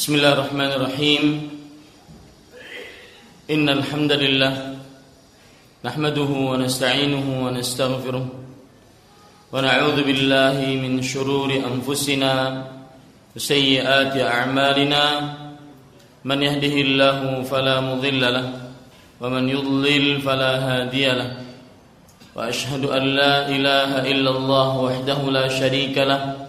بسم الله الرحمن الرحيم. إن الحمد لله نحمده ونستعينه ونستغفره ونعوذ بالله من شرور أنفسنا وسيئات أعمالنا. من يهده الله فلا مضل له ومن يضلل فلا هادي له. وأشهد أن لا إله إلا الله وحده لا شريك له.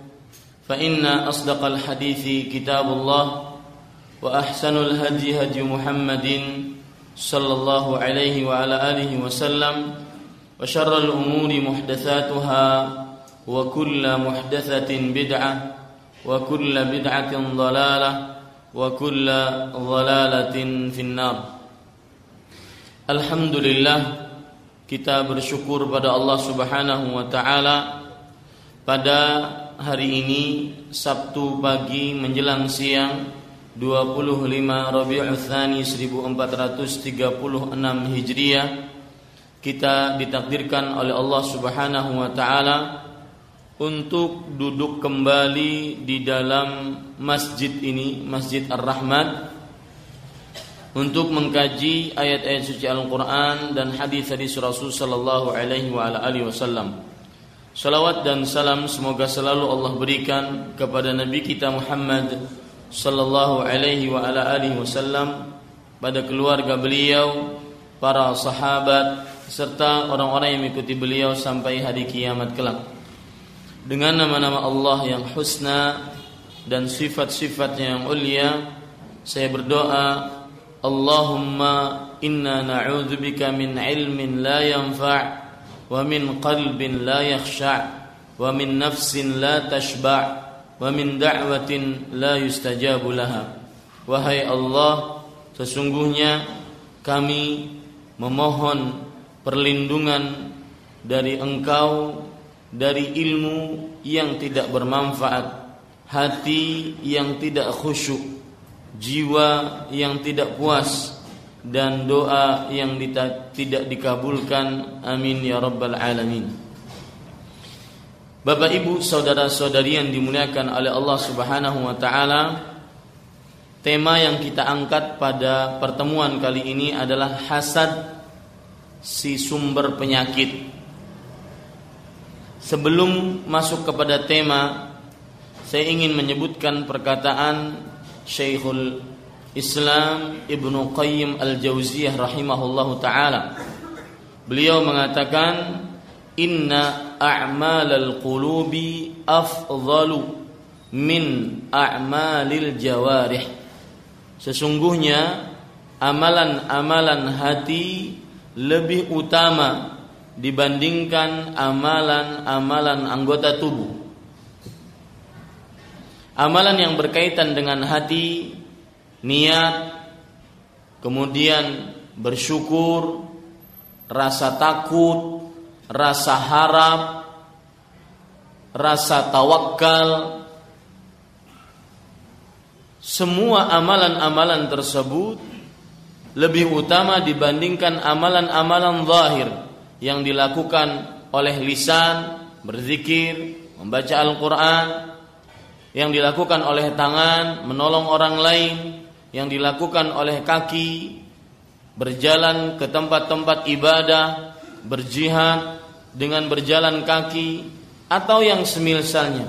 فإن أصدق الحديث كتاب الله وأحسن الهدي هدي محمد صلى الله عليه وعلى آله وسلم وشر الأمور محدثاتها وكل محدثة بدعة وكل بدعة ضلالة وكل ضلالة في النار. الحمد لله bersyukur pada Allah Subhanahu wa taala pada hari ini Sabtu pagi menjelang siang 25 Rabiul Tsani 1436 Hijriah kita ditakdirkan oleh Allah Subhanahu wa taala untuk duduk kembali di dalam masjid ini Masjid Ar-Rahmat untuk mengkaji ayat-ayat suci Al-Qur'an dan hadis-hadis Rasul sallallahu alaihi wa alihi wasallam. Salawat dan salam semoga selalu Allah berikan kepada Nabi kita Muhammad sallallahu alaihi wa ala alihi wasallam pada keluarga beliau, para sahabat serta orang-orang yang mengikuti beliau sampai hari kiamat kelak. Dengan nama-nama Allah yang husna dan sifat-sifatnya yang ulia, saya berdoa, Allahumma inna na'udzubika min ilmin la yanfa' ومن قلب لا يخشع ومن نفس لا تشبع ومن دعوة لا يستجاب لها Wahai Allah Sesungguhnya kami memohon perlindungan dari engkau dari ilmu yang tidak bermanfaat hati yang tidak khusyuk jiwa yang tidak puas dan doa yang tidak dikabulkan. Amin ya rabbal alamin. Bapak Ibu saudara-saudari yang dimuliakan oleh Allah Subhanahu wa taala tema yang kita angkat pada pertemuan kali ini adalah hasad si sumber penyakit. Sebelum masuk kepada tema saya ingin menyebutkan perkataan Syekhul Islam Ibnu Qayyim Al-Jauziyah rahimahullahu taala. Beliau mengatakan inna a'malal qulubi afdalu min a'malil jawarih. Sesungguhnya amalan-amalan hati lebih utama dibandingkan amalan-amalan anggota tubuh. Amalan yang berkaitan dengan hati niat, kemudian bersyukur, rasa takut, rasa harap, rasa tawakal. Semua amalan-amalan tersebut lebih utama dibandingkan amalan-amalan zahir yang dilakukan oleh lisan, berzikir, membaca Al-Qur'an, yang dilakukan oleh tangan, menolong orang lain, yang dilakukan oleh kaki berjalan ke tempat-tempat ibadah, berjihad dengan berjalan kaki atau yang semisalnya.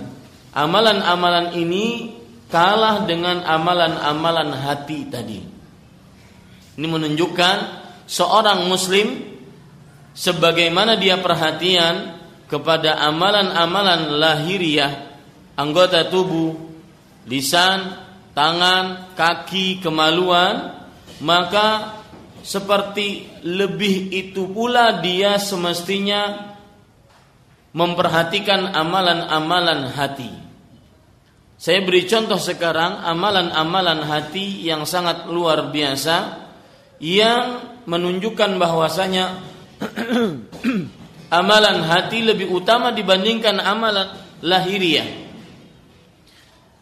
Amalan-amalan ini kalah dengan amalan-amalan hati tadi. Ini menunjukkan seorang muslim sebagaimana dia perhatian kepada amalan-amalan lahiriah anggota tubuh, lisan, tangan, kaki, kemaluan, maka seperti lebih itu pula dia semestinya memperhatikan amalan-amalan hati. Saya beri contoh sekarang amalan-amalan hati yang sangat luar biasa yang menunjukkan bahwasanya amalan hati lebih utama dibandingkan amalan lahiriah.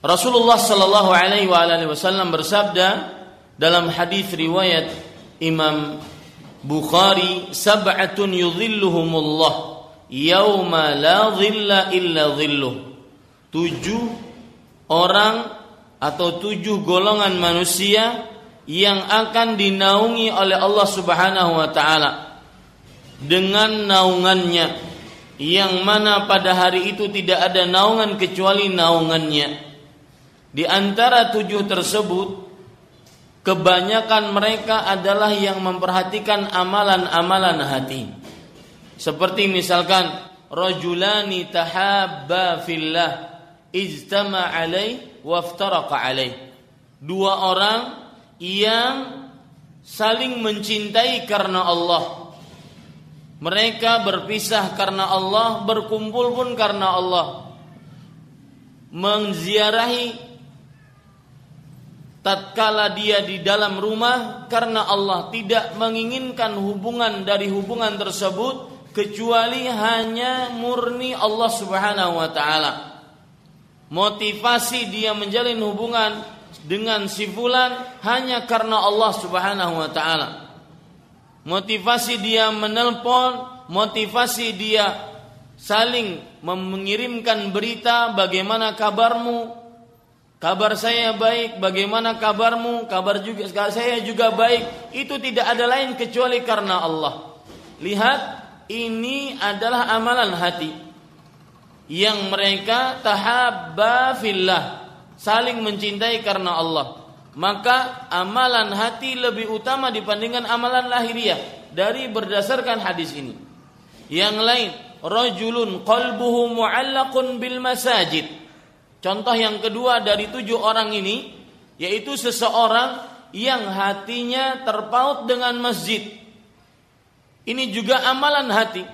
Rasulullah Shallallahu Alaihi Wasallam bersabda dalam hadis riwayat Imam Bukhari sab'atun yudhilluhumullah yauma la dhilla illa dhilluh. Tujuh orang atau tujuh golongan manusia yang akan dinaungi oleh Allah Subhanahu wa taala dengan naungannya. Yang mana pada hari itu tidak ada naungan kecuali naungannya di antara tujuh tersebut kebanyakan mereka adalah yang memperhatikan amalan-amalan hati. Seperti misalkan rajulani tahabba fillah ijtama alaih waftaraqa alaih. Dua orang yang saling mencintai karena Allah. Mereka berpisah karena Allah, berkumpul pun karena Allah. Menziarahi tatkala dia di dalam rumah karena Allah tidak menginginkan hubungan dari hubungan tersebut kecuali hanya murni Allah Subhanahu wa taala. Motivasi dia menjalin hubungan dengan si fulan hanya karena Allah Subhanahu wa taala. Motivasi dia menelpon, motivasi dia saling mengirimkan berita bagaimana kabarmu, Kabar saya baik, bagaimana kabarmu? Kabar juga saya juga baik. Itu tidak ada lain kecuali karena Allah. Lihat, ini adalah amalan hati yang mereka tahabba fillah, saling mencintai karena Allah. Maka amalan hati lebih utama dibandingkan amalan lahiriah dari berdasarkan hadis ini. Yang lain, rajulun qalbuhu mu'allaqun bil masajid Contoh yang kedua dari tujuh orang ini yaitu seseorang yang hatinya terpaut dengan masjid. Ini juga amalan hati.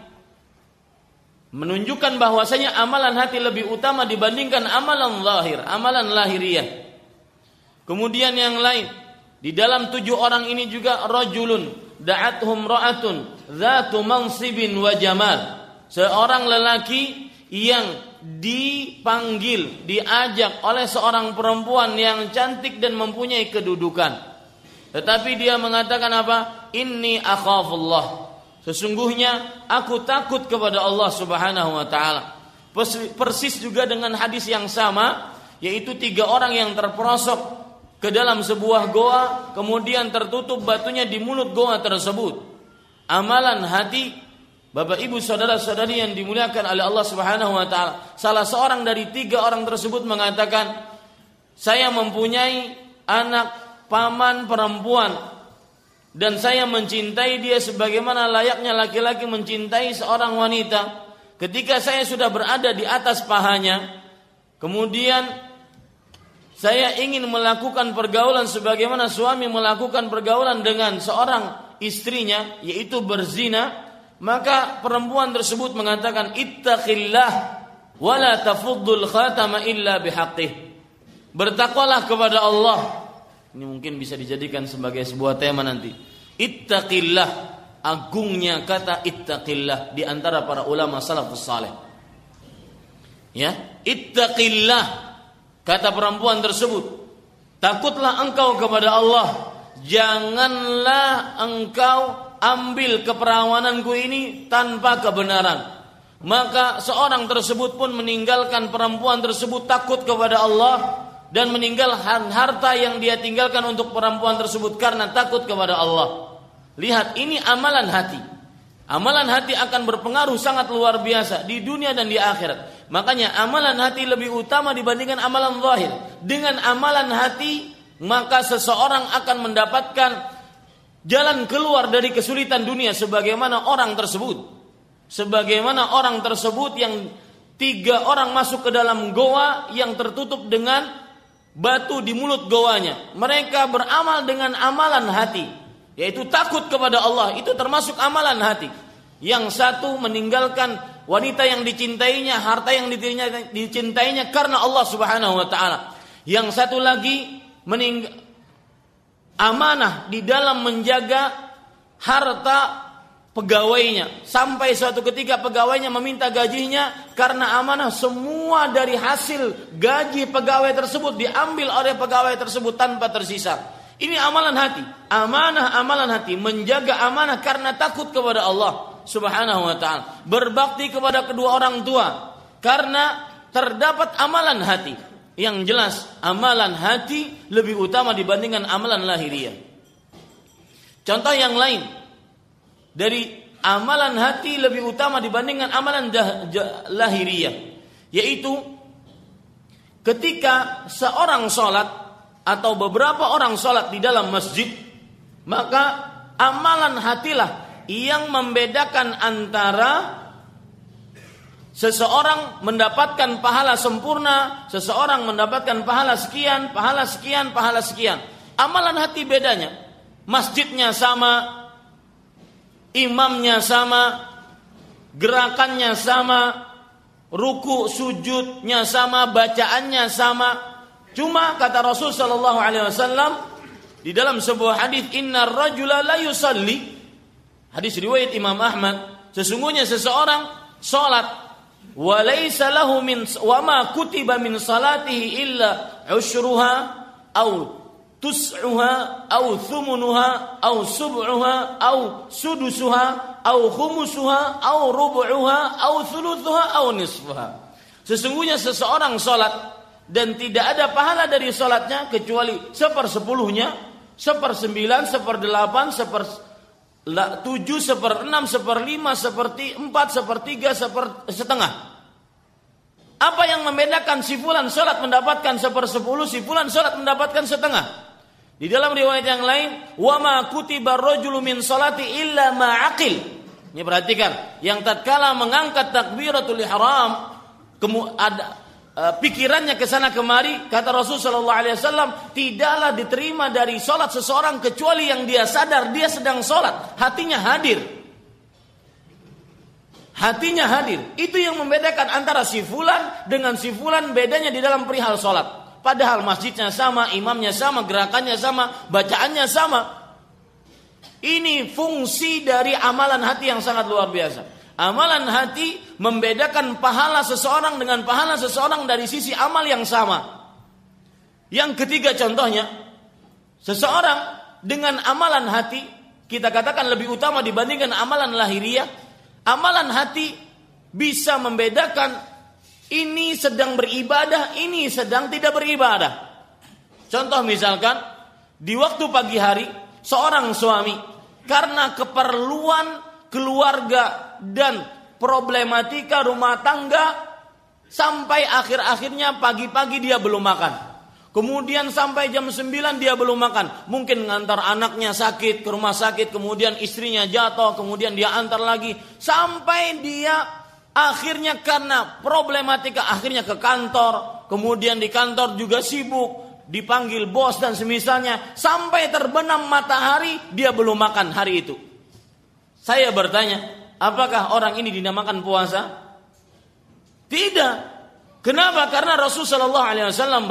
Menunjukkan bahwasanya amalan hati lebih utama dibandingkan amalan lahir, amalan lahiriah. Kemudian yang lain, di dalam tujuh orang ini juga rajulun da'athum ra'atun dzatu mansibin wa jamal. Seorang lelaki yang dipanggil, diajak oleh seorang perempuan yang cantik dan mempunyai kedudukan. Tetapi dia mengatakan apa? Inni akhafullah. Sesungguhnya aku takut kepada Allah Subhanahu wa taala. Persis juga dengan hadis yang sama, yaitu tiga orang yang terperosok ke dalam sebuah goa, kemudian tertutup batunya di mulut goa tersebut. Amalan hati Bapak Ibu saudara-saudari yang dimuliakan oleh Allah Subhanahu wa taala, salah seorang dari tiga orang tersebut mengatakan, "Saya mempunyai anak paman perempuan dan saya mencintai dia sebagaimana layaknya laki-laki mencintai seorang wanita. Ketika saya sudah berada di atas pahanya, kemudian saya ingin melakukan pergaulan sebagaimana suami melakukan pergaulan dengan seorang istrinya yaitu berzina maka perempuan tersebut mengatakan ittaqillah wala tafuddul khatama illa bihaqqih. Bertakwalah kepada Allah. Ini mungkin bisa dijadikan sebagai sebuah tema nanti. Ittaqillah agungnya kata ittaqillah di antara para ulama salafus saleh. Ya, ittaqillah kata perempuan tersebut. Takutlah engkau kepada Allah. Janganlah engkau ambil keperawananku ini tanpa kebenaran. Maka seorang tersebut pun meninggalkan perempuan tersebut takut kepada Allah dan meninggalkan harta yang dia tinggalkan untuk perempuan tersebut karena takut kepada Allah. Lihat ini amalan hati. Amalan hati akan berpengaruh sangat luar biasa di dunia dan di akhirat. Makanya amalan hati lebih utama dibandingkan amalan zahir. dengan amalan hati maka seseorang akan mendapatkan jalan keluar dari kesulitan dunia sebagaimana orang tersebut. Sebagaimana orang tersebut yang tiga orang masuk ke dalam goa yang tertutup dengan batu di mulut goanya. Mereka beramal dengan amalan hati, yaitu takut kepada Allah. Itu termasuk amalan hati. Yang satu meninggalkan wanita yang dicintainya, harta yang dicintainya karena Allah Subhanahu wa taala. Yang satu lagi mening amanah di dalam menjaga harta pegawainya. Sampai suatu ketika pegawainya meminta gajinya karena amanah semua dari hasil gaji pegawai tersebut diambil oleh pegawai tersebut tanpa tersisa. Ini amalan hati, amanah amalan hati, menjaga amanah karena takut kepada Allah Subhanahu wa taala, berbakti kepada kedua orang tua. Karena terdapat amalan hati. Yang jelas amalan hati lebih utama dibandingkan amalan lahiriah. Contoh yang lain dari amalan hati lebih utama dibandingkan amalan lahiriah yaitu ketika seorang sholat atau beberapa orang sholat di dalam masjid maka amalan hatilah yang membedakan antara Seseorang mendapatkan pahala sempurna, seseorang mendapatkan pahala sekian, pahala sekian, pahala sekian. Amalan hati bedanya. Masjidnya sama, imamnya sama, gerakannya sama, ruku sujudnya sama, bacaannya sama. Cuma kata Rasul Shallallahu Alaihi Wasallam di dalam sebuah hadis Inna rajula la yusalli hadis riwayat Imam Ahmad sesungguhnya seseorang sholat lahu min kutiba min salatihi illa au tus'uha au thumunuha au sub'uha au sudusuha au khumusuha au rubu'uha au thuluthuha au sesungguhnya seseorang salat dan tidak ada pahala dari salatnya kecuali sepersepuluhnya, sepersembilan, seperdelapan, tujuh, seper enam, seper lima, seperti empat, sepertiga, seper setengah. Apa yang membedakan si fulan sholat mendapatkan sepersepuluh, si fulan sholat mendapatkan setengah. Di dalam riwayat yang lain, wa ma kutiba rajulu min salati illa ma'aqil. Ini perhatikan, yang tatkala mengangkat takbiratul ihram, ada pikirannya ke sana kemari kata Rasul Shallallahu Alaihi Wasallam tidaklah diterima dari sholat seseorang kecuali yang dia sadar dia sedang sholat hatinya hadir. Hatinya hadir. Itu yang membedakan antara si fulan dengan si fulan bedanya di dalam perihal sholat padahal masjidnya sama imamnya sama gerakannya sama bacaannya sama. Ini fungsi dari amalan hati yang sangat luar biasa Amalan hati membedakan pahala seseorang dengan pahala seseorang dari sisi amal yang sama. Yang ketiga contohnya, seseorang dengan amalan hati kita katakan lebih utama dibandingkan amalan lahiriah. Amalan hati bisa membedakan ini sedang beribadah, ini sedang tidak beribadah. Contoh misalkan di waktu pagi hari seorang suami karena keperluan keluarga dan problematika rumah tangga sampai akhir-akhirnya pagi-pagi dia belum makan. Kemudian sampai jam 9 dia belum makan. Mungkin ngantar anaknya sakit ke rumah sakit, kemudian istrinya jatuh, kemudian dia antar lagi sampai dia akhirnya karena problematika akhirnya ke kantor, kemudian di kantor juga sibuk, dipanggil bos dan semisalnya sampai terbenam matahari dia belum makan hari itu. Saya bertanya, apakah orang ini dinamakan puasa? Tidak. Kenapa? Karena Rasulullah Shallallahu Alaihi Wasallam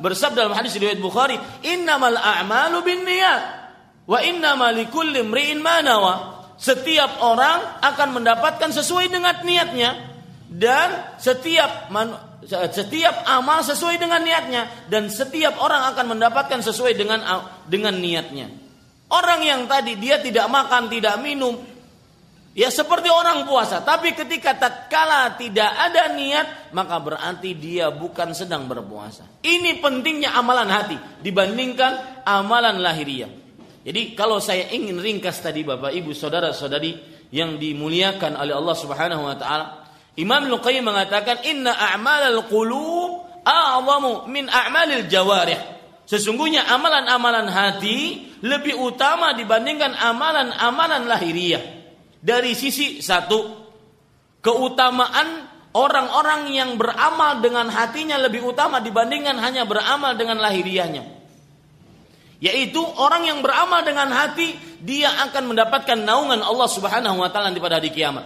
bersabda dalam hadis riwayat Bukhari, Innamal a'malu bin niat, wa innamal likulli imri'in manawa. Setiap orang akan mendapatkan sesuai dengan niatnya dan setiap setiap amal sesuai dengan niatnya dan setiap orang akan mendapatkan sesuai dengan dengan niatnya. Orang yang tadi dia tidak makan, tidak minum, Ya seperti orang puasa, tapi ketika tatkala tidak ada niat, maka berarti dia bukan sedang berpuasa. Ini pentingnya amalan hati dibandingkan amalan lahiriah. Jadi kalau saya ingin ringkas tadi Bapak Ibu saudara-saudari yang dimuliakan oleh Allah Subhanahu wa taala, Imam Luqayyim mengatakan inna a'malal qulub a'zamu min a'malil jawarih. Sesungguhnya amalan-amalan hati lebih utama dibandingkan amalan-amalan lahiriah. Dari sisi satu, keutamaan orang-orang yang beramal dengan hatinya lebih utama dibandingkan hanya beramal dengan lahiriahnya. Yaitu orang yang beramal dengan hati, dia akan mendapatkan naungan Allah Subhanahu wa taala pada hari kiamat.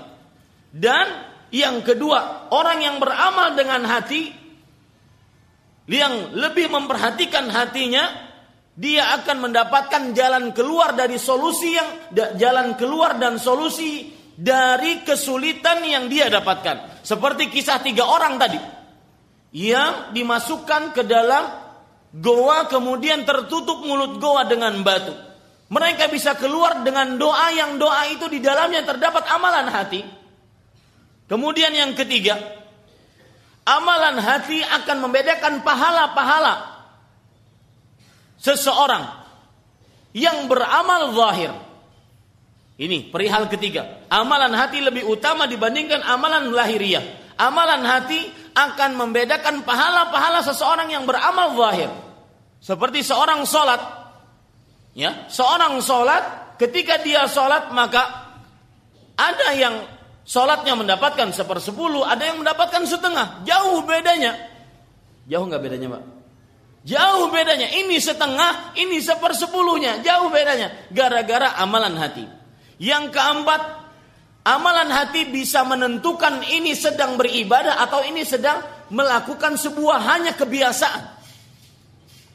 Dan yang kedua, orang yang beramal dengan hati yang lebih memperhatikan hatinya, dia akan mendapatkan jalan keluar dari solusi yang jalan keluar dan solusi dari kesulitan yang dia dapatkan. Seperti kisah tiga orang tadi yang dimasukkan ke dalam goa kemudian tertutup mulut goa dengan batu. Mereka bisa keluar dengan doa yang doa itu di dalamnya terdapat amalan hati. Kemudian yang ketiga, amalan hati akan membedakan pahala-pahala seseorang yang beramal zahir. Ini perihal ketiga. Amalan hati lebih utama dibandingkan amalan lahiriah. Amalan hati akan membedakan pahala-pahala seseorang yang beramal zahir. Seperti seorang sholat. Ya, seorang sholat ketika dia sholat maka ada yang Sholatnya mendapatkan sepersepuluh, ada yang mendapatkan setengah. Jauh bedanya. Jauh nggak bedanya, Pak? Jauh bedanya. Ini setengah, ini sepersepuluhnya. Jauh bedanya. Gara-gara amalan hati. Yang keempat, amalan hati bisa menentukan ini sedang beribadah atau ini sedang melakukan sebuah hanya kebiasaan.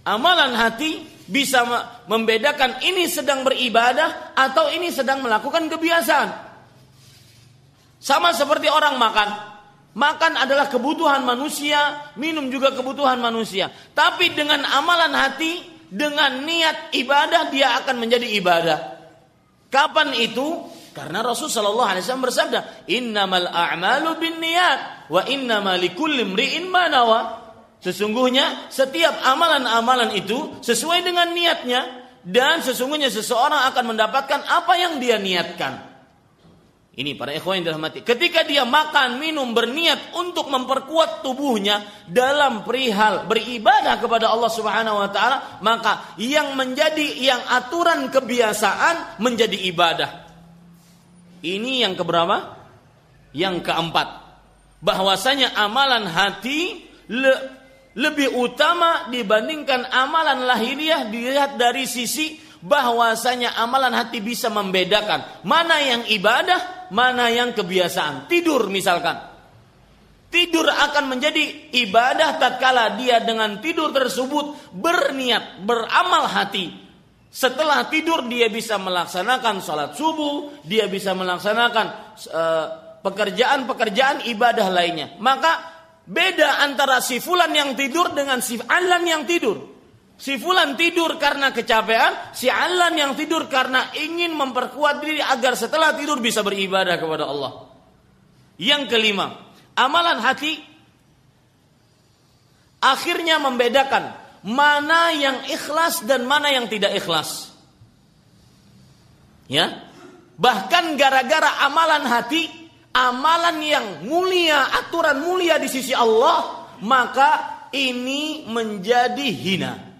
Amalan hati bisa membedakan ini sedang beribadah atau ini sedang melakukan kebiasaan. Sama seperti orang makan. Makan adalah kebutuhan manusia, minum juga kebutuhan manusia. Tapi dengan amalan hati, dengan niat ibadah dia akan menjadi ibadah. Kapan itu? Karena Rasul Shallallahu Alaihi Wasallam bersabda, Innamal a'malu bin niat, wa likulli imri'in manawa. Sesungguhnya setiap amalan-amalan itu sesuai dengan niatnya dan sesungguhnya seseorang akan mendapatkan apa yang dia niatkan. Ini para ikhwan yang dirahmati. Ketika dia makan, minum, berniat untuk memperkuat tubuhnya dalam perihal beribadah kepada Allah Subhanahu wa taala, maka yang menjadi yang aturan kebiasaan menjadi ibadah. Ini yang keberapa? Yang keempat. Bahwasanya amalan hati le, lebih utama dibandingkan amalan lahiriah dilihat dari sisi bahwasanya amalan hati bisa membedakan mana yang ibadah, mana yang kebiasaan. Tidur misalkan. Tidur akan menjadi ibadah tatkala dia dengan tidur tersebut berniat, beramal hati. Setelah tidur dia bisa melaksanakan sholat subuh, dia bisa melaksanakan uh, pekerjaan-pekerjaan ibadah lainnya. Maka beda antara si fulan yang tidur dengan si alan yang tidur. Si fulan tidur karena kecapean, si alan yang tidur karena ingin memperkuat diri agar setelah tidur bisa beribadah kepada Allah. Yang kelima, amalan hati akhirnya membedakan mana yang ikhlas dan mana yang tidak ikhlas. Ya. Bahkan gara-gara amalan hati, amalan yang mulia, aturan mulia di sisi Allah, maka ini menjadi hina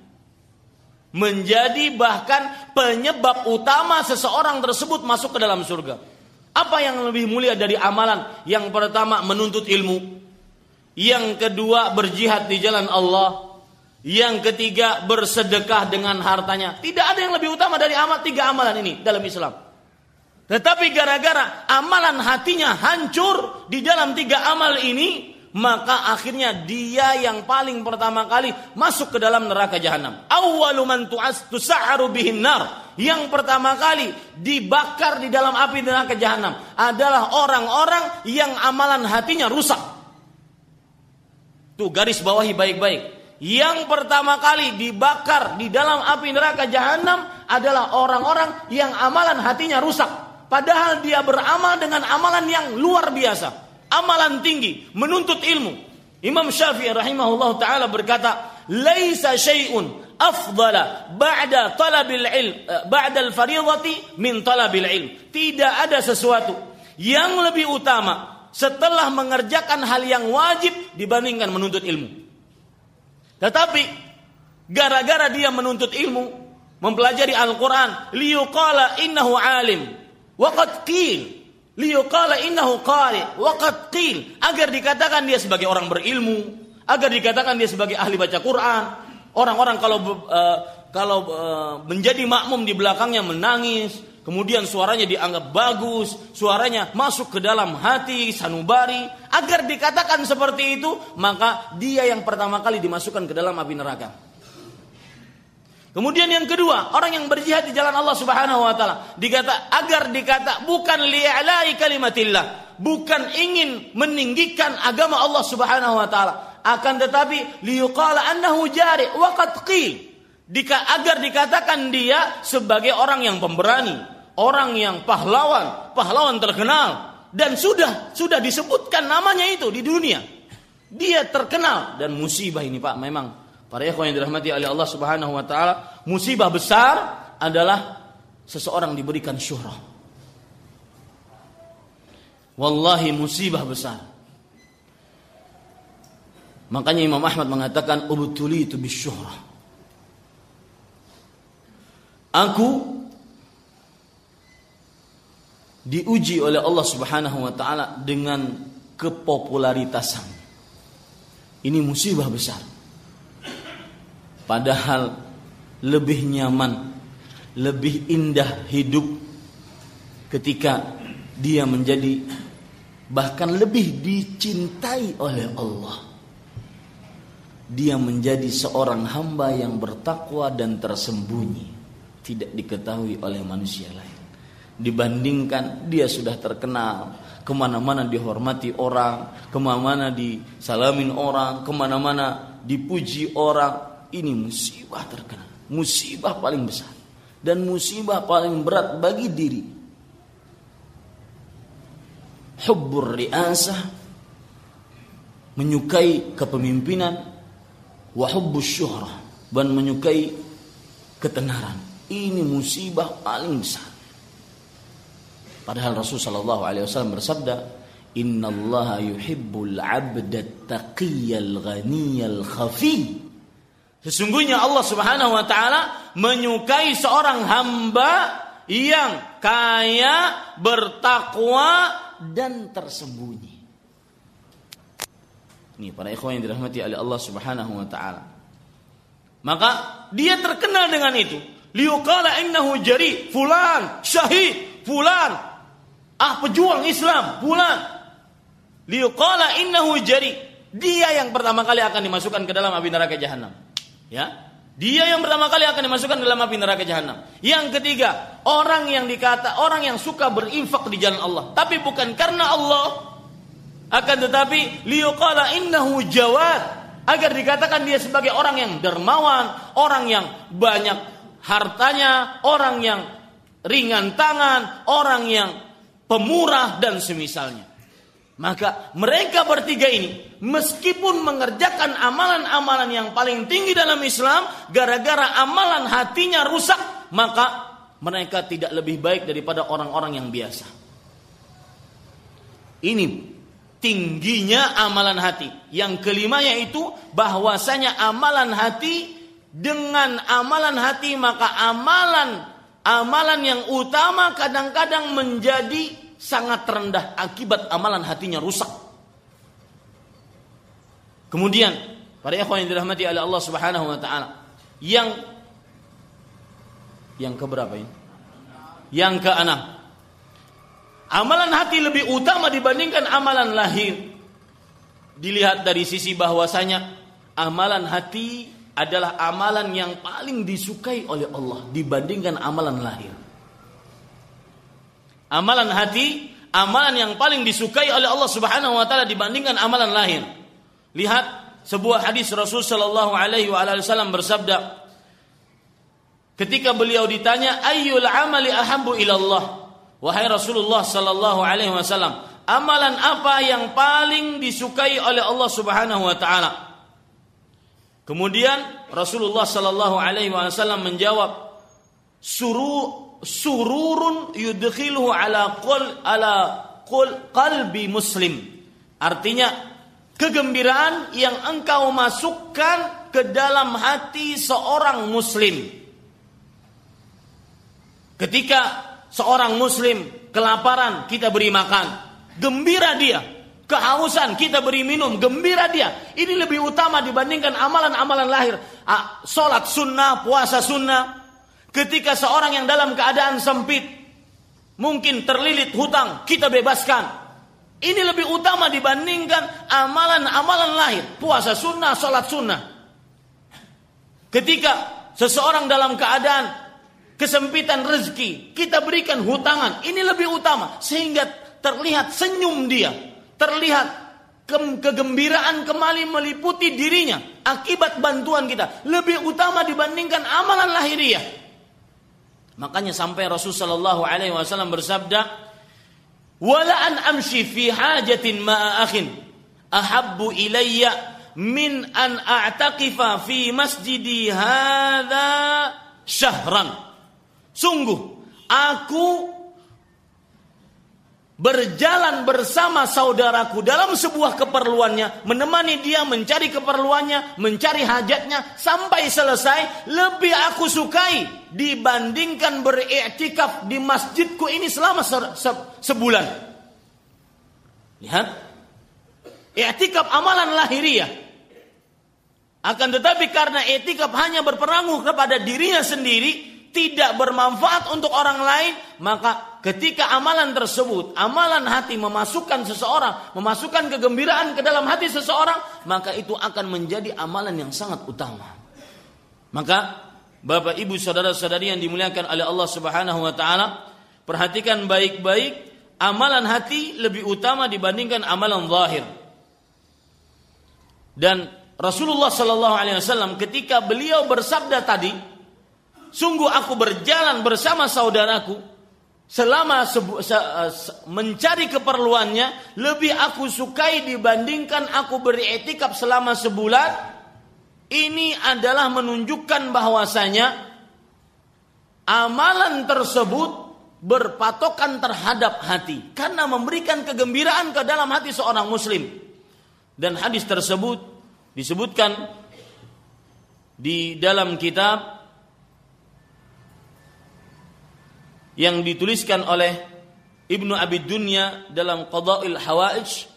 menjadi bahkan penyebab utama seseorang tersebut masuk ke dalam surga. Apa yang lebih mulia dari amalan? Yang pertama menuntut ilmu. Yang kedua berjihad di jalan Allah. Yang ketiga bersedekah dengan hartanya. Tidak ada yang lebih utama dari amal tiga amalan ini dalam Islam. Tetapi gara-gara amalan hatinya hancur di dalam tiga amal ini, maka akhirnya dia yang paling pertama kali masuk ke dalam neraka jahanam. Awwalu man tusa'aru bihin nar. Yang pertama kali dibakar di dalam api neraka jahanam adalah orang-orang yang amalan hatinya rusak. Tuh garis bawahi baik-baik. Yang pertama kali dibakar di dalam api neraka jahanam adalah orang-orang yang amalan hatinya rusak. Padahal dia beramal dengan amalan yang luar biasa amalan tinggi, menuntut ilmu. Imam Syafi'i rahimahullah taala berkata, "Laisa syai'un afdala ba'da talabil ilm eh, ba'da al-fariidati min talabil ilm." Tidak ada sesuatu yang lebih utama setelah mengerjakan hal yang wajib dibandingkan menuntut ilmu. Tetapi gara-gara dia menuntut ilmu, mempelajari Al-Qur'an, liyuqala innahu alim. Waqad qil liyuqala innahu qari waqad qil agar dikatakan dia sebagai orang berilmu, agar dikatakan dia sebagai ahli baca Quran. Orang-orang kalau uh, kalau uh, menjadi makmum di belakangnya menangis, kemudian suaranya dianggap bagus, suaranya masuk ke dalam hati sanubari, agar dikatakan seperti itu, maka dia yang pertama kali dimasukkan ke dalam api neraka. Kemudian yang kedua, orang yang berjihad di jalan Allah Subhanahu wa taala, dikata agar dikata bukan li'alai kalimatillah, bukan ingin meninggikan agama Allah Subhanahu wa taala, akan tetapi liyuqala annahu jari wa qad qil. Dika, agar dikatakan dia sebagai orang yang pemberani, orang yang pahlawan, pahlawan terkenal dan sudah sudah disebutkan namanya itu di dunia. Dia terkenal dan musibah ini Pak memang para ikhwan yang dirahmati oleh Allah Subhanahu wa taala, musibah besar adalah seseorang diberikan syuhrah. Wallahi musibah besar. Makanya Imam Ahmad mengatakan ubtuli itu bisyuhrah. Aku diuji oleh Allah Subhanahu wa taala dengan kepopularitasan. Ini musibah besar. Padahal lebih nyaman, lebih indah hidup ketika dia menjadi bahkan lebih dicintai oleh Allah. Dia menjadi seorang hamba yang bertakwa dan tersembunyi, tidak diketahui oleh manusia lain dibandingkan dia sudah terkenal ke mana-mana dihormati orang ke mana-mana disalamin orang ke mana-mana dipuji orang ini musibah terkenal musibah paling besar dan musibah paling berat bagi diri. Hubbur riasah menyukai kepemimpinan wa hubbus dan menyukai ketenaran. Ini musibah paling besar. Padahal Rasul Shallallahu Alaihi Wasallam bersabda, Inna Allah yuhibbul abda taqiyal ghaniyal khafi. Sesungguhnya Allah Subhanahu wa taala menyukai seorang hamba yang kaya, bertakwa dan tersembunyi. Ini para ikhwan yang dirahmati oleh Allah Subhanahu wa taala. Maka dia terkenal dengan itu. Liuqala innahu jari, fulan, syahid, fulan, Ah pejuang Islam, bulan. Liuqala innahu jari. Dia yang pertama kali akan dimasukkan ke dalam api neraka jahanam. Ya. Dia yang pertama kali akan dimasukkan dalam api neraka jahanam. Yang ketiga, orang yang dikata orang yang suka berinfak di jalan Allah, tapi bukan karena Allah. Akan tetapi liuqala innahu jawad agar dikatakan dia sebagai orang yang dermawan, orang yang banyak hartanya, orang yang ringan tangan, orang yang pemurah dan semisalnya. Maka mereka bertiga ini meskipun mengerjakan amalan-amalan yang paling tinggi dalam Islam gara-gara amalan hatinya rusak, maka mereka tidak lebih baik daripada orang-orang yang biasa. Ini tingginya amalan hati. Yang kelima yaitu bahwasanya amalan hati dengan amalan hati maka amalan amalan yang utama kadang-kadang menjadi sangat rendah akibat amalan hatinya rusak. Kemudian, para ikhwan yang dirahmati oleh Allah Subhanahu wa taala, yang yang keberapa ini? Yang keenam. Amalan hati lebih utama dibandingkan amalan lahir. Dilihat dari sisi bahwasanya amalan hati adalah amalan yang paling disukai oleh Allah dibandingkan amalan lahir. Amalan hati, amalan yang paling disukai oleh Allah Subhanahu wa taala dibandingkan amalan lahir. Lihat sebuah hadis Rasul sallallahu alaihi wasallam bersabda ketika beliau ditanya ayyul amali ahabbu ilallah wahai Rasulullah sallallahu alaihi wasallam amalan apa yang paling disukai oleh Allah Subhanahu wa taala Kemudian Rasulullah Sallallahu Alaihi Wasallam menjawab, Suru, sururun yudkhiluhu ala qul ala qul qalbi muslim. Artinya kegembiraan yang engkau masukkan ke dalam hati seorang muslim. Ketika seorang muslim kelaparan, kita beri makan, gembira dia. Kehausan kita beri minum, gembira dia. Ini lebih utama dibandingkan amalan-amalan lahir. Ah, Salat sunnah, puasa sunnah. Ketika seorang yang dalam keadaan sempit, mungkin terlilit hutang, kita bebaskan. Ini lebih utama dibandingkan amalan-amalan lahir. Puasa sunnah, sholat sunnah. Ketika seseorang dalam keadaan kesempitan rezeki, kita berikan hutangan. Ini lebih utama. Sehingga terlihat senyum dia. Terlihat ke kegembiraan kembali meliputi dirinya. Akibat bantuan kita. Lebih utama dibandingkan amalan lahiriah. Makanya sampai Rasulullah SAW bersabda, wala an amshi fi hajatin ma'a akhin. Ahabbu ilayya min an a'taqifa fi masjidi hadha syahran. Sungguh aku berjalan bersama saudaraku dalam sebuah keperluannya, menemani dia mencari keperluannya, mencari hajatnya sampai selesai, lebih aku sukai dibandingkan beriktikaf di masjidku ini selama se se sebulan. Lihat, iktikaf amalan lahiriah. Akan tetapi karena etikaf hanya berperangu kepada dirinya sendiri, tidak bermanfaat untuk orang lain, maka ketika amalan tersebut, amalan hati memasukkan seseorang, memasukkan kegembiraan ke dalam hati seseorang, maka itu akan menjadi amalan yang sangat utama. Maka Bapak Ibu saudara-saudari yang dimuliakan oleh Allah Subhanahu wa taala, perhatikan baik-baik amalan hati lebih utama dibandingkan amalan zahir. Dan Rasulullah Shallallahu alaihi wasallam ketika beliau bersabda tadi, Sungguh aku berjalan bersama saudaraku selama se, se, mencari keperluannya lebih aku sukai dibandingkan aku beriktikaf selama sebulan. Ini adalah menunjukkan bahwasanya amalan tersebut berpatokan terhadap hati karena memberikan kegembiraan ke dalam hati seorang muslim. Dan hadis tersebut disebutkan di dalam kitab yang dituliskan oleh Ibnu Abi Dunya dalam Qada'il Hawaij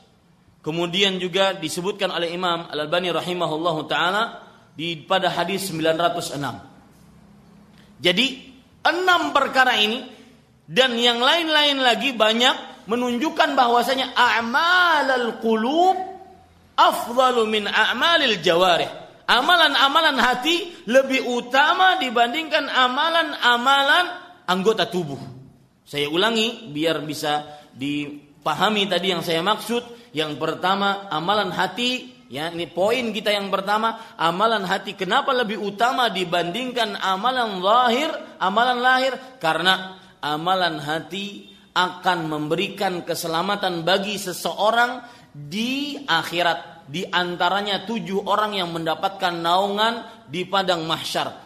kemudian juga disebutkan oleh Imam Al-Albani rahimahullahu taala di pada hadis 906. Jadi enam perkara ini dan yang lain-lain lagi banyak menunjukkan bahwasanya a'malul qulub afdalu min a'malil jawarih. Amalan-amalan hati lebih utama dibandingkan amalan-amalan anggota tubuh. Saya ulangi biar bisa dipahami tadi yang saya maksud. Yang pertama amalan hati Ya, ini poin kita yang pertama, amalan hati kenapa lebih utama dibandingkan amalan lahir, amalan lahir? Karena amalan hati akan memberikan keselamatan bagi seseorang di akhirat. Di antaranya tujuh orang yang mendapatkan naungan di padang mahsyar.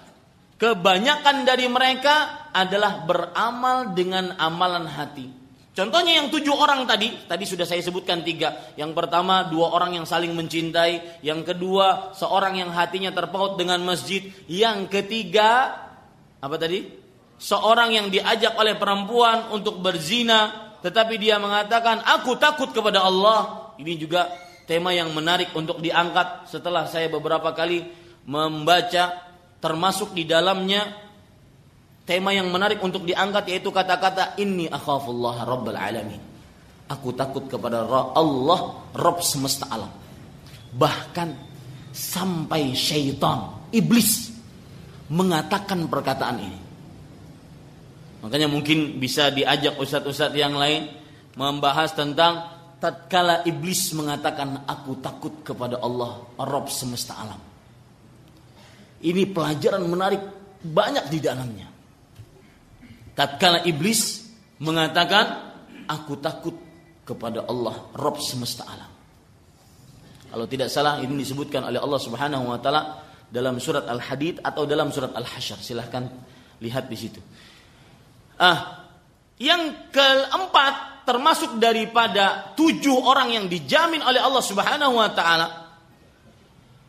Kebanyakan dari mereka adalah beramal dengan amalan hati. Contohnya yang tujuh orang tadi, tadi sudah saya sebutkan tiga. Yang pertama dua orang yang saling mencintai. Yang kedua seorang yang hatinya terpaut dengan masjid. Yang ketiga apa tadi? Seorang yang diajak oleh perempuan untuk berzina, tetapi dia mengatakan aku takut kepada Allah. Ini juga tema yang menarik untuk diangkat setelah saya beberapa kali membaca termasuk di dalamnya tema yang menarik untuk diangkat yaitu kata-kata inni akhafullah rabbal alamin. Aku takut kepada Allah Rabb semesta alam. Bahkan sampai syaitan, iblis mengatakan perkataan ini. Makanya mungkin bisa diajak ustadz-ustadz yang lain membahas tentang tatkala iblis mengatakan aku takut kepada Allah Rabb semesta alam. Ini pelajaran menarik banyak di dalamnya. Tatkala iblis mengatakan, aku takut kepada Allah, Rob semesta alam. Kalau tidak salah ini disebutkan oleh Allah Subhanahu wa taala dalam surat Al-Hadid atau dalam surat Al-Hasyr. Silahkan lihat di situ. Ah, yang keempat termasuk daripada tujuh orang yang dijamin oleh Allah Subhanahu wa taala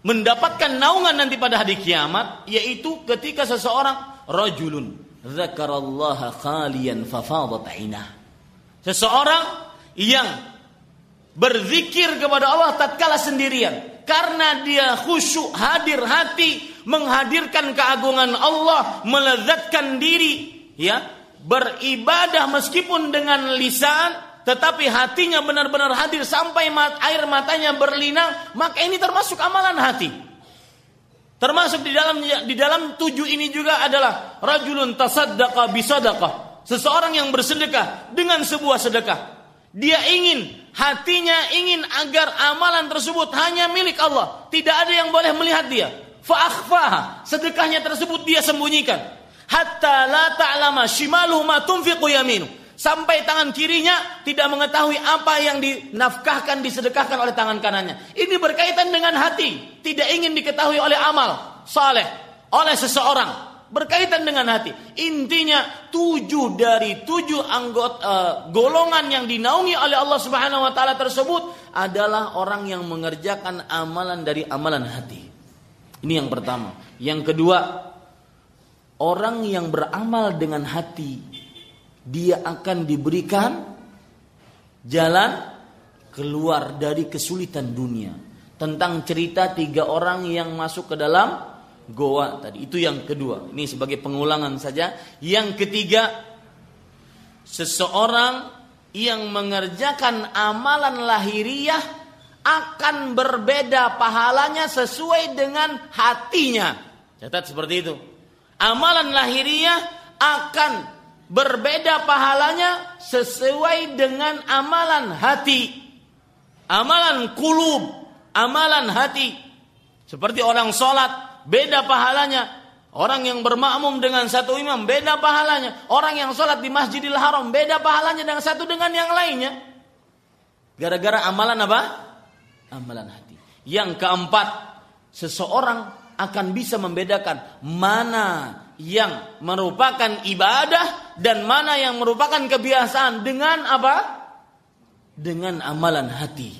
mendapatkan naungan nanti pada hari kiamat yaitu ketika seseorang rajulun dzakarallaha khalian fafadat. Seseorang yang berzikir kepada Allah tatkala sendirian karena dia khusyuk hadir hati menghadirkan keagungan Allah melezatkan diri ya beribadah meskipun dengan lisan tetapi hatinya benar-benar hadir sampai mat, air matanya berlinang maka ini termasuk amalan hati. Termasuk di dalam di dalam tujuh ini juga adalah rajulun tasaddaqa bisadaqah. Seseorang yang bersedekah dengan sebuah sedekah. Dia ingin hatinya ingin agar amalan tersebut hanya milik Allah. Tidak ada yang boleh melihat dia. Fa'akhfaha. Sedekahnya tersebut dia sembunyikan. Hatta la ta'lama shimaluhu ma tunfiqu sampai tangan kirinya tidak mengetahui apa yang dinafkahkan disedekahkan oleh tangan kanannya. Ini berkaitan dengan hati. Tidak ingin diketahui oleh amal saleh oleh seseorang. Berkaitan dengan hati. Intinya tujuh dari tujuh anggota uh, golongan yang dinaungi oleh Allah Subhanahu wa taala tersebut adalah orang yang mengerjakan amalan dari amalan hati. Ini yang pertama. Yang kedua, orang yang beramal dengan hati, dia akan diberikan jalan keluar dari kesulitan dunia. Tentang cerita tiga orang yang masuk ke dalam goa tadi. Itu yang kedua. Ini sebagai pengulangan saja. Yang ketiga, seseorang yang mengerjakan amalan lahiriah akan berbeda pahalanya sesuai dengan hatinya. Catat seperti itu. Amalan lahiriah akan berbeda pahalanya sesuai dengan amalan hati. Amalan kulub, amalan hati. Seperti orang sholat, beda pahalanya. Orang yang bermakmum dengan satu imam, beda pahalanya. Orang yang sholat di masjidil haram, beda pahalanya dengan satu dengan yang lainnya. Gara-gara amalan apa? amalan hati. Yang keempat, seseorang akan bisa membedakan mana yang merupakan ibadah dan mana yang merupakan kebiasaan dengan apa? Dengan amalan hati.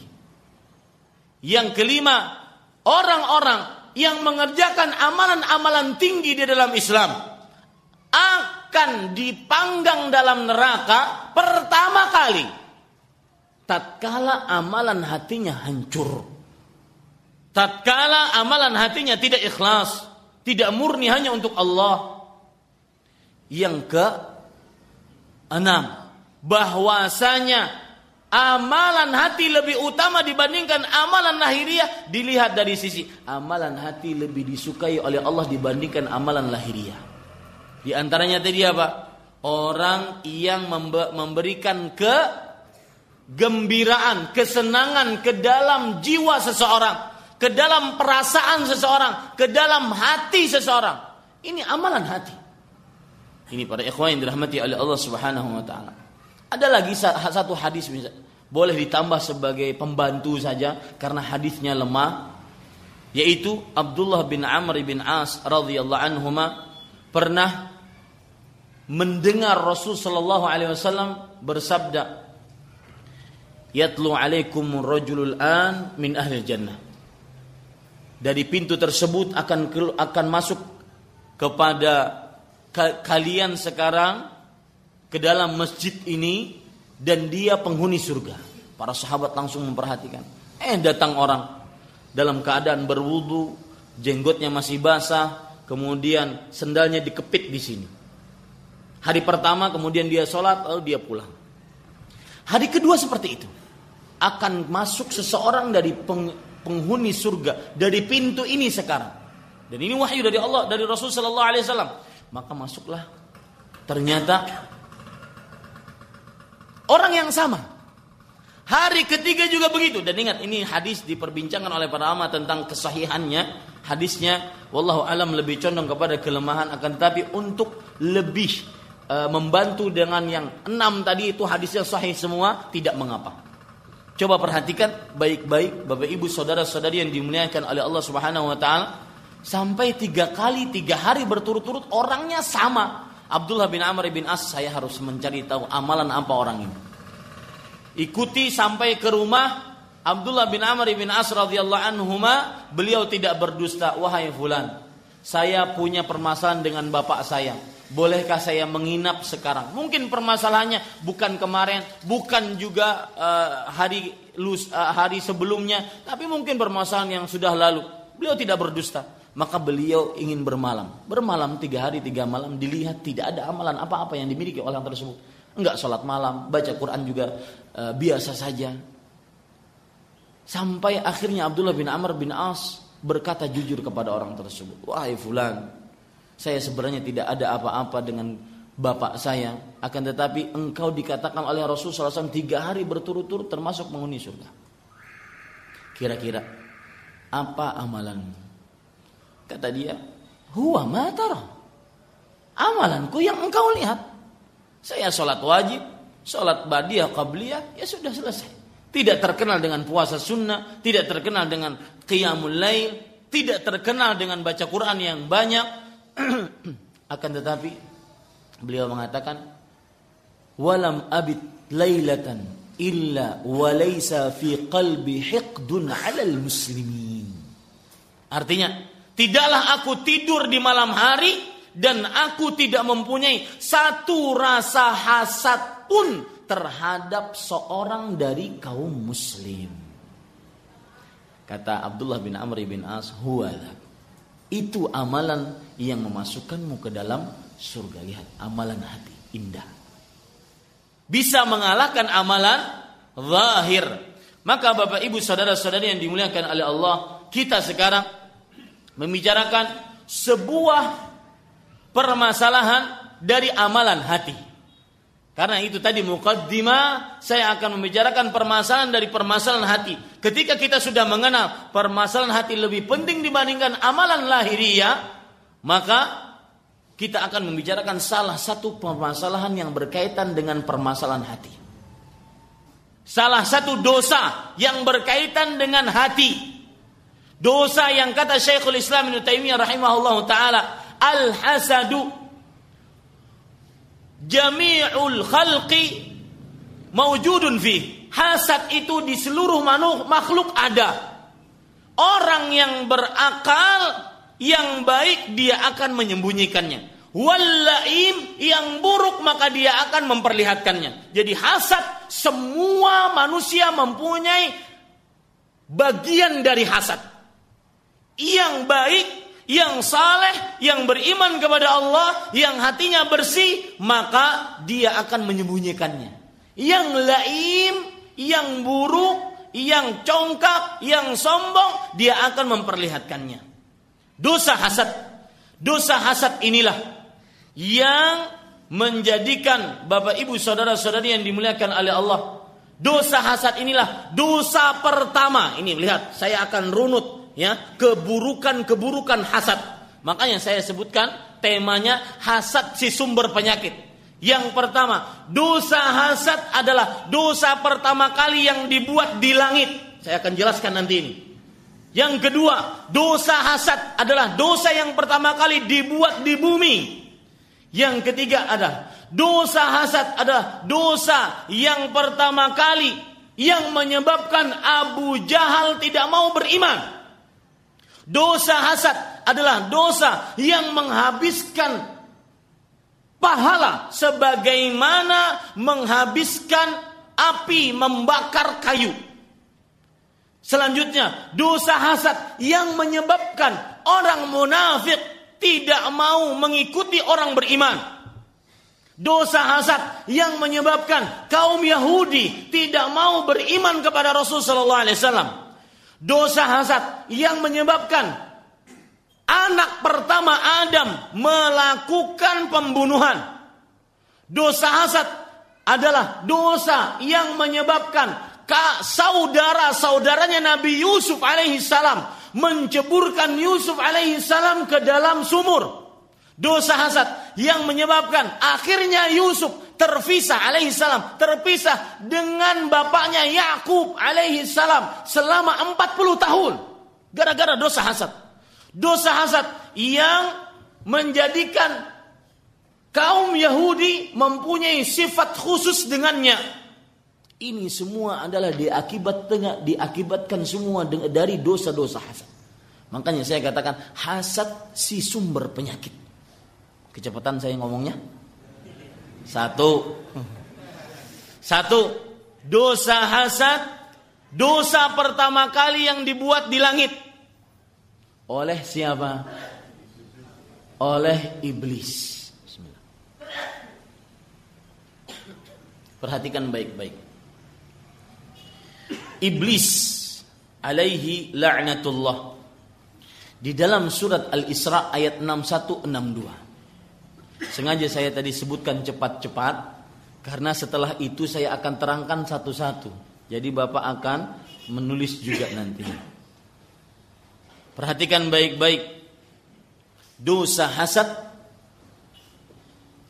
Yang kelima, orang-orang yang mengerjakan amalan-amalan tinggi di dalam Islam akan dipanggang dalam neraka pertama kali tatkala amalan hatinya hancur. Tatkala amalan hatinya tidak ikhlas, tidak murni hanya untuk Allah. Yang ke enam, bahwasanya amalan hati lebih utama dibandingkan amalan lahiriah dilihat dari sisi amalan hati lebih disukai oleh Allah dibandingkan amalan lahiriah. Di antaranya tadi apa? Orang yang memberikan ke gembiraan, kesenangan ke dalam jiwa seseorang, ke dalam perasaan seseorang, ke dalam hati seseorang. Ini amalan hati. Ini para ikhwan yang dirahmati oleh Allah Subhanahu wa taala. Ada lagi satu hadis boleh ditambah sebagai pembantu saja karena hadisnya lemah yaitu Abdullah bin Amr bin As radhiyallahu anhuma pernah mendengar Rasul sallallahu alaihi wasallam bersabda yatlu alaikum rajulul an min ahli jannah. Dari pintu tersebut akan akan masuk kepada kalian sekarang ke dalam masjid ini dan dia penghuni surga. Para sahabat langsung memperhatikan. Eh datang orang dalam keadaan berwudu, jenggotnya masih basah, kemudian sendalnya dikepit di sini. Hari pertama kemudian dia sholat lalu dia pulang. Hari kedua seperti itu akan masuk seseorang dari penghuni surga dari pintu ini sekarang. Dan ini wahyu dari Allah dari Rasul Sallallahu Alaihi Wasallam. Maka masuklah. Ternyata orang yang sama. Hari ketiga juga begitu. Dan ingat ini hadis diperbincangkan oleh para ulama tentang kesahihannya. Hadisnya, wallahu alam lebih condong kepada kelemahan akan tetapi untuk lebih uh, membantu dengan yang enam tadi itu hadisnya sahih semua tidak mengapa. Coba perhatikan baik-baik Bapak Ibu saudara-saudari yang dimuliakan oleh Allah Subhanahu wa taala. Sampai tiga kali tiga hari berturut-turut orangnya sama. Abdullah bin Amr bin As saya harus mencari tahu amalan apa orang ini. ikuti sampai ke rumah Abdullah bin Amr bin As radhiyallahu anhuma beliau tidak berdusta wahai fulan saya punya permasalahan dengan bapak saya bolehkah saya menginap sekarang mungkin permasalahannya bukan kemarin bukan juga uh, hari lus, uh, hari sebelumnya tapi mungkin permasalahan yang sudah lalu beliau tidak berdusta maka beliau ingin bermalam bermalam tiga hari tiga malam dilihat tidak ada amalan apa-apa yang dimiliki orang tersebut enggak sholat malam baca Quran juga uh, biasa saja Sampai akhirnya Abdullah bin Amr bin As berkata jujur kepada orang tersebut. Wahai fulan, saya sebenarnya tidak ada apa-apa dengan bapak saya. Akan tetapi engkau dikatakan oleh Rasul SAW tiga hari berturut-turut termasuk menghuni surga. Kira-kira apa amalanmu? Kata dia, huwa matara. Amalanku yang engkau lihat. Saya sholat wajib, sholat badiah, qabliyah, ya sudah selesai tidak terkenal dengan puasa sunnah, tidak terkenal dengan qiyamul lail, tidak terkenal dengan baca Quran yang banyak. Akan tetapi beliau mengatakan walam abid lailatan illa walaysa fi qalbi hiqdun 'alal muslimin. Artinya, tidaklah aku tidur di malam hari dan aku tidak mempunyai satu rasa hasad pun terhadap seorang dari kaum muslim. Kata Abdullah bin Amr bin As, huwala. Itu amalan yang memasukkanmu ke dalam surga. Lihat, amalan hati indah. Bisa mengalahkan amalan zahir. Maka Bapak Ibu saudara-saudari yang dimuliakan oleh Allah, kita sekarang membicarakan sebuah permasalahan dari amalan hati. Karena itu tadi mukaddimah saya akan membicarakan permasalahan dari permasalahan hati. Ketika kita sudah mengenal permasalahan hati lebih penting dibandingkan amalan lahiriah, maka kita akan membicarakan salah satu permasalahan yang berkaitan dengan permasalahan hati. Salah satu dosa yang berkaitan dengan hati. Dosa yang kata Syekhul Islam Ibnu Taimiyah rahimahullah taala, al-hasadu jami'ul khalqi maujudun fi. Hasad itu di seluruh makhluk ada. Orang yang berakal yang baik dia akan menyembunyikannya. Wallaim yang buruk maka dia akan memperlihatkannya. Jadi hasad semua manusia mempunyai bagian dari hasad. Yang baik yang saleh, yang beriman kepada Allah, yang hatinya bersih, maka dia akan menyembunyikannya. Yang laim, yang buruk, yang congkak, yang sombong, dia akan memperlihatkannya. Dosa hasad, dosa hasad inilah yang menjadikan Bapak Ibu saudara-saudari yang dimuliakan oleh Allah. Dosa hasad inilah dosa pertama. Ini lihat, saya akan runut ya keburukan-keburukan hasad. Makanya saya sebutkan temanya hasad si sumber penyakit. Yang pertama, dosa hasad adalah dosa pertama kali yang dibuat di langit. Saya akan jelaskan nanti ini. Yang kedua, dosa hasad adalah dosa yang pertama kali dibuat di bumi. Yang ketiga adalah dosa hasad adalah dosa yang pertama kali yang menyebabkan Abu Jahal tidak mau beriman. Dosa hasad adalah dosa yang menghabiskan pahala sebagaimana menghabiskan api membakar kayu. Selanjutnya, dosa hasad yang menyebabkan orang munafik tidak mau mengikuti orang beriman. Dosa hasad yang menyebabkan kaum Yahudi tidak mau beriman kepada Rasul wasallam dosa hasad yang menyebabkan anak pertama Adam melakukan pembunuhan. Dosa hasad adalah dosa yang menyebabkan saudara-saudaranya Nabi Yusuf alaihi salam menceburkan Yusuf alaihi salam ke dalam sumur. Dosa hasad yang menyebabkan akhirnya Yusuf terpisah alaihi salam, terpisah dengan bapaknya Yakub alaihi salam selama 40 tahun gara-gara dosa hasad. Dosa hasad yang menjadikan kaum Yahudi mempunyai sifat khusus dengannya. Ini semua adalah diakibat tengah, diakibatkan semua dari dosa-dosa hasad. Makanya saya katakan hasad si sumber penyakit. Kecepatan saya ngomongnya. Satu. Satu. Dosa hasad. Dosa pertama kali yang dibuat di langit. Oleh siapa? Oleh iblis. Perhatikan baik-baik. Iblis alaihi la'natullah. Di dalam surat Al-Isra ayat 6162. Sengaja saya tadi sebutkan cepat-cepat karena setelah itu saya akan terangkan satu-satu. Jadi Bapak akan menulis juga nanti. Perhatikan baik-baik. Dosa hasad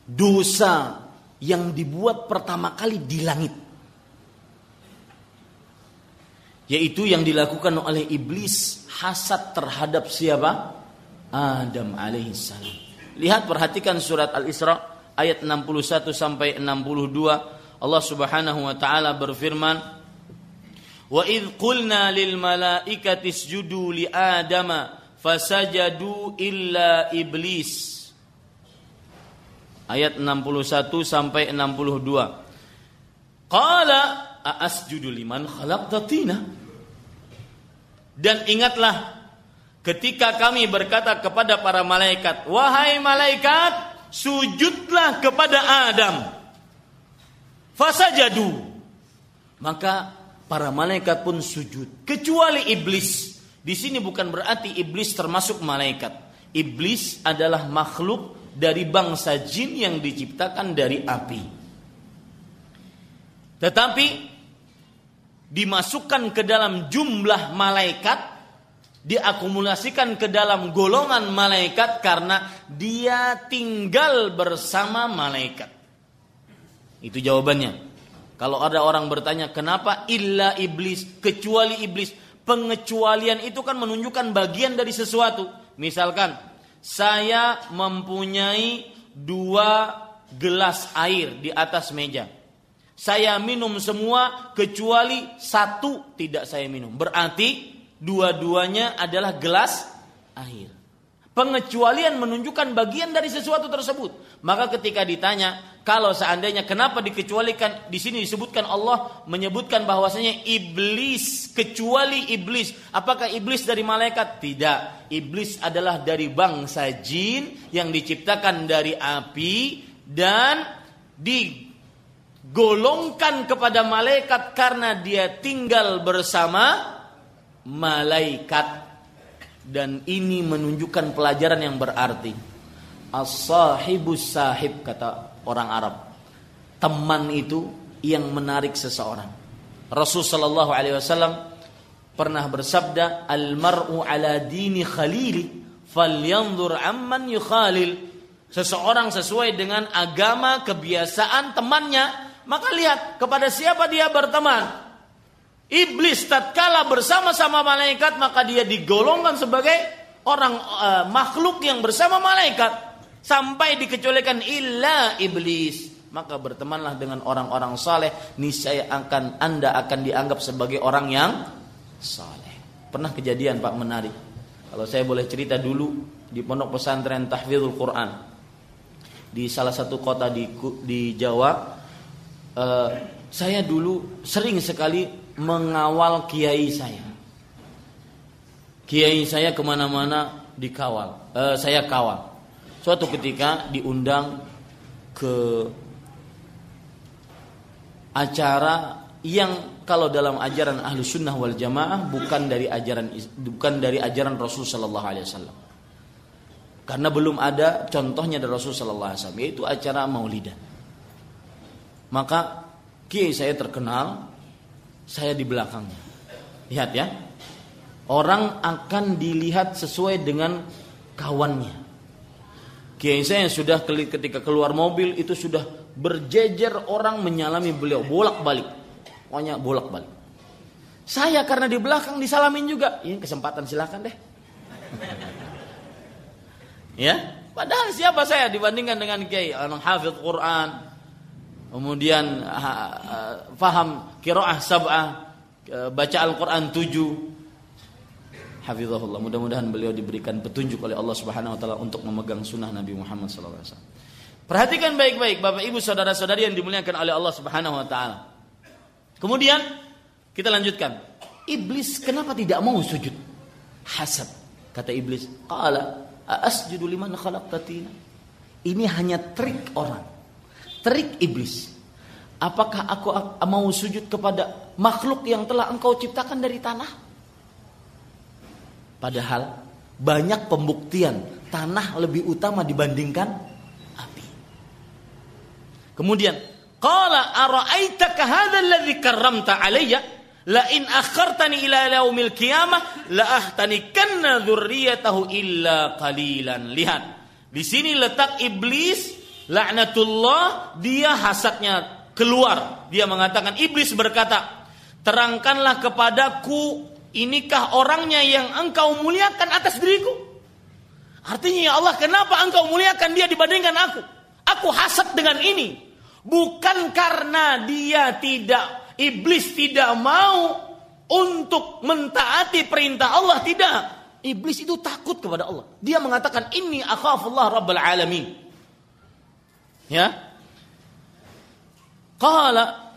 dosa yang dibuat pertama kali di langit yaitu yang dilakukan oleh iblis hasad terhadap siapa? Adam alaihissalam. Lihat perhatikan surat Al-Isra ayat 61 sampai 62 Allah Subhanahu wa taala berfirman Wa idh qulna lil malaikati isjudu li adama fasajadu illa iblis. Ayat 61 sampai 62 Qala asjudu liman khalaqta tina dan ingatlah ketika kami berkata kepada para malaikat, "Wahai malaikat, sujudlah kepada Adam." Fasajadu. Maka para malaikat pun sujud, kecuali iblis. Di sini bukan berarti iblis termasuk malaikat. Iblis adalah makhluk dari bangsa jin yang diciptakan dari api. Tetapi dimasukkan ke dalam jumlah malaikat diakumulasikan ke dalam golongan malaikat karena dia tinggal bersama malaikat. Itu jawabannya. Kalau ada orang bertanya kenapa illa iblis kecuali iblis, pengecualian itu kan menunjukkan bagian dari sesuatu. Misalkan saya mempunyai dua gelas air di atas meja saya minum semua kecuali satu tidak saya minum. Berarti dua-duanya adalah gelas air. Pengecualian menunjukkan bagian dari sesuatu tersebut. Maka ketika ditanya, kalau seandainya kenapa dikecualikan di sini disebutkan Allah menyebutkan bahwasanya iblis kecuali iblis. Apakah iblis dari malaikat? Tidak. Iblis adalah dari bangsa jin yang diciptakan dari api dan di golongkan kepada malaikat karena dia tinggal bersama malaikat. Dan ini menunjukkan pelajaran yang berarti. As-sahibus sahib kata orang Arab. Teman itu yang menarik seseorang. Rasul sallallahu alaihi wasallam pernah bersabda al mar'u ala dini khalili falyanzur amman yukhalil. Seseorang sesuai dengan agama kebiasaan temannya maka lihat kepada siapa dia berteman. Iblis tatkala bersama-sama malaikat maka dia digolongkan sebagai orang uh, makhluk yang bersama malaikat sampai dikecualikan illa iblis. Maka bertemanlah dengan orang-orang saleh, niscaya akan Anda akan dianggap sebagai orang yang saleh. Pernah kejadian Pak menarik. Kalau saya boleh cerita dulu di pondok pesantren Tahfidzul Quran di salah satu kota di di Jawa uh, saya dulu sering sekali mengawal kiai saya. Kiai saya ke mana-mana dikawal, uh, saya kawal. Suatu ketika diundang ke acara yang kalau dalam ajaran ahlu sunnah wal jamaah bukan dari ajaran bukan dari ajaran Rasul Shallallahu Alaihi Wasallam. Karena belum ada contohnya dari Rasul Shallallahu Alaihi Wasallam yaitu acara maulidan maka kiai saya terkenal, saya di belakangnya. Lihat ya, orang akan dilihat sesuai dengan kawannya. Kiai saya yang sudah ketika keluar mobil itu sudah berjejer orang menyalami beliau bolak-balik. Pokoknya bolak-balik. Saya karena di belakang disalamin juga. Ini kesempatan silakan deh. ya, padahal siapa saya dibandingkan dengan kiai orang hafid Quran, kemudian faham kiroah sab'ah, baca Al-Quran tujuh. Hafizahullah. Mudah-mudahan beliau diberikan petunjuk oleh Allah Subhanahu Wa Taala untuk memegang sunnah Nabi Muhammad SAW. Perhatikan baik-baik Bapak Ibu saudara-saudari yang dimuliakan oleh Allah Subhanahu Wa Taala. Kemudian kita lanjutkan. Iblis kenapa tidak mau sujud? Hasad. Kata iblis, "Qala asjudu liman khalaqtatina?" Ini hanya trik orang. Trik iblis. Apakah aku mau sujud kepada makhluk yang telah engkau ciptakan dari tanah? Padahal banyak pembuktian tanah lebih utama dibandingkan api. Kemudian, qala ara'aitaka hadzal ladzi karramta alayya la in akhartani ila yaumil qiyamah la ahtanikanna dzurriyyatahu illa qalilan. Lihat, di sini letak iblis laknatullah dia hasadnya keluar. Dia mengatakan, iblis berkata, terangkanlah kepadaku, inikah orangnya yang engkau muliakan atas diriku? Artinya ya Allah, kenapa engkau muliakan dia dibandingkan aku? Aku hasad dengan ini. Bukan karena dia tidak, iblis tidak mau untuk mentaati perintah Allah, tidak. Iblis itu takut kepada Allah. Dia mengatakan, ini akhafullah rabbal alamin. Ya, Qala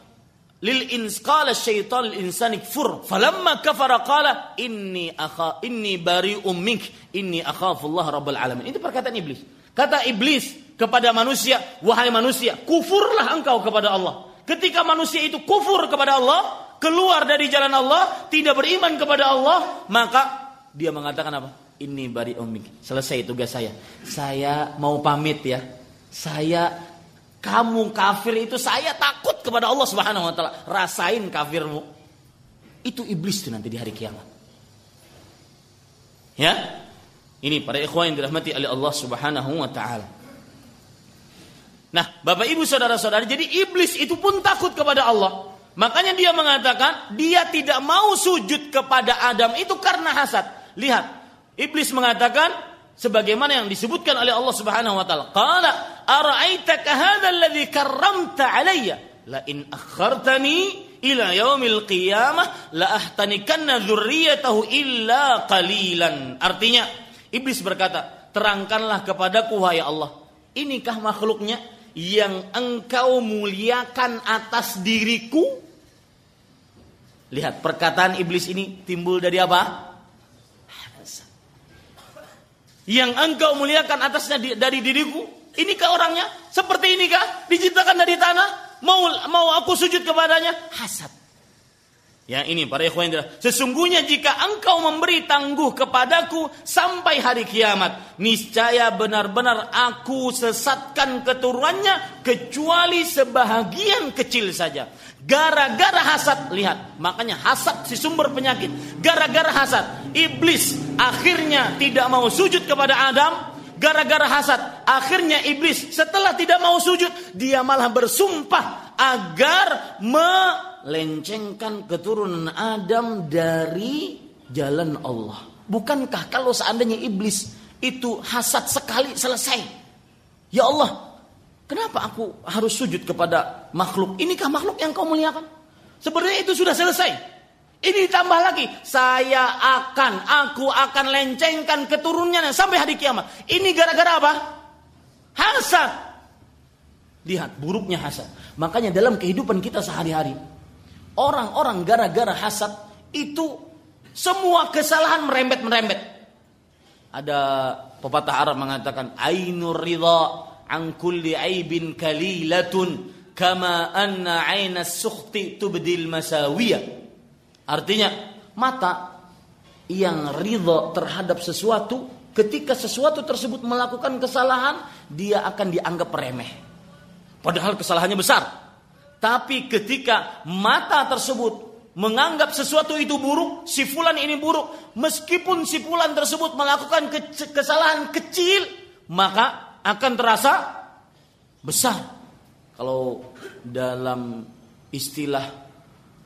lil ins qala syaitan lil insani kfur. Falamma kafara qala inni akha inni bari'um mink. Inni akhafu Allah rabbul alamin. Itu perkataan iblis. Kata iblis kepada manusia wahai manusia kufurlah engkau kepada Allah. Ketika manusia itu kufur kepada Allah keluar dari jalan Allah tidak beriman kepada Allah maka dia mengatakan apa? Ini bari mink. Selesai tugas saya. Saya mau pamit ya saya kamu kafir itu saya takut kepada Allah Subhanahu wa taala. Rasain kafirmu. Itu iblis itu nanti di hari kiamat. Ya. Ini para ikhwan yang dirahmati oleh Allah Subhanahu wa taala. Nah, Bapak Ibu saudara-saudari, jadi iblis itu pun takut kepada Allah. Makanya dia mengatakan dia tidak mau sujud kepada Adam itu karena hasad. Lihat, iblis mengatakan sebagaimana yang disebutkan oleh Allah Subhanahu wa taala. Qala ara'aitaka hadha alladhi karramta alayya la in akhartani ila yaumil qiyamah la ahtanikanna dzurriyyatahu illa qalilan. Artinya iblis berkata, "Terangkanlah kepadaku wahai Allah, inikah makhluknya yang engkau muliakan atas diriku?" Lihat perkataan iblis ini timbul dari apa? Yang engkau muliakan atasnya dari diriku? Inikah orangnya? Seperti inikah? Diciptakan dari tanah? Mau mau aku sujud kepadanya? Hasad. Ya ini para ikhwan Sesungguhnya jika engkau memberi tangguh kepadaku sampai hari kiamat. Niscaya benar-benar aku sesatkan keturunannya kecuali sebahagian kecil saja. Gara-gara hasad, lihat, makanya hasad si sumber penyakit. Gara-gara hasad, iblis akhirnya tidak mau sujud kepada Adam. Gara-gara hasad, akhirnya iblis setelah tidak mau sujud, dia malah bersumpah agar me melencengkan keturunan Adam dari jalan Allah. Bukankah kalau seandainya iblis itu hasad sekali selesai? Ya Allah, kenapa aku harus sujud kepada makhluk? Inikah makhluk yang kau muliakan? Sebenarnya itu sudah selesai. Ini ditambah lagi, saya akan, aku akan lencengkan keturunannya sampai hari kiamat. Ini gara-gara apa? Hasad. Lihat buruknya hasad. Makanya dalam kehidupan kita sehari-hari, Orang-orang gara-gara hasad itu semua kesalahan merembet-merembet. Ada pepatah Arab mengatakan ainur ridha an kulli aibin kalilatun kama anna aina sukhti tubdil masawiyah. Artinya mata yang ridha terhadap sesuatu ketika sesuatu tersebut melakukan kesalahan dia akan dianggap remeh. Padahal kesalahannya besar. Tapi ketika mata tersebut menganggap sesuatu itu buruk, si fulan ini buruk, meskipun si fulan tersebut melakukan ke kesalahan kecil, maka akan terasa besar. Kalau dalam istilah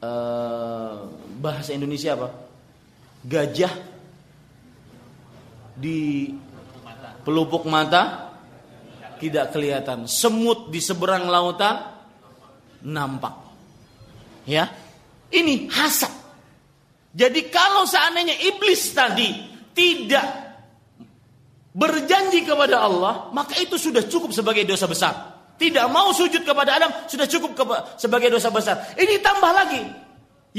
uh, bahasa Indonesia apa? Gajah di pelupuk mata tidak kelihatan. Semut di seberang lautan nampak. Ya. Ini hasad. Jadi kalau seandainya iblis tadi tidak berjanji kepada Allah, maka itu sudah cukup sebagai dosa besar. Tidak mau sujud kepada Adam sudah cukup sebagai dosa besar. Ini tambah lagi.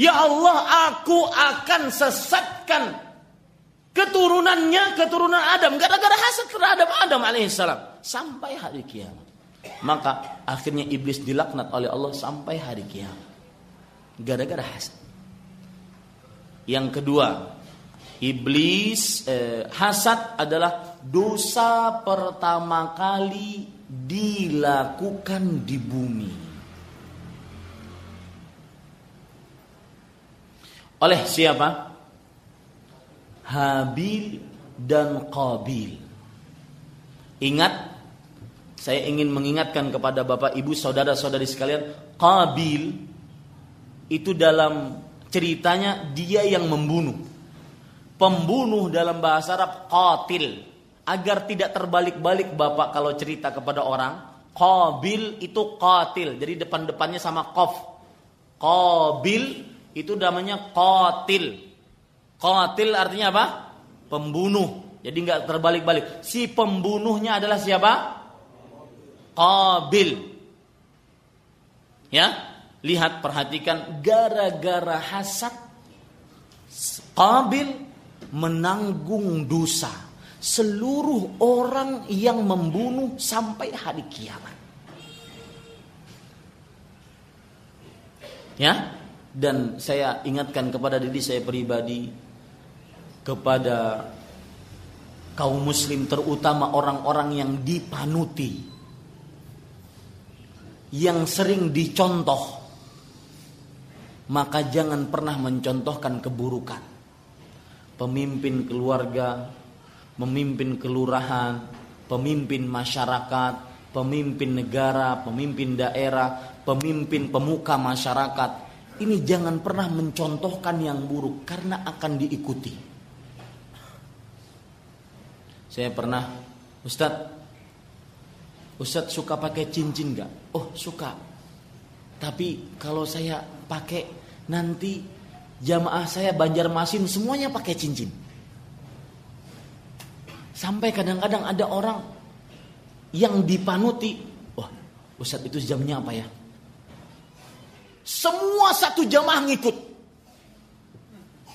Ya Allah, aku akan sesatkan keturunannya, keturunan Adam gara-gara hasad terhadap Adam alaihissalam sampai hari kiamat. Maka akhirnya iblis dilaknat oleh Allah sampai hari kiamat. Gara-gara hasad. Yang kedua, iblis eh, hasad adalah dosa pertama kali dilakukan di bumi. Oleh siapa? Habil dan Qabil. Ingat, saya ingin mengingatkan kepada Bapak Ibu saudara-saudari sekalian, Qabil itu dalam ceritanya dia yang membunuh. Pembunuh dalam bahasa Arab qatil. Agar tidak terbalik-balik Bapak kalau cerita kepada orang, Qabil itu qatil. Jadi depan-depannya sama qaf. Qabil itu namanya qatil. Qatil artinya apa? Pembunuh. Jadi nggak terbalik-balik. Si pembunuhnya adalah siapa? Qabil. Ya, lihat perhatikan gara-gara hasad Qabil menanggung dosa seluruh orang yang membunuh sampai hari kiamat. Ya, dan saya ingatkan kepada diri saya pribadi kepada kaum muslim terutama orang-orang yang dipanuti yang sering dicontoh maka jangan pernah mencontohkan keburukan pemimpin keluarga pemimpin kelurahan pemimpin masyarakat pemimpin negara pemimpin daerah pemimpin pemuka masyarakat ini jangan pernah mencontohkan yang buruk karena akan diikuti. Saya pernah, Ustadz, Ustadz suka pakai cincin gak? Oh suka. Tapi kalau saya pakai nanti jamaah saya Banjarmasin semuanya pakai cincin. Sampai kadang-kadang ada orang yang dipanuti. Wah, Ustadz itu jamnya apa ya? Semua satu jamaah ngikut.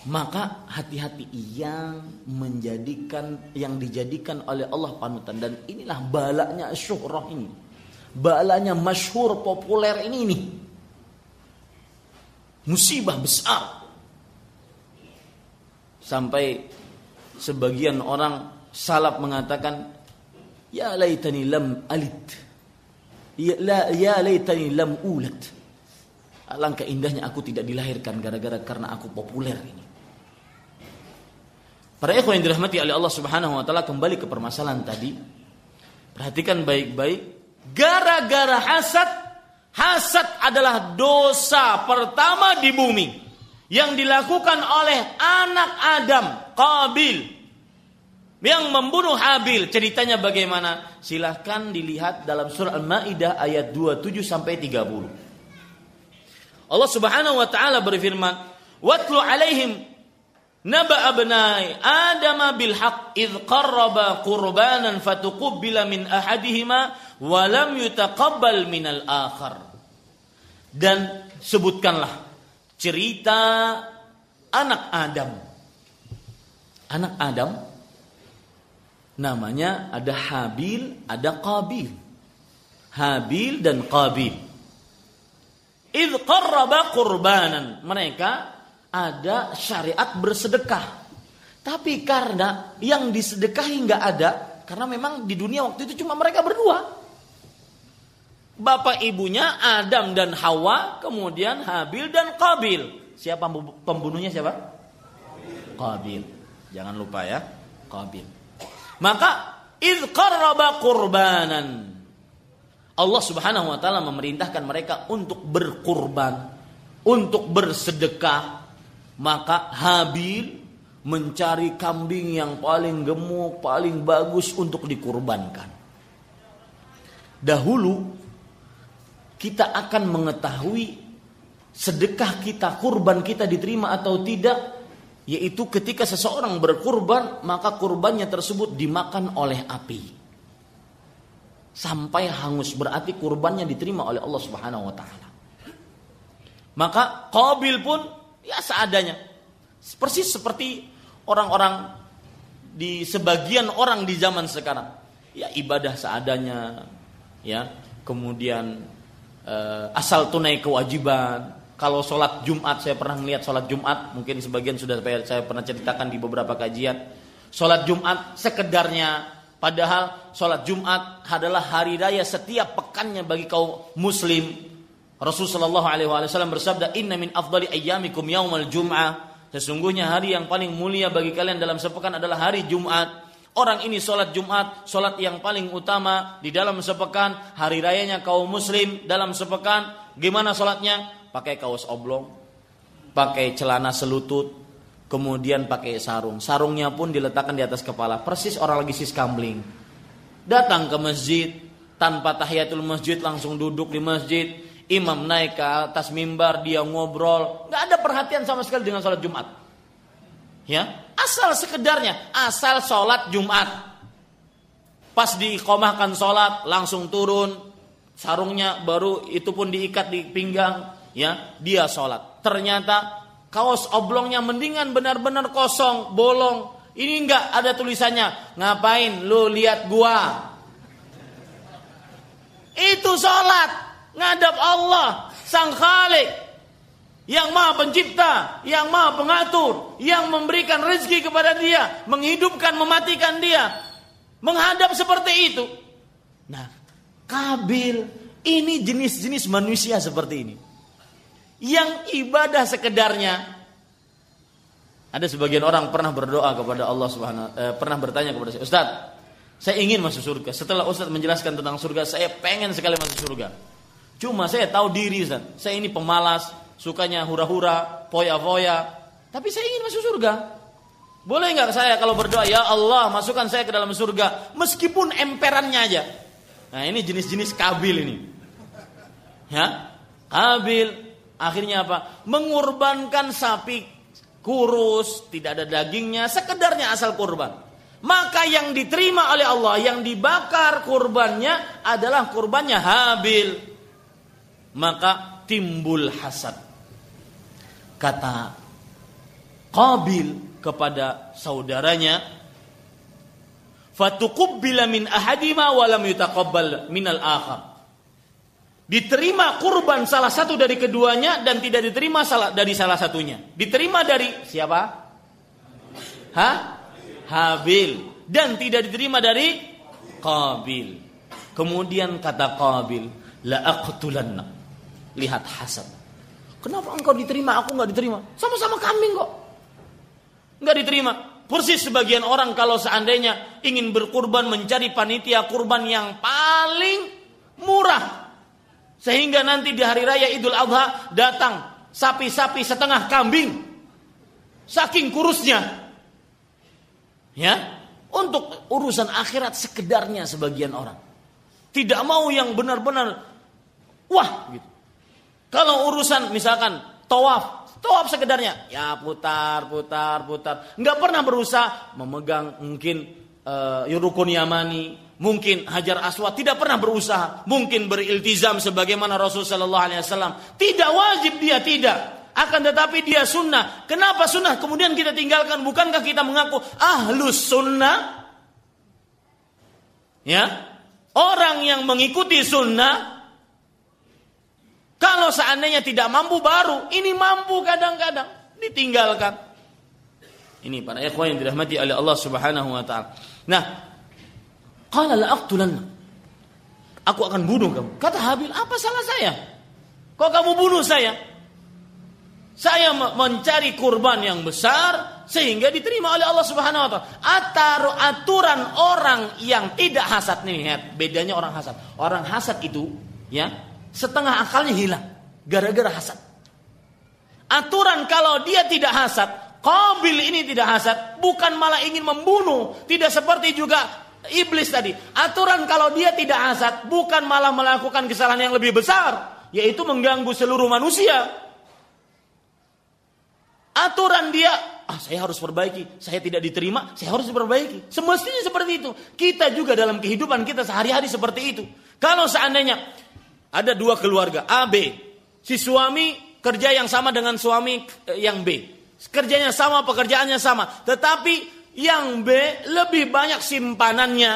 Maka hati-hati yang menjadikan yang dijadikan oleh Allah panutan dan inilah balanya syuhrah ini. Balanya masyhur populer ini ini. Musibah besar. Sampai sebagian orang salaf mengatakan ya laitani lam alit. Ya, la, ya laitani lam ulat Alangkah indahnya aku tidak dilahirkan gara-gara karena aku populer ini. Para ikhwan yang dirahmati oleh Allah Subhanahu wa taala kembali ke permasalahan tadi. Perhatikan baik-baik. Gara-gara hasad, hasad adalah dosa pertama di bumi yang dilakukan oleh anak Adam, Qabil yang membunuh Habil. Ceritanya bagaimana? Silahkan dilihat dalam surah Al-Maidah ayat 27 sampai 30. Allah Subhanahu wa taala berfirman, "Watlu alaihim naba abnai Adam bil haqq id qarraba qurbanan fatuqbila min ahadihima wa lam yutaqabbal min al akhar." Dan sebutkanlah cerita anak Adam. Anak Adam namanya ada Habil, ada Qabil. Habil dan Qabil. Idh qarraba qurbanan. Mereka ada syariat bersedekah. Tapi karena yang disedekahi nggak ada, karena memang di dunia waktu itu cuma mereka berdua. Bapak ibunya Adam dan Hawa, kemudian Habil dan Qabil. Siapa pembunuhnya siapa? Qabil. Jangan lupa ya, Qabil. Maka idh qarraba qurbanan. Allah Subhanahu wa taala memerintahkan mereka untuk berkurban, untuk bersedekah. Maka Habil mencari kambing yang paling gemuk, paling bagus untuk dikurbankan. Dahulu kita akan mengetahui sedekah kita, kurban kita diterima atau tidak, yaitu ketika seseorang berkurban, maka kurbannya tersebut dimakan oleh api. Sampai hangus berarti kurbannya diterima oleh Allah Subhanahu wa taala. Maka Qabil pun ya seadanya. Persis seperti orang-orang di sebagian orang di zaman sekarang. Ya ibadah seadanya, ya. Kemudian uh, asal tunai kewajiban. Kalau sholat Jumat saya pernah melihat sholat Jumat, mungkin sebagian sudah saya, pernah ceritakan di beberapa kajian. Sholat Jumat sekedarnya, padahal sholat Jumat adalah hari raya setiap pekannya bagi kaum Muslim. Rasulullah Alaihi Wasallam bersabda, Inna min afdali ayyamikum yaumal jum'ah. Sesungguhnya hari yang paling mulia bagi kalian dalam sepekan adalah hari Jumat. Orang ini sholat Jumat, sholat yang paling utama di dalam sepekan, hari rayanya kaum muslim dalam sepekan. Gimana sholatnya? Pakai kaos oblong, pakai celana selutut, kemudian pakai sarung. Sarungnya pun diletakkan di atas kepala, persis orang lagi siskambling. Datang ke masjid, tanpa tahiyatul masjid langsung duduk di masjid. Imam naik ke atas mimbar, dia ngobrol. Gak ada perhatian sama sekali dengan sholat Jumat. Ya, Asal sekedarnya, asal sholat Jumat. Pas dikomahkan sholat, langsung turun, sarungnya baru itu pun diikat di pinggang, ya dia sholat. Ternyata kaos oblongnya mendingan benar-benar kosong, bolong. Ini enggak ada tulisannya, ngapain lu lihat gua? Itu sholat, ngadap Allah, sang khalik, yang maha pencipta, yang maha pengatur, yang memberikan rezeki kepada dia, menghidupkan, mematikan dia, menghadap seperti itu. Nah, Kabil ini jenis-jenis manusia seperti ini. Yang ibadah sekedarnya ada sebagian orang pernah berdoa kepada Allah Subhanahu eh, pernah bertanya kepada saya, "Ustaz, saya ingin masuk surga." Setelah Ustaz menjelaskan tentang surga, saya pengen sekali masuk surga. Cuma saya tahu diri, Ustaz. Saya ini pemalas, sukanya hura-hura, poya-poya. Tapi saya ingin masuk surga. Boleh nggak saya kalau berdoa, ya Allah masukkan saya ke dalam surga, meskipun emperannya aja. Nah ini jenis-jenis kabil ini. Ya, kabil akhirnya apa? Mengorbankan sapi kurus, tidak ada dagingnya, sekedarnya asal kurban. Maka yang diterima oleh Allah, yang dibakar kurbannya adalah kurbannya Habil. Maka timbul hasad kata Qabil kepada saudaranya fatuqubbila min ahadima wa lam yutaqabbal minal akhar. Diterima kurban salah satu dari keduanya dan tidak diterima salah dari salah satunya. Diterima dari siapa? Hah? Habil. Dan tidak diterima dari Qabil. Kemudian kata Qabil la aqtulanna. Lihat hasad Kenapa engkau diterima, aku nggak diterima? Sama-sama kambing kok. Nggak diterima. Persis sebagian orang kalau seandainya ingin berkurban mencari panitia kurban yang paling murah. Sehingga nanti di hari raya Idul Adha datang sapi-sapi setengah kambing. Saking kurusnya. Ya, untuk urusan akhirat sekedarnya sebagian orang. Tidak mau yang benar-benar wah gitu. Kalau urusan misalkan tawaf, tawaf sekedarnya, ya putar, putar, putar. Nggak pernah berusaha memegang mungkin uh, rukun yamani, mungkin hajar aswad, tidak pernah berusaha. Mungkin beriltizam sebagaimana Rasul Shallallahu Alaihi Wasallam. Tidak wajib dia tidak. Akan tetapi dia sunnah. Kenapa sunnah? Kemudian kita tinggalkan. Bukankah kita mengaku ahlus sunnah? Ya, orang yang mengikuti sunnah kalau seandainya tidak mampu baru, ini mampu kadang-kadang ditinggalkan. Ini para ikhwan yang dirahmati oleh Allah Subhanahu wa taala. Nah, qala la aqtulanna. Aku akan bunuh kamu. Kata Habil, apa salah saya? Kok kamu bunuh saya? Saya mencari kurban yang besar sehingga diterima oleh Allah Subhanahu wa taala. Atar aturan orang yang tidak hasad nih, bedanya orang hasad. Orang hasad itu ya setengah akalnya hilang gara-gara hasad. Aturan kalau dia tidak hasad, Qabil ini tidak hasad, bukan malah ingin membunuh, tidak seperti juga iblis tadi. Aturan kalau dia tidak hasad bukan malah melakukan kesalahan yang lebih besar, yaitu mengganggu seluruh manusia. Aturan dia, ah saya harus perbaiki, saya tidak diterima, saya harus perbaiki. Semestinya seperti itu. Kita juga dalam kehidupan kita sehari-hari seperti itu. Kalau seandainya ada dua keluarga A, B, si suami kerja yang sama dengan suami eh, yang B, kerjanya sama, pekerjaannya sama, tetapi yang B lebih banyak simpanannya,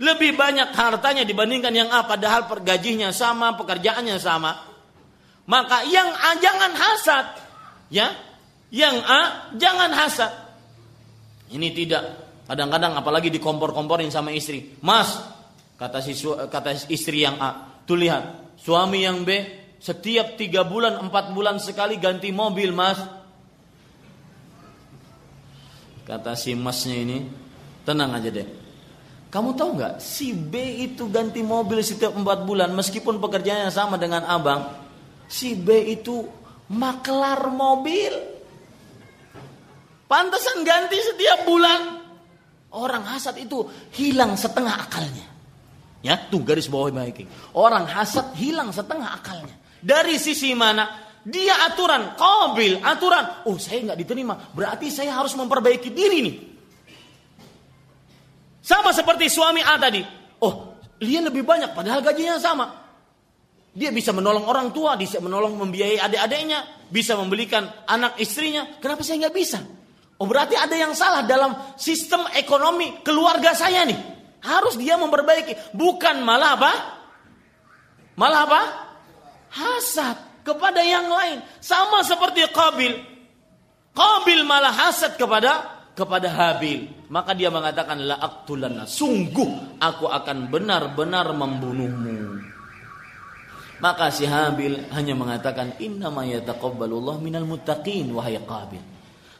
lebih banyak hartanya dibandingkan yang A padahal pergajinya sama, pekerjaannya sama. Maka yang A jangan hasad, ya. Yang A jangan hasad. Ini tidak. Kadang-kadang apalagi dikompor-komporin sama istri. Mas, kata si kata istri yang A, tuh lihat, suami yang B setiap tiga bulan, empat bulan sekali ganti mobil, mas Kata si masnya ini, tenang aja deh. Kamu tahu nggak, si B itu ganti mobil setiap empat bulan meskipun pekerjaannya sama dengan abang. Si B itu maklar mobil. Pantesan ganti setiap bulan. Orang hasad itu hilang setengah akalnya. Ya, tuh garis bawah baik. Orang hasad hilang setengah akalnya. Dari sisi mana? Dia aturan, kobil, aturan. Oh saya nggak diterima, berarti saya harus memperbaiki diri nih. Sama seperti suami A tadi. Oh dia lebih banyak padahal gajinya sama. Dia bisa menolong orang tua, bisa menolong membiayai adik-adiknya, bisa membelikan anak istrinya. Kenapa saya nggak bisa? Oh berarti ada yang salah dalam sistem ekonomi keluarga saya nih. Harus dia memperbaiki, bukan malah apa? Malah apa? Hasad kepada yang lain. Sama seperti Qabil. Qabil malah hasad kepada kepada Habil. Maka dia mengatakan la aqtulanna. Sungguh aku akan benar-benar membunuhmu. Maka si Habil hanya mengatakan inna ma yataqabbalullah minal muttaqin wahai Qabil.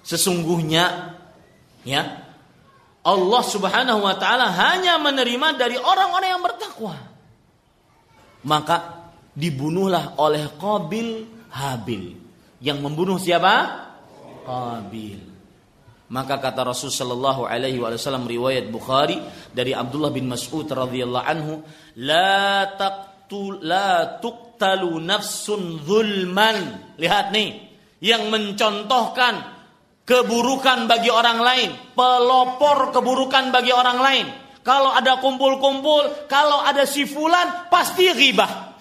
Sesungguhnya ya Allah Subhanahu wa taala hanya menerima dari orang-orang yang bertakwa. Maka dibunuhlah oleh Qabil Habil. Yang membunuh siapa? Qabil. Maka kata Rasul sallallahu alaihi wasallam riwayat Bukhari dari Abdullah bin Mas'ud radhiyallahu anhu, la taqtul la tuqtalu nafsun zulman. Lihat nih, yang mencontohkan keburukan bagi orang lain, pelopor keburukan bagi orang lain. Kalau ada kumpul-kumpul, kalau ada si fulan pasti ghibah.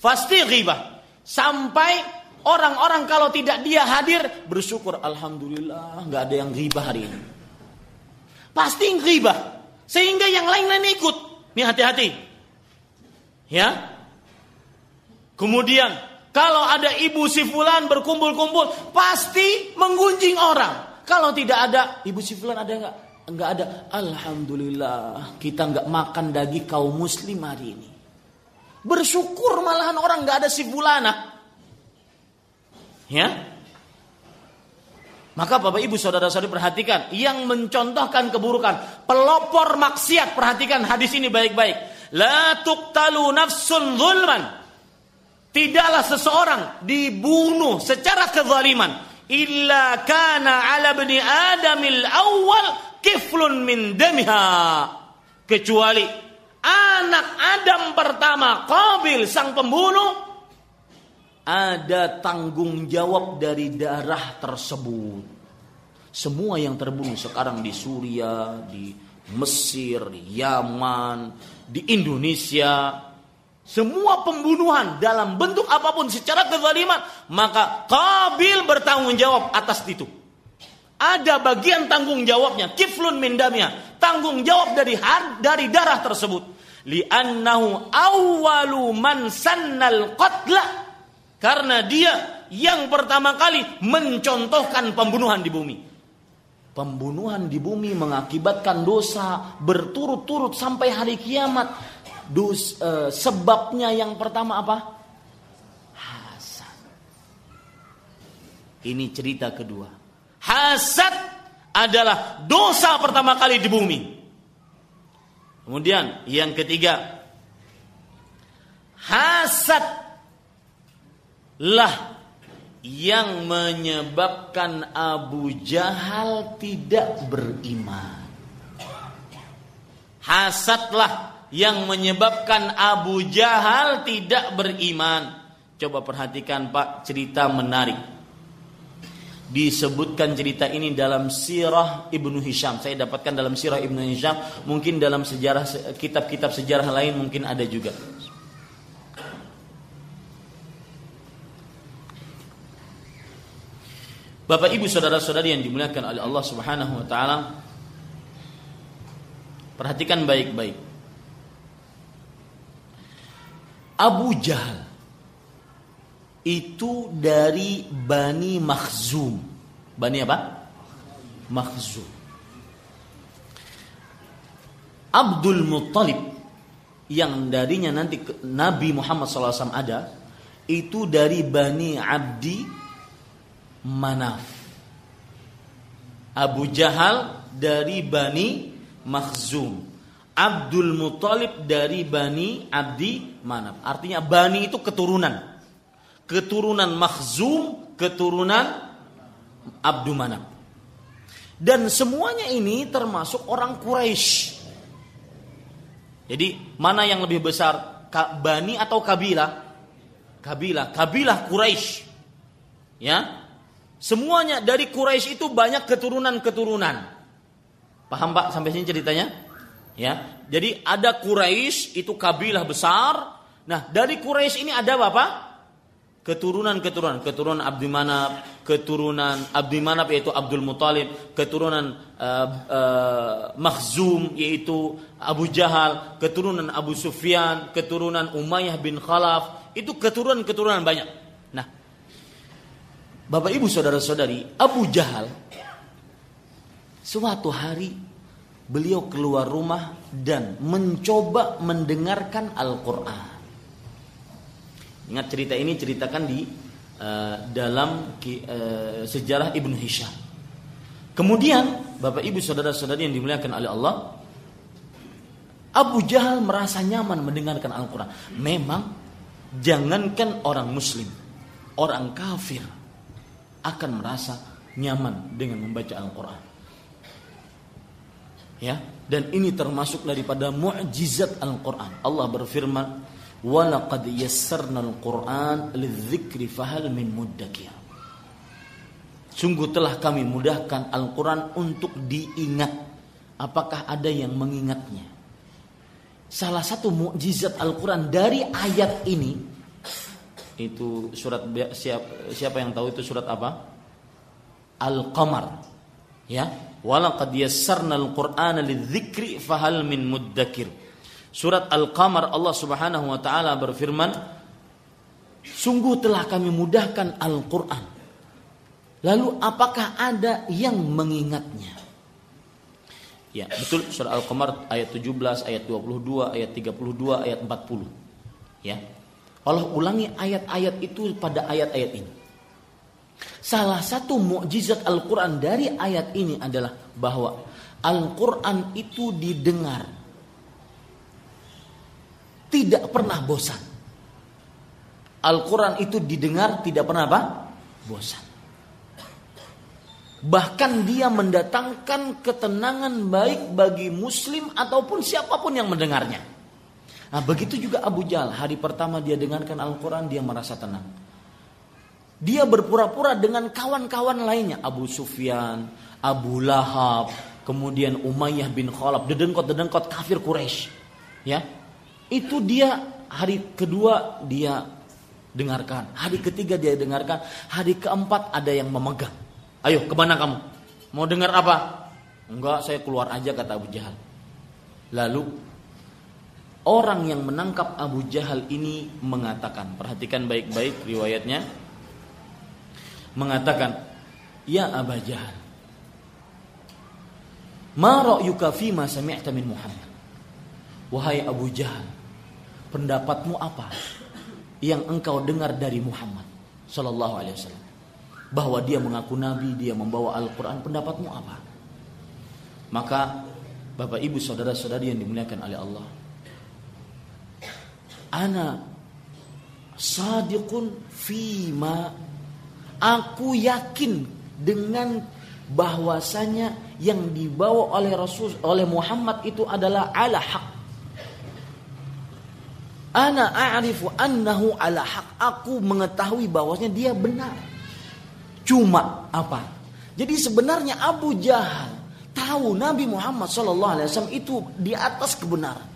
Pasti ghibah. Sampai orang-orang kalau tidak dia hadir bersyukur alhamdulillah nggak ada yang ghibah hari ini. Pasti ghibah. Sehingga yang lain-lain ikut. Nih hati-hati. Ya. Kemudian kalau ada ibu si fulan berkumpul-kumpul pasti menggunjing orang. Kalau tidak ada ibu si fulan ada nggak? Enggak ada. Alhamdulillah kita nggak makan daging kaum muslim hari ini. Bersyukur malahan orang nggak ada si bulana. Ya. Maka Bapak Ibu Saudara-saudari perhatikan yang mencontohkan keburukan, pelopor maksiat, perhatikan hadis ini baik-baik. La tuqtalu nafsun zulman. Tidaklah seseorang dibunuh secara kezaliman illa kana ala bani adamil awal kiflun min damiha kecuali anak Adam pertama Qabil sang pembunuh ada tanggung jawab dari darah tersebut. Semua yang terbunuh sekarang di Suria, di Mesir, di Yaman, di Indonesia, semua pembunuhan dalam bentuk apa pun secara kezaliman, maka Qabil bertanggung jawab atas itu. Ada bagian tanggung jawabnya, kiflun min tanggung jawab dari dari darah tersebut. Li'annahu awwalu man sannal qatla. Karena dia yang pertama kali mencontohkan pembunuhan di bumi. Pembunuhan di bumi mengakibatkan dosa berturut-turut sampai hari kiamat. Dus, uh, sebabnya yang pertama apa? Hasad. Ini cerita kedua. Hasad adalah dosa pertama kali di bumi. Kemudian yang ketiga, hasad lah yang menyebabkan Abu Jahal tidak beriman. Hasadlah yang menyebabkan Abu Jahal tidak beriman. Coba perhatikan Pak, cerita menarik disebutkan cerita ini dalam sirah Ibnu Hisham. Saya dapatkan dalam sirah Ibnu Hisham, mungkin dalam sejarah kitab-kitab sejarah lain mungkin ada juga. Bapak Ibu saudara-saudari yang dimuliakan oleh Allah Subhanahu wa taala, perhatikan baik-baik. Abu Jahal itu dari Bani Makhzum. Bani apa? Makhzum. Abdul Muttalib yang darinya nanti Nabi Muhammad SAW ada itu dari Bani Abdi Manaf. Abu Jahal dari Bani Makhzum. Abdul Muttalib dari Bani Abdi Manaf. Artinya Bani itu keturunan keturunan Makhzum, keturunan Abdu Manab. Dan semuanya ini termasuk orang Quraisy. Jadi mana yang lebih besar, Bani atau Kabilah? Kabilah, Kabilah Quraisy. Ya, semuanya dari Quraisy itu banyak keturunan-keturunan. Paham Pak sampai sini ceritanya? Ya, jadi ada Quraisy itu kabilah besar. Nah, dari Quraisy ini ada Bapak keturunan-keturunan, keturunan Abdi keturunan Abdi yaitu Abdul Muthalib, keturunan uh, uh, Makhzum yaitu Abu Jahal, keturunan Abu Sufyan, keturunan Umayyah bin Khalaf, itu keturunan-keturunan banyak. Nah, Bapak Ibu saudara-saudari, Abu Jahal suatu hari beliau keluar rumah dan mencoba mendengarkan Al-Qur'an. Ingat cerita ini ceritakan di uh, dalam uh, sejarah Ibnu Hisham. Kemudian Bapak Ibu saudara-saudari yang dimuliakan oleh Allah, Abu Jahal merasa nyaman mendengarkan Al-Qur'an. Memang jangankan orang muslim, orang kafir akan merasa nyaman dengan membaca Al-Qur'an. Ya, dan ini termasuk daripada mukjizat Al-Qur'an. Allah berfirman, Walaqad yassarna al-Qur'an lidzikri fahal min muddakir. Sungguh telah kami mudahkan Al-Quran untuk diingat. Apakah ada yang mengingatnya? Salah satu mukjizat Al-Quran dari ayat ini itu surat siapa, siapa yang tahu itu surat apa? Al-Qamar. Ya, walaqad yassarna al-Qur'ana lidzikri fahal min muddakir. Surat Al-Qamar Allah Subhanahu wa taala berfirman, "Sungguh telah kami mudahkan Al-Qur'an. Lalu apakah ada yang mengingatnya?" Ya, betul surah Al-Qamar ayat 17, ayat 22, ayat 32, ayat 40. Ya. Allah ulangi ayat-ayat itu pada ayat-ayat ini. Salah satu mukjizat Al-Quran dari ayat ini adalah bahwa Al-Quran itu didengar tidak pernah bosan. Al-Quran itu didengar tidak pernah apa? Bosan. Bahkan dia mendatangkan ketenangan baik bagi muslim ataupun siapa pun yang mendengarnya. Nah begitu juga Abu Jahal. Hari pertama dia dengarkan Al-Quran dia merasa tenang. Dia berpura-pura dengan kawan-kawan lainnya. Abu Sufyan, Abu Lahab, kemudian Umayyah bin Khalaf. Dedengkot-dedengkot kafir Quraisy. Ya, itu dia hari kedua dia dengarkan, hari ketiga dia dengarkan, hari keempat ada yang memegang. Ayo ke mana kamu? Mau dengar apa? Enggak, saya keluar aja kata Abu Jahal. Lalu orang yang menangkap Abu Jahal ini mengatakan, perhatikan baik-baik riwayatnya, mengatakan, Ya Abu Jahal, ma ra'yuka fi ma sami'ta min Muhammad? Wahai Abu Jahal, pendapatmu apa yang engkau dengar dari Muhammad Sallallahu Alaihi Wasallam bahwa dia mengaku nabi dia membawa Al-Quran pendapatmu apa maka bapak ibu saudara saudari yang dimuliakan oleh Allah ana sadiqun fima aku yakin dengan bahwasanya yang dibawa oleh Rasul oleh Muhammad itu adalah ala haq. Ana a'rifu annahu ala haq. Aku mengetahui bahwasanya dia benar. Cuma apa? Jadi sebenarnya Abu Jahal tahu Nabi Muhammad SAW itu di atas kebenaran.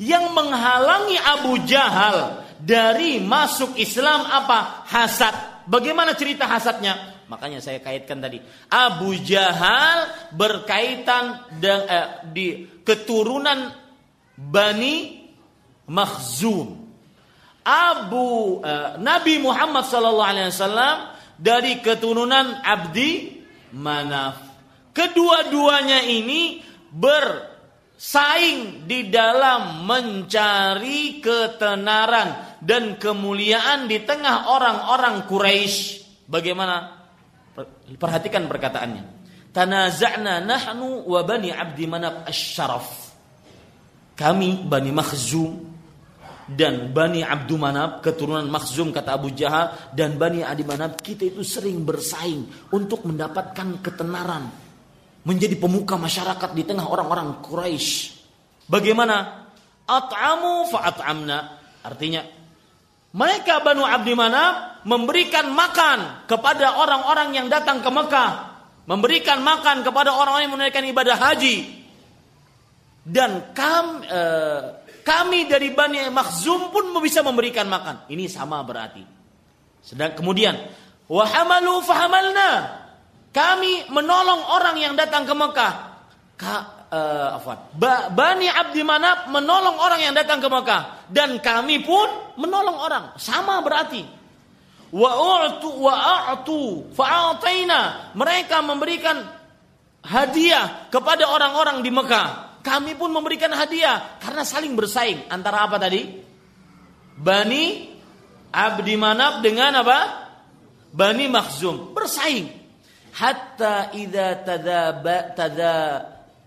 Yang menghalangi Abu Jahal dari masuk Islam apa? Hasad. Bagaimana cerita hasadnya? Makanya saya kaitkan tadi. Abu Jahal berkaitan dengan, eh, di keturunan Bani Makhzum. Abu eh, Nabi Muhammad SAW dari keturunan Abdi Manaf. Kedua-duanya ini bersaing di dalam mencari ketenaran dan kemuliaan di tengah orang-orang Quraisy. Bagaimana Perhatikan perkataannya. Tanaza'na nahnu wa bani Abdi Manab asy-Syaraf. Kami Bani Makhzum dan Bani Abdu Manab keturunan Makhzum kata Abu Jahal dan Bani Adi Manab kita itu sering bersaing untuk mendapatkan ketenaran menjadi pemuka masyarakat di tengah orang-orang Quraisy. Bagaimana? At'amu fa'at'amna. Artinya mereka Banu Abdi Manab memberikan makan kepada orang-orang yang datang ke Mekah. Memberikan makan kepada orang-orang yang menunaikan ibadah haji. Dan kami, eh, kami dari Bani Makhzum pun bisa memberikan makan. Ini sama berarti. Sedang kemudian, wahamalu fahamalna. Kami menolong orang yang datang ke Mekah. Ka, uh, Ba, Bani Abdi Manab menolong orang yang datang ke Mekah dan kami pun menolong orang. Sama berarti. Wa u'tu wa a'tu fa'ataina. Mereka memberikan hadiah kepada orang-orang di Mekah. Kami pun memberikan hadiah karena saling bersaing antara apa tadi? Bani Abdi Manab dengan apa? Bani Makhzum bersaing. Hatta idza tadaba tada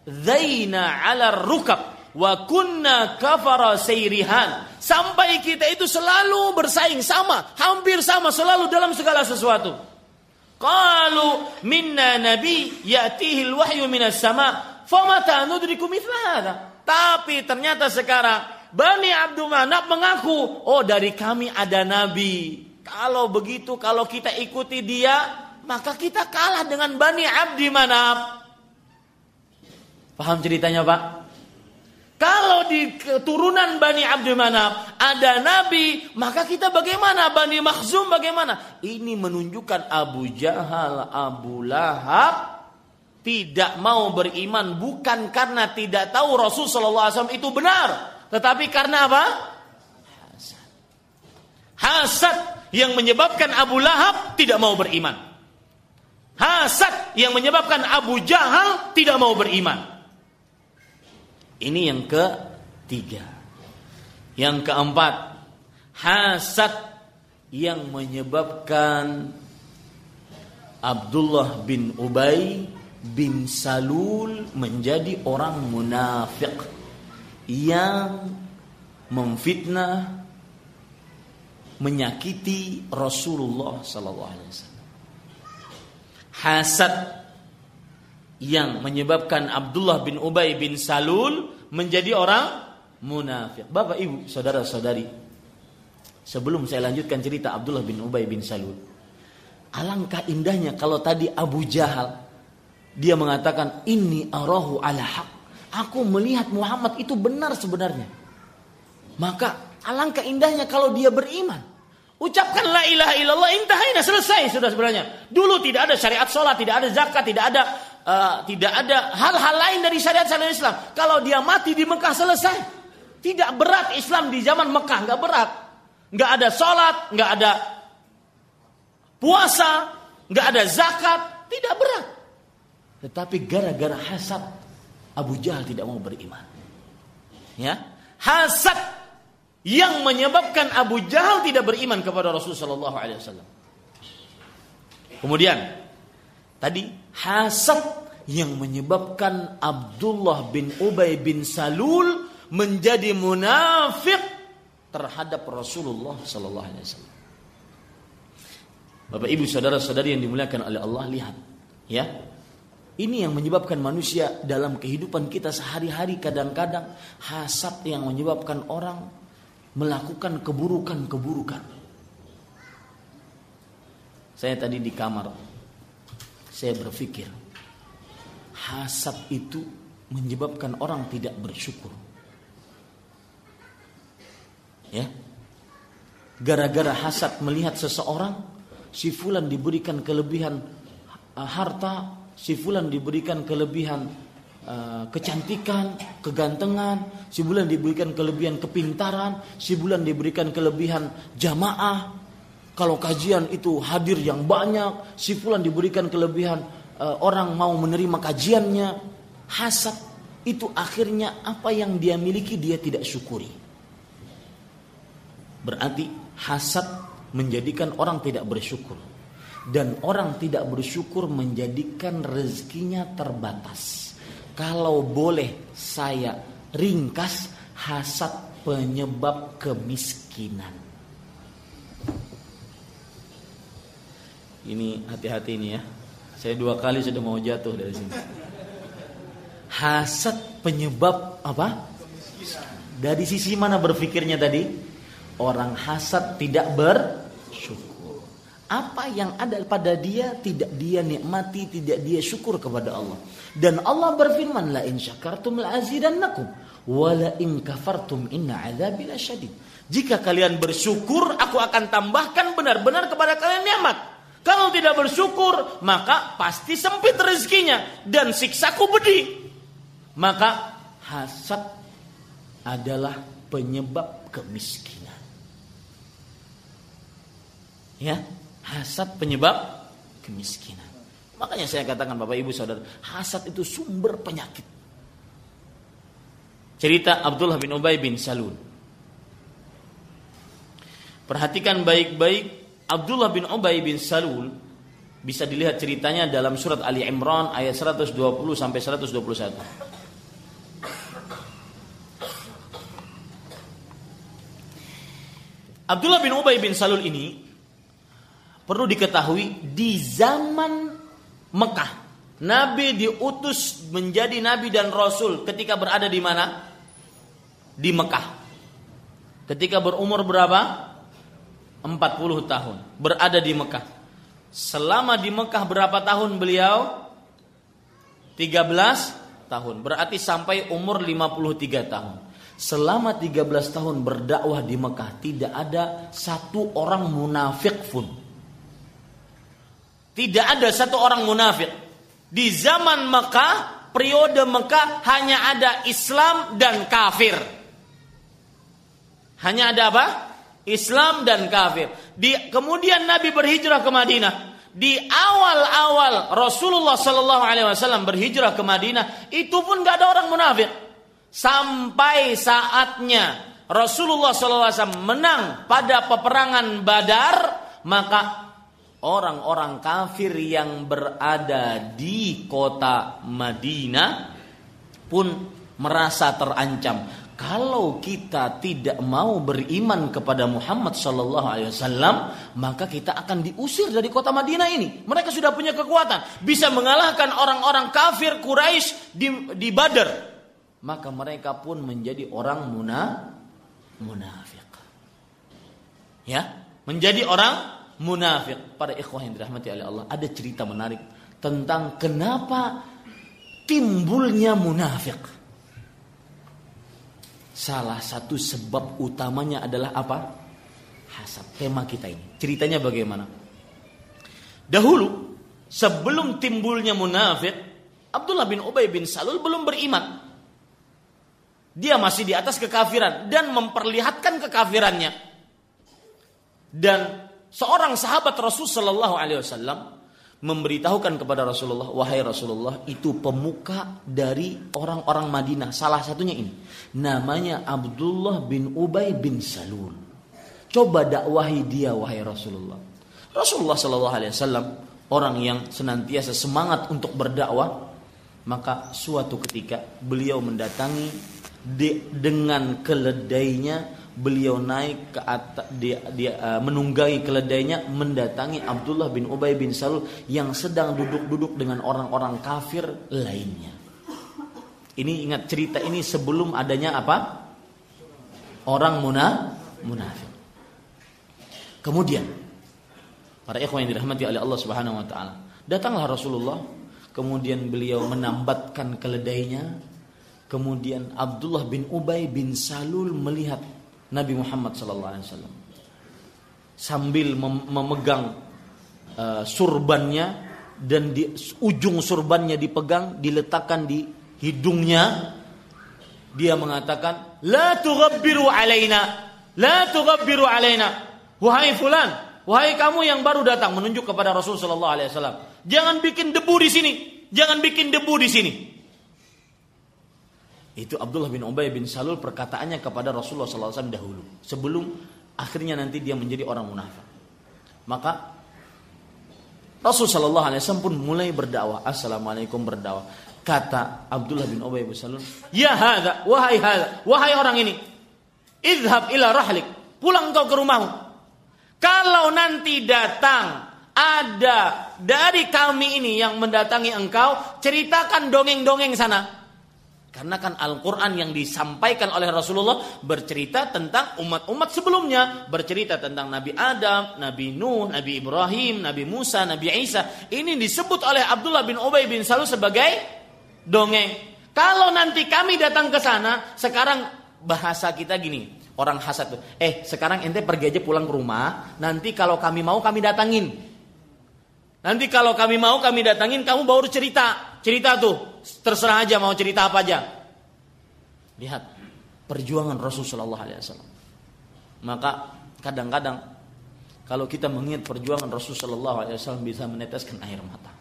zaina ala rukab wa kunna kafara sayrihan sampai kita itu selalu bersaing sama hampir sama selalu dalam segala sesuatu. Qalu minna nabi ya'tihi alwahyu minas sama famata nudriku mithla tapi ternyata sekarang Bani Abdul Manab mengaku oh dari kami ada nabi. Kalau begitu kalau kita ikuti dia maka kita kalah dengan Bani Abdi Manab Paham ceritanya Pak? Kalau di keturunan Bani Abdul Manaf ada Nabi, maka kita bagaimana? Bani Makhzum bagaimana? Ini menunjukkan Abu Jahal, Abu Lahab tidak mau beriman bukan karena tidak tahu Rasul Shallallahu Alaihi Wasallam itu benar, tetapi karena apa? Hasad. Hasad yang menyebabkan Abu Lahab tidak mau beriman. Hasad yang menyebabkan Abu Jahal tidak mau beriman. Ini yang ketiga. Yang keempat, hasad yang menyebabkan Abdullah bin Ubay bin Salul menjadi orang munafik yang memfitnah menyakiti Rasulullah sallallahu alaihi wasallam. Hasad yang menyebabkan Abdullah bin Ubay bin Salul menjadi orang munafik. Bapak Ibu, saudara-saudari, sebelum saya lanjutkan cerita Abdullah bin Ubay bin Salul, alangkah indahnya kalau tadi Abu Jahal dia mengatakan ini arahu ala haq. Aku melihat Muhammad itu benar sebenarnya. Maka alangkah indahnya kalau dia beriman. Ucapkan la ilaha illallah intahina selesai sudah sebenarnya. Dulu tidak ada syariat sholat, tidak ada zakat, tidak ada uh, tidak ada hal-hal lain dari syariat syariat Islam. Kalau dia mati di Mekah selesai. Tidak berat Islam di zaman Mekah, nggak berat. Nggak ada sholat, nggak ada puasa, nggak ada zakat, tidak berat. Tetapi gara-gara hasad Abu Jahal tidak mau beriman. Ya, hasad yang menyebabkan Abu Jahal tidak beriman kepada Rasulullah Shallallahu Alaihi Wasallam. Kemudian tadi hasad yang menyebabkan Abdullah bin Ubay bin Salul menjadi munafik terhadap Rasulullah Shallallahu Alaihi Wasallam. Bapak Ibu saudara-saudari yang dimuliakan oleh Allah lihat ya Ini yang menyebabkan manusia dalam kehidupan kita sehari-hari kadang-kadang hasad yang menyebabkan orang melakukan keburukan-keburukan. Saya tadi di kamar, saya berpikir hasad itu menyebabkan orang tidak bersyukur. Ya. Gara-gara hasad melihat seseorang, si fulan diberikan kelebihan harta, si fulan diberikan kelebihan uh, kecantikan, kegantengan, si bulan diberikan kelebihan kepintaran, si bulan diberikan kelebihan jamaah. Kalau kajian itu hadir yang banyak, si fulan diberikan kelebihan uh, orang mau menerima kajiannya. Hasad itu akhirnya apa yang dia miliki dia tidak syukuri. Berarti hasad menjadikan orang tidak bersyukur. Dan orang tidak bersyukur menjadikan rezekinya terbatas. Kalau boleh saya ringkas, hasad penyebab kemiskinan. Ini hati-hati ini ya. Saya dua kali sudah mau jatuh dari sini. Hasad penyebab apa? Dari sisi mana berpikirnya tadi? Orang hasad tidak bersyukur. Apa yang ada pada dia tidak dia nikmati, tidak dia syukur kepada Allah. Dan Allah berfirman, "La in syakartum la azidannakum wa la in kafartum inna adzabi lasyadid." Jika kalian bersyukur, aku akan tambahkan benar-benar kepada kalian nikmat. Kalau tidak bersyukur, maka pasti sempit rezekinya dan siksaku pedih. Maka hasad adalah penyebab kemiskinan. Ya, hasad penyebab kemiskinan. Makanya saya katakan Bapak Ibu Saudara, hasad itu sumber penyakit. Cerita Abdullah bin Ubay bin Salul. Perhatikan baik-baik Abdullah bin Ubay bin Salul bisa dilihat ceritanya dalam surat Ali Imran ayat 120 sampai 121. Abdullah bin Ubay bin Salul ini perlu diketahui di zaman Mekah Nabi diutus menjadi nabi dan rasul ketika berada di mana? Di Mekah. Ketika berumur berapa? 40 tahun. Berada di Mekah. Selama di Mekah berapa tahun beliau? 13 tahun. Berarti sampai umur 53 tahun. Selama 13 tahun berdakwah di Mekah tidak ada satu orang munafik pun. Tidak ada satu orang munafik. Di zaman Mekah, periode Mekah hanya ada Islam dan kafir. Hanya ada apa? Islam dan kafir. Di, kemudian Nabi berhijrah ke Madinah. Di awal-awal Rasulullah Sallallahu Alaihi Wasallam berhijrah ke Madinah, itu pun gak ada orang munafik. Sampai saatnya Rasulullah SAW menang pada peperangan Badar, maka orang-orang kafir yang berada di kota Madinah pun merasa terancam. Kalau kita tidak mau beriman kepada Muhammad Sallallahu Alaihi Wasallam, maka kita akan diusir dari kota Madinah ini. Mereka sudah punya kekuatan, bisa mengalahkan orang-orang kafir Quraisy di, di Badar maka mereka pun menjadi orang muna, munafik. Ya, menjadi orang munafik. Para ikhwah yang dirahmati oleh Allah, ada cerita menarik tentang kenapa timbulnya munafik. Salah satu sebab utamanya adalah apa? Hasad. Tema kita ini. Ceritanya bagaimana? Dahulu, sebelum timbulnya munafik, Abdullah bin Ubay bin Salul belum beriman. Dia masih di atas kekafiran dan memperlihatkan kekafirannya. Dan seorang sahabat Rasul Shallallahu Alaihi Wasallam memberitahukan kepada Rasulullah, wahai Rasulullah, itu pemuka dari orang-orang Madinah. Salah satunya ini, namanya Abdullah bin Ubay bin Salul. Coba dakwahi dia, wahai Rasulullah. Rasulullah Shallallahu Alaihi Wasallam orang yang senantiasa semangat untuk berdakwah, maka suatu ketika beliau mendatangi de, dengan keledainya beliau naik ke atas dia, dia uh, menunggangi keledainya mendatangi Abdullah bin Ubay bin Salul yang sedang duduk-duduk dengan orang-orang kafir lainnya. Ini ingat cerita ini sebelum adanya apa? Orang muna, munafik. Kemudian para ikhwan yang dirahmati oleh Allah Subhanahu wa taala, datanglah Rasulullah, kemudian beliau menambatkan keledainya, kemudian Abdullah bin Ubay bin Salul melihat Nabi Muhammad wasallam. Sambil mem memegang uh, surbannya dan di ujung surbannya dipegang diletakkan di hidungnya dia mengatakan la tughabbiru alaina la tughabbiru alaina. Wahai fulan wahai kamu yang baru datang menunjuk kepada Rasul sallallahu alaihi wasallam jangan bikin debu di sini jangan bikin debu di sini itu Abdullah bin Ubay bin Salul perkataannya kepada Rasulullah SAW dahulu. Sebelum akhirnya nanti dia menjadi orang munafik. Maka Rasul Shallallahu Alaihi Wasallam pun mulai berdakwah. Assalamualaikum berdakwah. Kata Abdullah bin Ubay bin Salul, Ya hada, wahai hada, wahai orang ini, idhab ila rahlik, pulang kau ke rumahmu. Kalau nanti datang ada dari kami ini yang mendatangi engkau, ceritakan dongeng-dongeng sana. Karena kan Al-Quran yang disampaikan oleh Rasulullah bercerita tentang umat-umat sebelumnya. Bercerita tentang Nabi Adam, Nabi Nuh, Nabi Ibrahim, Nabi Musa, Nabi Isa. Ini disebut oleh Abdullah bin Ubay bin Salul sebagai dongeng. Kalau nanti kami datang ke sana, sekarang bahasa kita gini. Orang hasad tuh, eh sekarang ente pergi aja pulang ke rumah. Nanti kalau kami mau kami datangin. Nanti kalau kami mau kami datangin, kamu baru cerita. Cerita tuh, terserah aja mau cerita apa aja. Lihat perjuangan Rasulullah SAW. Maka kadang-kadang kalau kita mengingat perjuangan Rasulullah SAW bisa meneteskan air mata.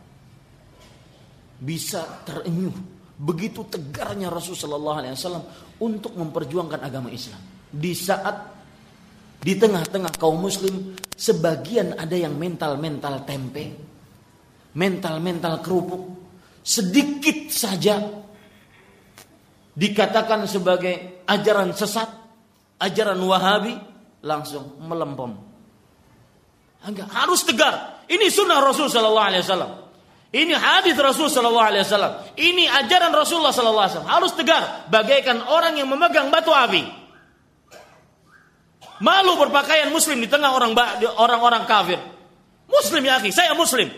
Bisa terenyuh begitu tegarnya Rasulullah SAW untuk memperjuangkan agama Islam. Di saat di tengah-tengah kaum muslim sebagian ada yang mental-mental tempe, mental-mental kerupuk, sedikit saja dikatakan sebagai ajaran sesat, ajaran Wahabi, langsung melempem. Enggak, harus tegar. Ini sunnah Rasul Sallallahu Alaihi Wasallam. Ini hadis Rasul Sallallahu Alaihi Wasallam. Ini ajaran Rasulullah Sallallahu Alaihi Wasallam. Harus tegar, bagaikan orang yang memegang batu api. Malu berpakaian Muslim di tengah orang orang-orang kafir. Muslim ya, saya Muslim.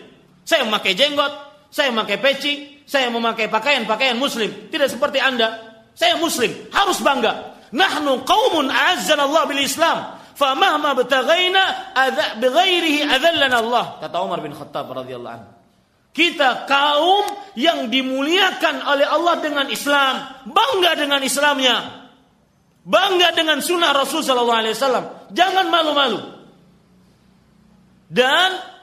Saya memakai jenggot, saya memakai peci, saya memakai pakaian-pakaian muslim. Tidak seperti Anda. Saya muslim, harus bangga. Nahnu qaumun a'azzana bil Islam. Famahma betagaina bighairihi Allah. Kata Umar bin Khattab radhiyallahu anhu. Kita kaum yang dimuliakan oleh Allah dengan Islam, bangga dengan Islamnya. Bangga dengan sunnah Rasul wasallam. Jangan malu-malu. Dan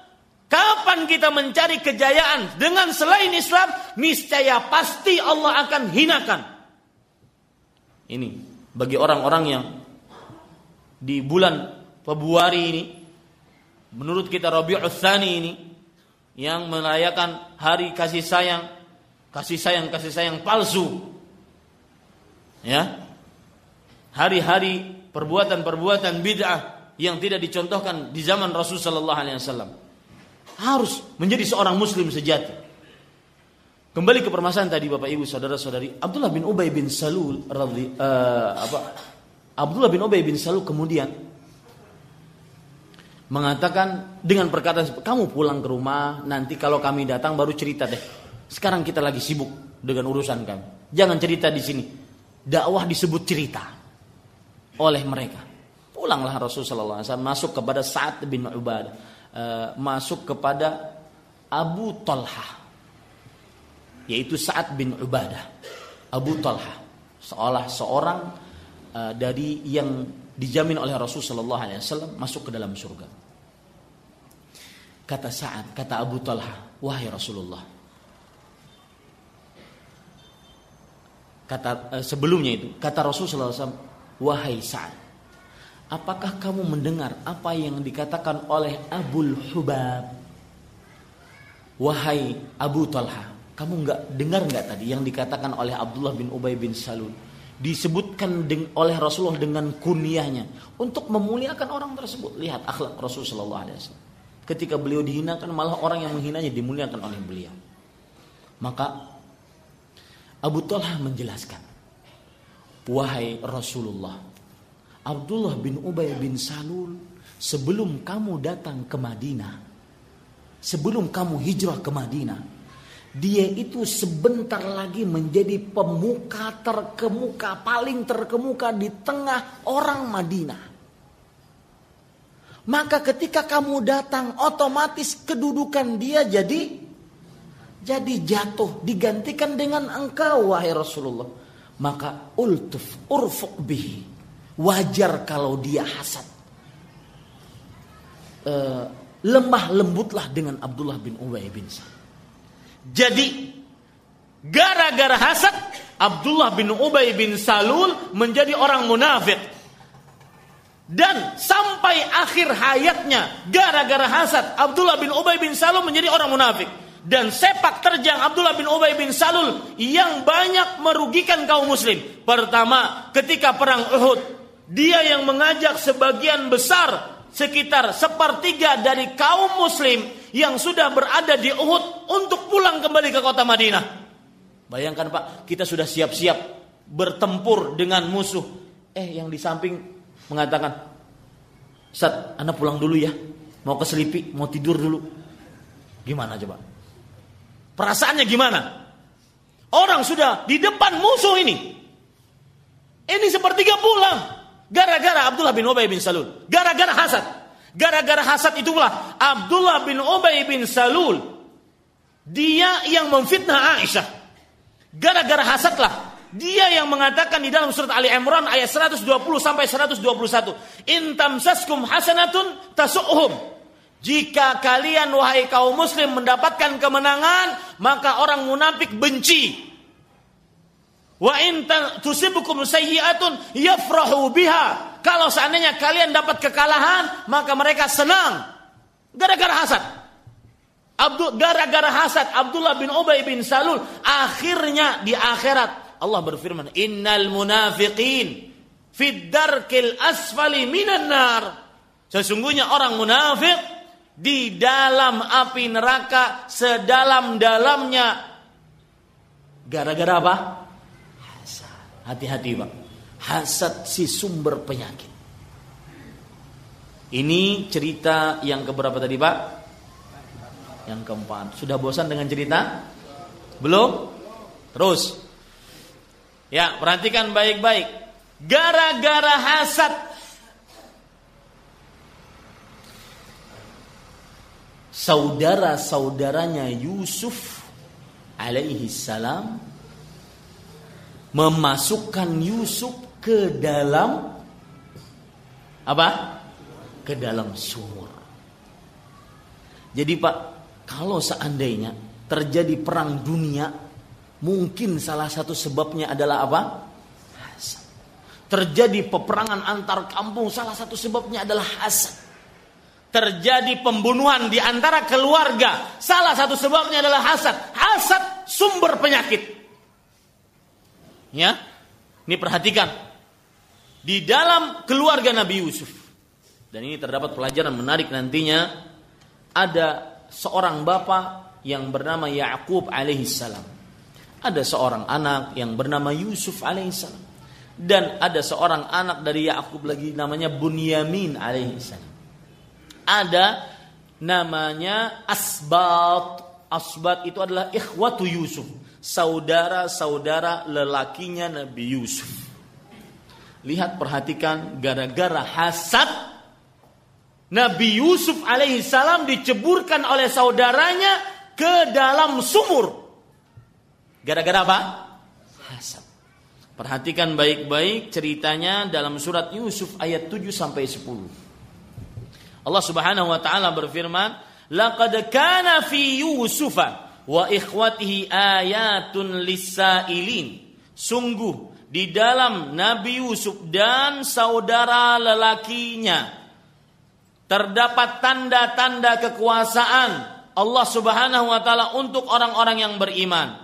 Kapan kita mencari kejayaan dengan selain Islam, niscaya pasti Allah akan hinakan. Ini bagi orang-orang yang di bulan Februari ini, menurut kita Rabiul Tsani ini, yang merayakan hari kasih sayang, kasih sayang, kasih sayang palsu. Ya. Hari-hari perbuatan-perbuatan bid'ah yang tidak dicontohkan di zaman Rasul sallallahu alaihi wasallam harus menjadi seorang muslim sejati. Kembali ke permasalahan tadi Bapak Ibu saudara-saudari, Abdullah bin Ubay bin Salul radhi, uh, apa Abdullah bin Ubay bin Salul kemudian mengatakan dengan perkataan kamu pulang ke rumah nanti kalau kami datang baru cerita deh. Sekarang kita lagi sibuk dengan urusan kami. Jangan cerita di sini. Dakwah disebut cerita oleh mereka. Pulanglah Rasulullah SAW masuk kepada Sa'ad bin Ubadah Eh, masuk kepada Abu Talha yaitu Sa'ad bin Ubadah. Abu Talha seolah seorang uh, dari yang dijamin oleh Rasul Shallallahu Alaihi Wasallam masuk ke dalam surga. Kata Sa'ad kata Abu Talha wahai Rasulullah. Kata uh, sebelumnya itu kata Rasul Shallallahu Alaihi Wasallam wahai Sa'ad Apakah kamu mendengar apa yang dikatakan oleh Abul Hubab? Wahai Abu Talha, kamu nggak dengar nggak tadi yang dikatakan oleh Abdullah bin Ubay bin Salul? disebutkan oleh Rasulullah dengan kunyahnya untuk memuliakan orang tersebut. Lihat akhlak Rasulullah SAW. Ketika beliau dihinakan malah orang yang menghinanya dimuliakan oleh beliau. Maka Abu Talha menjelaskan, "Wahai Rasulullah, Abdullah bin Ubay bin Salul sebelum kamu datang ke Madinah, sebelum kamu hijrah ke Madinah, dia itu sebentar lagi menjadi pemuka terkemuka, paling terkemuka di tengah orang Madinah. Maka ketika kamu datang otomatis kedudukan dia jadi jadi jatuh digantikan dengan engkau wahai Rasulullah. Maka ultuf urfuq bihi. Wajar kalau dia hasad. Uh, lemah lembutlah dengan Abdullah bin Ubay bin Sa'ad. Jadi gara-gara hasad Abdullah bin Ubay bin Salul menjadi orang munafik. Dan sampai akhir hayatnya gara-gara hasad Abdullah bin Ubay bin Salul menjadi orang munafik. Dan sepak terjang Abdullah bin Ubay bin Salul yang banyak merugikan kaum muslim. Pertama, ketika perang Uhud, dia yang mengajak sebagian besar sekitar sepertiga dari kaum muslim yang sudah berada di Uhud untuk pulang kembali ke kota Madinah. Bayangkan Pak, kita sudah siap-siap bertempur dengan musuh. Eh yang di samping mengatakan, Sat, anda pulang dulu ya. Mau ke Selipi, mau tidur dulu. Gimana coba? Perasaannya gimana? Orang sudah di depan musuh ini. Ini sepertiga pulang. Gara-gara Abdullah bin Ubay bin Salul. Gara-gara hasad. Gara-gara hasad itulah Abdullah bin Ubay bin Salul. Dia yang memfitnah Aisyah. Gara-gara hasadlah dia yang mengatakan di dalam surat Ali Imran ayat 120 sampai 121. In tamsaskum hasanatun tasu'hum. Jika kalian wahai kaum muslim mendapatkan kemenangan, maka orang munafik benci Wa in tusibukum sayyi'atun yafrahu biha. Kalau seandainya kalian dapat kekalahan, maka mereka senang. Gara-gara hasad. Abdul gara-gara hasad Abdullah bin Ubay bin Salul akhirnya di akhirat Allah berfirman innal munafiqin fid darkil asfali minan nar sesungguhnya orang munafik di dalam api neraka sedalam-dalamnya gara-gara apa? Hati-hati Pak. Hasad si sumber penyakit. Ini cerita yang keberapa tadi Pak? Yang keempat. Sudah bosan dengan cerita? Belum? Terus. Ya, perhatikan baik-baik. Gara-gara hasad saudara-saudaranya Yusuf alaihi salam memasukkan Yusuf ke dalam apa? Ke dalam sumur. Jadi Pak, kalau seandainya terjadi perang dunia, mungkin salah satu sebabnya adalah apa? Hasad. Terjadi peperangan antar kampung, salah satu sebabnya adalah hasad. Terjadi pembunuhan di antara keluarga, salah satu sebabnya adalah hasad. Hasad sumber penyakit. Ya, ini perhatikan. Di dalam keluarga Nabi Yusuf dan ini terdapat pelajaran menarik nantinya ada seorang bapak yang bernama Yakub alaihissalam ada seorang anak yang bernama Yusuf alaihissalam dan ada seorang anak dari Yakub lagi namanya Bunyamin alaihissalam ada namanya Asbat. Asbat itu adalah ikhwatu Yusuf saudara-saudara lelakinya Nabi Yusuf. Lihat perhatikan gara-gara hasad Nabi Yusuf alaihissalam diceburkan oleh saudaranya ke dalam sumur. Gara-gara apa? Hasad. Perhatikan baik-baik ceritanya dalam surat Yusuf ayat 7 sampai 10. Allah Subhanahu wa taala berfirman, "Laqad kana fi Yusufa wa ikhwatihi ayatun lisailin. Sungguh di dalam Nabi Yusuf dan saudara lelakinya terdapat tanda-tanda kekuasaan Allah Subhanahu wa taala untuk orang-orang yang beriman.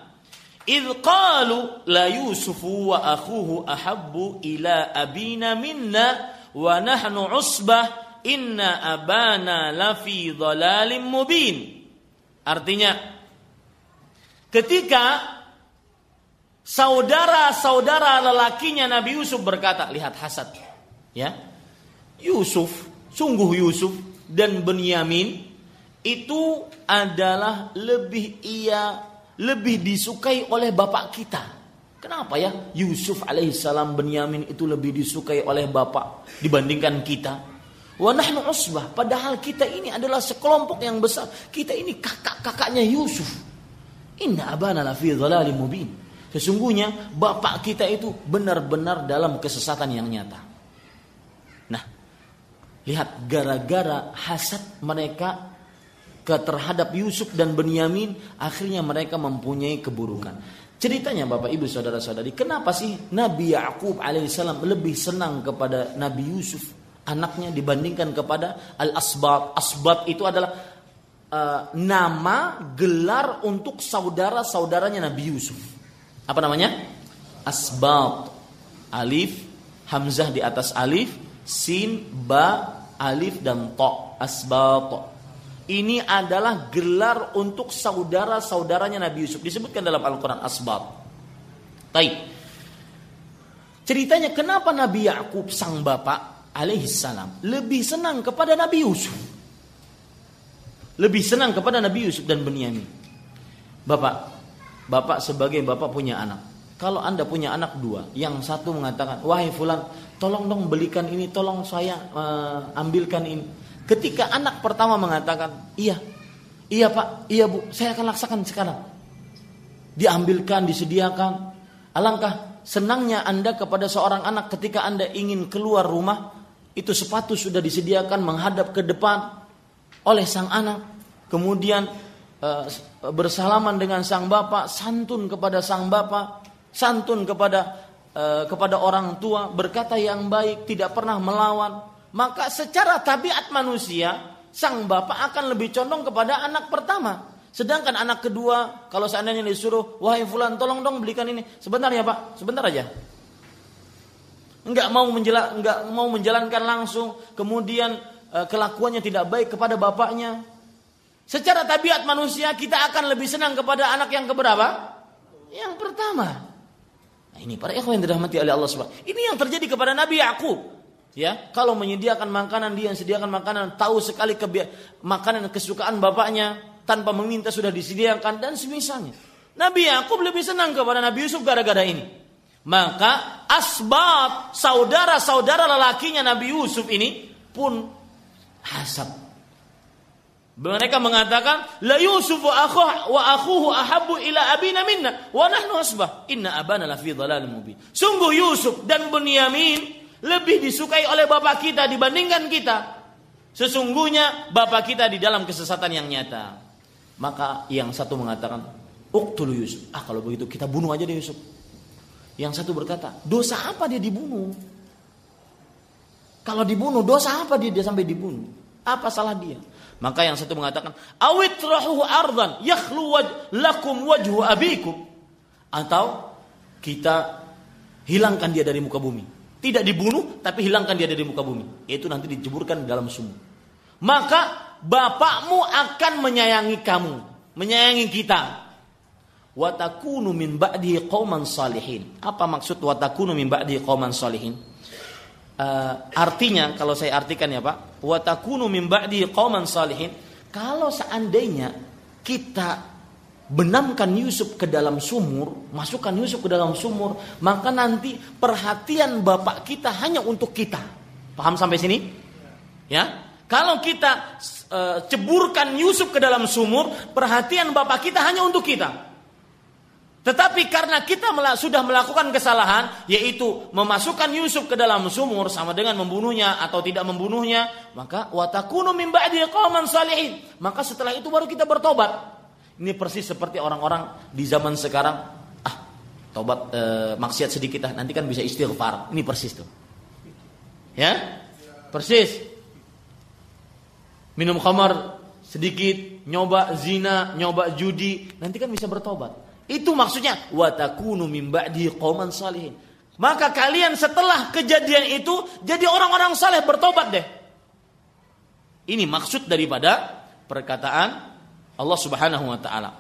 Idh qalu la Yusufu wa akhuhu ahabbu ila abina minna wa nahnu usbah inna abana lafi dhalalim mubin. Artinya ketika saudara-saudara lelakinya Nabi Yusuf berkata, lihat hasad. Ya. Yusuf, sungguh Yusuf dan Benyamin itu adalah lebih ia lebih disukai oleh bapak kita. Kenapa ya Yusuf alaihissalam Benyamin itu lebih disukai oleh bapak dibandingkan kita? Wa nahnu usbah. Padahal kita ini adalah sekelompok yang besar. Kita ini kakak-kakaknya Yusuf. Inna abana lafi dhalalim mubin. Sesungguhnya bapak kita itu benar-benar dalam kesesatan yang nyata. Nah, lihat gara-gara hasad mereka ke terhadap Yusuf dan Benyamin, akhirnya mereka mempunyai keburukan. Ceritanya Bapak Ibu Saudara-saudari, kenapa sih Nabi Yakub alaihissalam lebih senang kepada Nabi Yusuf anaknya dibandingkan kepada Al Asbab? Asbab itu adalah uh, nama gelar untuk saudara-saudaranya Nabi Yusuf. Apa namanya? Asbab. Alif, hamzah di atas alif, sin, ba, alif dan to. Asbab. Ini adalah gelar untuk saudara-saudaranya Nabi Yusuf. Disebutkan dalam Al-Quran Asbab. Baik. Ceritanya kenapa Nabi Yakub sang bapak alaihissalam lebih senang kepada Nabi Yusuf. Lebih senang kepada Nabi Yusuf dan Benyamin. Bapak, bapak sebagai bapak punya anak. Kalau anda punya anak dua, yang satu mengatakan, wahai fulan, tolong dong belikan ini, tolong saya uh, ambilkan ini Ketika anak pertama mengatakan, iya, iya pak, iya bu, saya akan laksakan sekarang. Diambilkan, disediakan. Alangkah senangnya anda kepada seorang anak ketika anda ingin keluar rumah, itu sepatu sudah disediakan menghadap ke depan oleh sang anak. Kemudian uh, bersalaman dengan sang bapak, santun kepada sang bapak, santun kepada uh, kepada orang tua, berkata yang baik, tidak pernah melawan maka secara tabiat manusia sang bapak akan lebih condong kepada anak pertama. Sedangkan anak kedua kalau seandainya disuruh, "Wahai fulan, tolong dong belikan ini." Sebentar ya, Pak. Sebentar aja. Enggak mau menjela, enggak mau menjalankan langsung, kemudian kelakuannya tidak baik kepada bapaknya. Secara tabiat manusia kita akan lebih senang kepada anak yang keberapa? Yang pertama. Nah, ini para ikhwan yang dirahmati oleh Allah Subhanahu. Ini yang terjadi kepada Nabi Yakub. Ya, kalau menyediakan makanan dia yang sediakan makanan, tahu sekali kebi- makanan kesukaan bapaknya tanpa meminta sudah disediakan dan semisalnya. Nabi Yakub lebih senang kepada Nabi Yusuf gara-gara ini. Maka asbab saudara-saudara lelakinya Nabi Yusuf ini pun hasad. Mereka mengatakan la Yusuf wa akhuhu wa akhuhu ahabbu ila abina minna wa nahnu asbah inna abana la fi mubin. Sungguh Yusuf dan Bunyamin lebih disukai oleh bapak kita dibandingkan kita. Sesungguhnya bapak kita di dalam kesesatan yang nyata. Maka yang satu mengatakan, Uqtul Yusuf. Ah kalau begitu kita bunuh aja deh Yusuf. Yang satu berkata, dosa apa dia dibunuh? Kalau dibunuh, dosa apa dia, dia sampai dibunuh? Apa salah dia? Maka yang satu mengatakan, awit rahuhu ardan yakhlu lakum wajhu abikum. Atau kita hilangkan dia dari muka bumi. Tidak dibunuh, tapi hilangkan dia dari muka bumi. Itu nanti dijeburkan dalam sumur. Maka bapakmu akan menyayangi kamu, menyayangi kita. Watakunu min ba'di qauman salihin. Apa maksud watakunu min ba'di qauman salihin? Uh, artinya kalau saya artikan ya Pak, watakunu min ba'di qauman salihin. Kalau seandainya kita benamkan Yusuf ke dalam sumur, masukkan Yusuf ke dalam sumur, maka nanti perhatian bapak kita hanya untuk kita. Paham sampai sini? Ya. Kalau kita e, ceburkan Yusuf ke dalam sumur, perhatian bapak kita hanya untuk kita. Tetapi karena kita sudah melakukan kesalahan, yaitu memasukkan Yusuf ke dalam sumur sama dengan membunuhnya atau tidak membunuhnya, maka watakunu min ba'di salihin. Maka setelah itu baru kita bertobat. Ini persis seperti orang-orang di zaman sekarang, ah, tobat e, maksiat sedikit ah, nanti kan bisa istighfar. Ini persis tuh. Ya? Persis. Minum khamar sedikit, nyoba zina, nyoba judi, nanti kan bisa bertobat. Itu maksudnya watakunu min ba'di qauman salihin. Maka kalian setelah kejadian itu jadi orang-orang saleh bertobat deh. Ini maksud daripada perkataan Allah Subhanahu wa taala.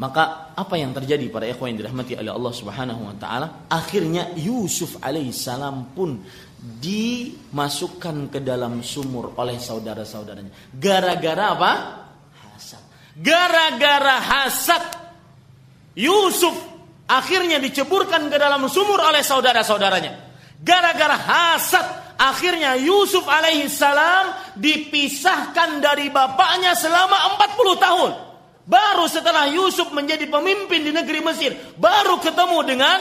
Maka apa yang terjadi pada ikhwan yang dirahmati oleh Allah Subhanahu wa taala? Akhirnya Yusuf alaihissalam pun dimasukkan ke dalam sumur oleh saudara-saudaranya. Gara-gara apa? Hasad. Gara-gara hasad Yusuf akhirnya diceburkan ke dalam sumur oleh saudara-saudaranya. Gara-gara hasad akhirnya Yusuf alaihissalam dipisahkan dari bapaknya selama 40 tahun. Baru setelah Yusuf menjadi pemimpin di negeri Mesir, baru ketemu dengan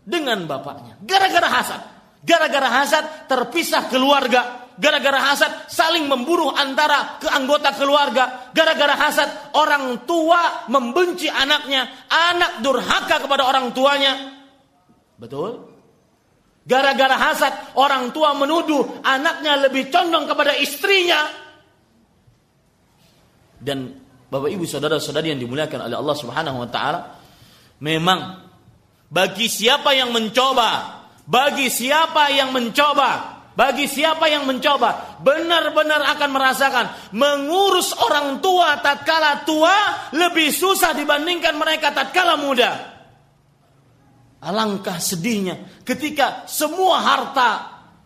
dengan bapaknya. Gara-gara hasad. Gara-gara hasad terpisah keluarga. Gara-gara hasad saling membunuh antara keanggota keluarga. Gara-gara hasad orang tua membenci anaknya. Anak durhaka kepada orang tuanya. Betul? Gara-gara hasad orang tua menuduh anaknya lebih condong kepada istrinya. Dan Bapak Ibu saudara-saudari yang dimuliakan oleh Allah Subhanahu wa taala, memang bagi siapa yang mencoba, bagi siapa yang mencoba, bagi siapa yang mencoba benar-benar akan merasakan mengurus orang tua tatkala tua lebih susah dibandingkan mereka tatkala muda. Alangkah sedihnya ketika semua harta,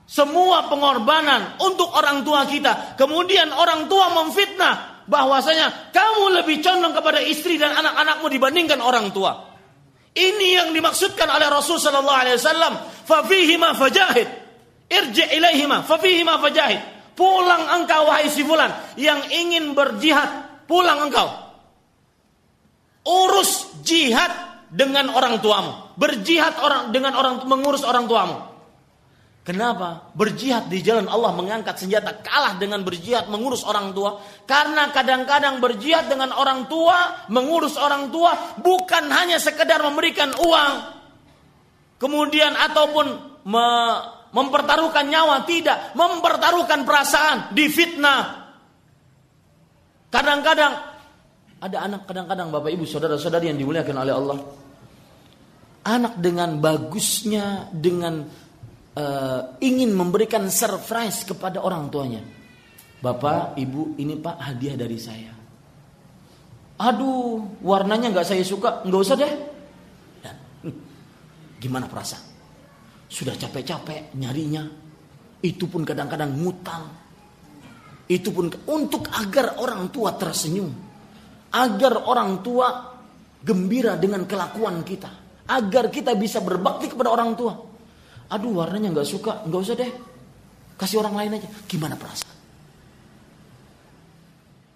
semua pengorbanan untuk orang tua kita, kemudian orang tua memfitnah bahwasanya kamu lebih condong kepada istri dan anak-anakmu dibandingkan orang tua. Ini yang dimaksudkan oleh Rasul sallallahu alaihi wasallam, fa ma fajahid. Irji ilaihima fa ma fajahid. Pulang engkau wahai si fulan yang ingin berjihad, pulang engkau. Urus jihad dengan orang tuamu. Berjihad orang dengan orang mengurus orang tuamu. Kenapa? Berjihad di jalan Allah mengangkat senjata kalah dengan berjihad mengurus orang tua. Karena kadang-kadang berjihad dengan orang tua, mengurus orang tua bukan hanya sekedar memberikan uang. Kemudian ataupun me, mempertaruhkan nyawa, tidak. Mempertaruhkan perasaan, difitnah. Kadang-kadang ada anak kadang-kadang Bapak Ibu saudara-saudari yang dimuliakan oleh Allah. Anak dengan bagusnya, dengan uh, ingin memberikan surprise kepada orang tuanya. Bapak, ibu, ini pak hadiah dari saya. Aduh, warnanya nggak saya suka, nggak usah deh. Dan, gimana perasaan? Sudah capek-capek nyarinya, itu pun kadang-kadang ngutang. Itu pun untuk agar orang tua tersenyum, agar orang tua gembira dengan kelakuan kita, agar kita bisa berbakti kepada orang tua aduh warnanya nggak suka, nggak usah deh, kasih orang lain aja. Gimana perasaan?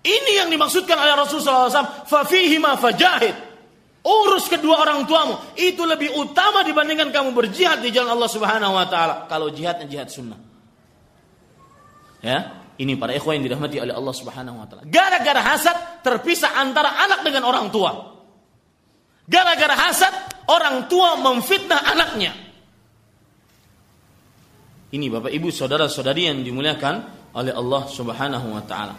Ini yang dimaksudkan oleh Rasulullah SAW. Fafihi ma fajahid. Urus kedua orang tuamu. Itu lebih utama dibandingkan kamu berjihad di jalan Allah Subhanahu Wa Taala. Kalau jihadnya jihad sunnah. Ya, ini para ikhwan yang dirahmati oleh Allah Subhanahu Wa Taala. Gara-gara hasad terpisah antara anak dengan orang tua. Gara-gara hasad orang tua memfitnah anaknya. Ini Bapak Ibu saudara-saudari yang dimuliakan oleh Allah Subhanahu wa taala.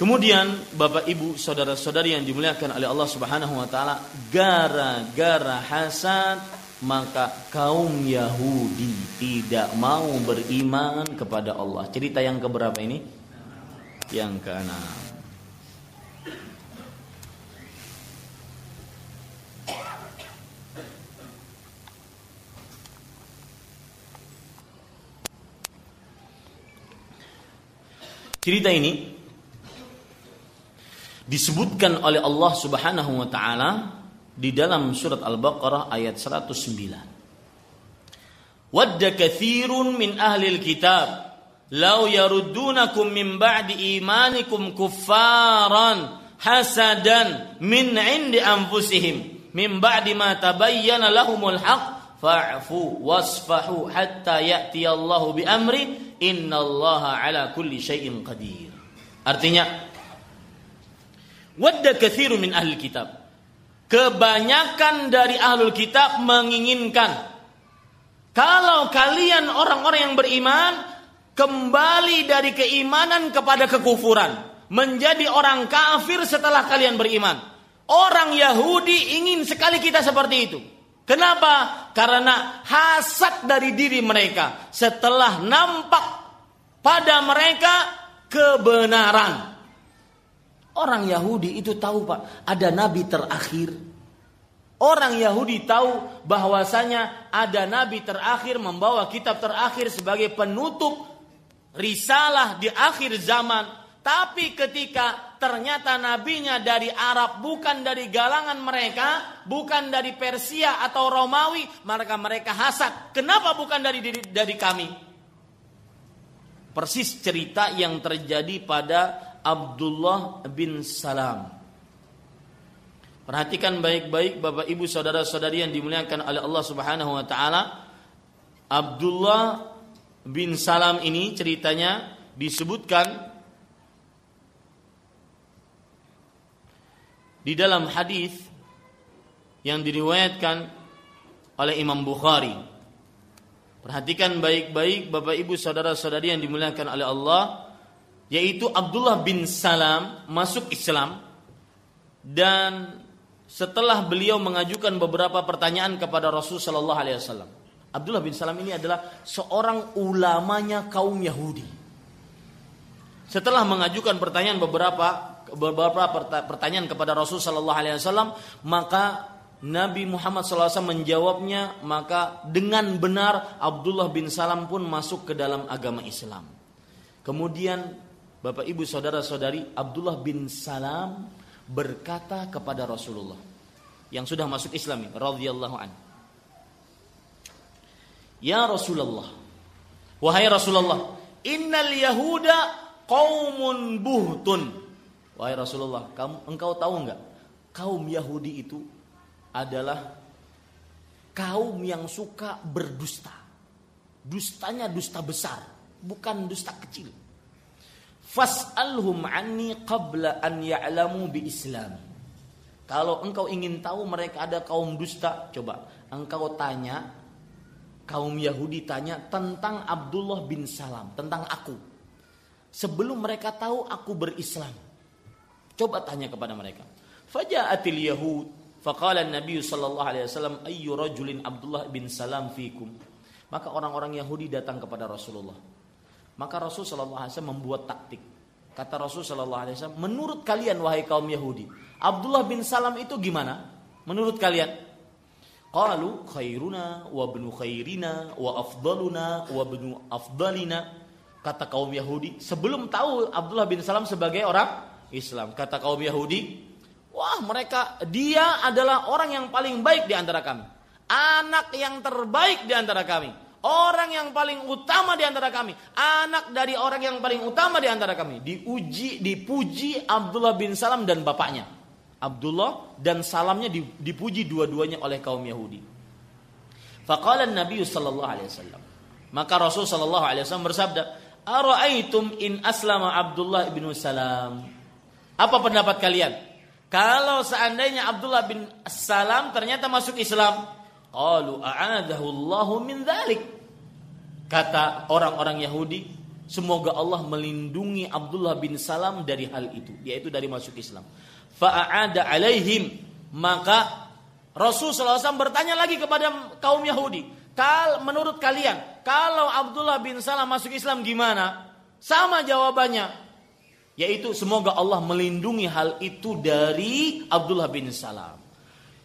Kemudian Bapak Ibu saudara-saudari yang dimuliakan oleh Allah Subhanahu wa taala, gara-gara hasad maka kaum Yahudi tidak mau beriman kepada Allah. Cerita yang keberapa ini? Yang keenam. Cerita ini disebutkan oleh Allah Subhanahu wa taala di dalam surat Al-Baqarah ayat 109. Wadda kathirun min ahli kitab law yaruddunakum min ba'di imanikum kuffaran hasadan min 'indi anfusihim min ba'di ma tabayyana lahumul haqq fa'fu wasfahu hatta ya'ti Allahu bi amri innallaha ala kulli syai'in qadir. Artinya wadda kathiru min ahli kitab. Kebanyakan dari ahlul kitab menginginkan kalau kalian orang-orang yang beriman kembali dari keimanan kepada kekufuran, menjadi orang kafir setelah kalian beriman. Orang Yahudi ingin sekali kita seperti itu. Kenapa? Karena hasad dari diri mereka setelah nampak pada mereka kebenaran. Orang Yahudi itu tahu Pak, ada nabi terakhir. Orang Yahudi tahu bahwasanya ada nabi terakhir membawa kitab terakhir sebagai penutup risalah di akhir zaman tapi ketika ternyata nabinya dari Arab bukan dari galangan mereka, bukan dari Persia atau Romawi, maka mereka hasad. Kenapa bukan dari, dari kami? Persis cerita yang terjadi pada Abdullah bin Salam. Perhatikan baik-baik Bapak Ibu saudara-saudari yang dimuliakan oleh Allah Subhanahu wa taala. Abdullah bin Salam ini ceritanya disebutkan di dalam hadis yang diriwayatkan oleh Imam Bukhari. Perhatikan baik-baik Bapak Ibu saudara-saudari yang dimuliakan oleh Allah yaitu Abdullah bin Salam masuk Islam dan setelah beliau mengajukan beberapa pertanyaan kepada Rasul Shallallahu Alaihi Wasallam. Abdullah bin Salam ini adalah seorang ulamanya kaum Yahudi. Setelah mengajukan pertanyaan beberapa beberapa pertanyaan kepada Rasul Shallallahu Alaihi Wasallam maka Nabi Muhammad SAW menjawabnya maka dengan benar Abdullah bin Salam pun masuk ke dalam agama Islam. Kemudian Bapak Ibu saudara-saudari Abdullah bin Salam berkata kepada Rasulullah yang sudah masuk Islam radhiyallahu an. Ya Rasulullah, wahai Rasulullah, innal yahuda qaumun buhtun Wahai Rasulullah, kamu engkau tahu nggak? Kaum Yahudi itu adalah kaum yang suka berdusta. Dustanya dusta besar, bukan dusta kecil. Fas'alhum anni qabla an ya'lamu bi Islam. Kalau engkau ingin tahu mereka ada kaum dusta, coba engkau tanya kaum Yahudi tanya tentang Abdullah bin Salam, tentang aku. Sebelum mereka tahu aku berislam. Coba tanya kepada mereka. Faja'atil Yahud Faqala Nabi sallallahu alaihi wasallam ayyu rajulin Abdullah bin Salam fikum. Maka orang-orang Yahudi datang kepada Rasulullah. Maka Rasul sallallahu alaihi wasallam membuat taktik. Kata Rasul sallallahu alaihi wasallam, "Menurut kalian wahai kaum Yahudi, Abdullah bin Salam itu gimana? Menurut kalian?" Qalu khairuna wa ibnu khairina wa afdaluna wa ibnu afdalina. Kata kaum Yahudi, sebelum tahu Abdullah bin Salam sebagai orang Islam. Kata kaum Yahudi, wah mereka dia adalah orang yang paling baik di antara kami. Anak yang terbaik di antara kami. Orang yang paling utama di antara kami. Anak dari orang yang paling utama di antara kami. Diuji, dipuji Abdullah bin Salam dan bapaknya. Abdullah dan salamnya dipuji dua-duanya oleh kaum Yahudi. Faqala Nabi sallallahu alaihi wasallam. Maka Rasul sallallahu alaihi wasallam bersabda, "Ara'aitum in aslama Abdullah bin Salam?" Apa pendapat kalian? Kalau seandainya Abdullah bin Salam ternyata masuk Islam, qalu a'adahu Allahu min dzalik. Kata orang-orang Yahudi, semoga Allah melindungi Abdullah bin Salam dari hal itu, yaitu dari masuk Islam. Fa'ada alaihim, maka Rasul SAW bertanya lagi kepada kaum Yahudi, Kal, menurut kalian, kalau Abdullah bin Salam masuk Islam gimana? Sama jawabannya, yaitu semoga Allah melindungi hal itu dari Abdullah bin Salam.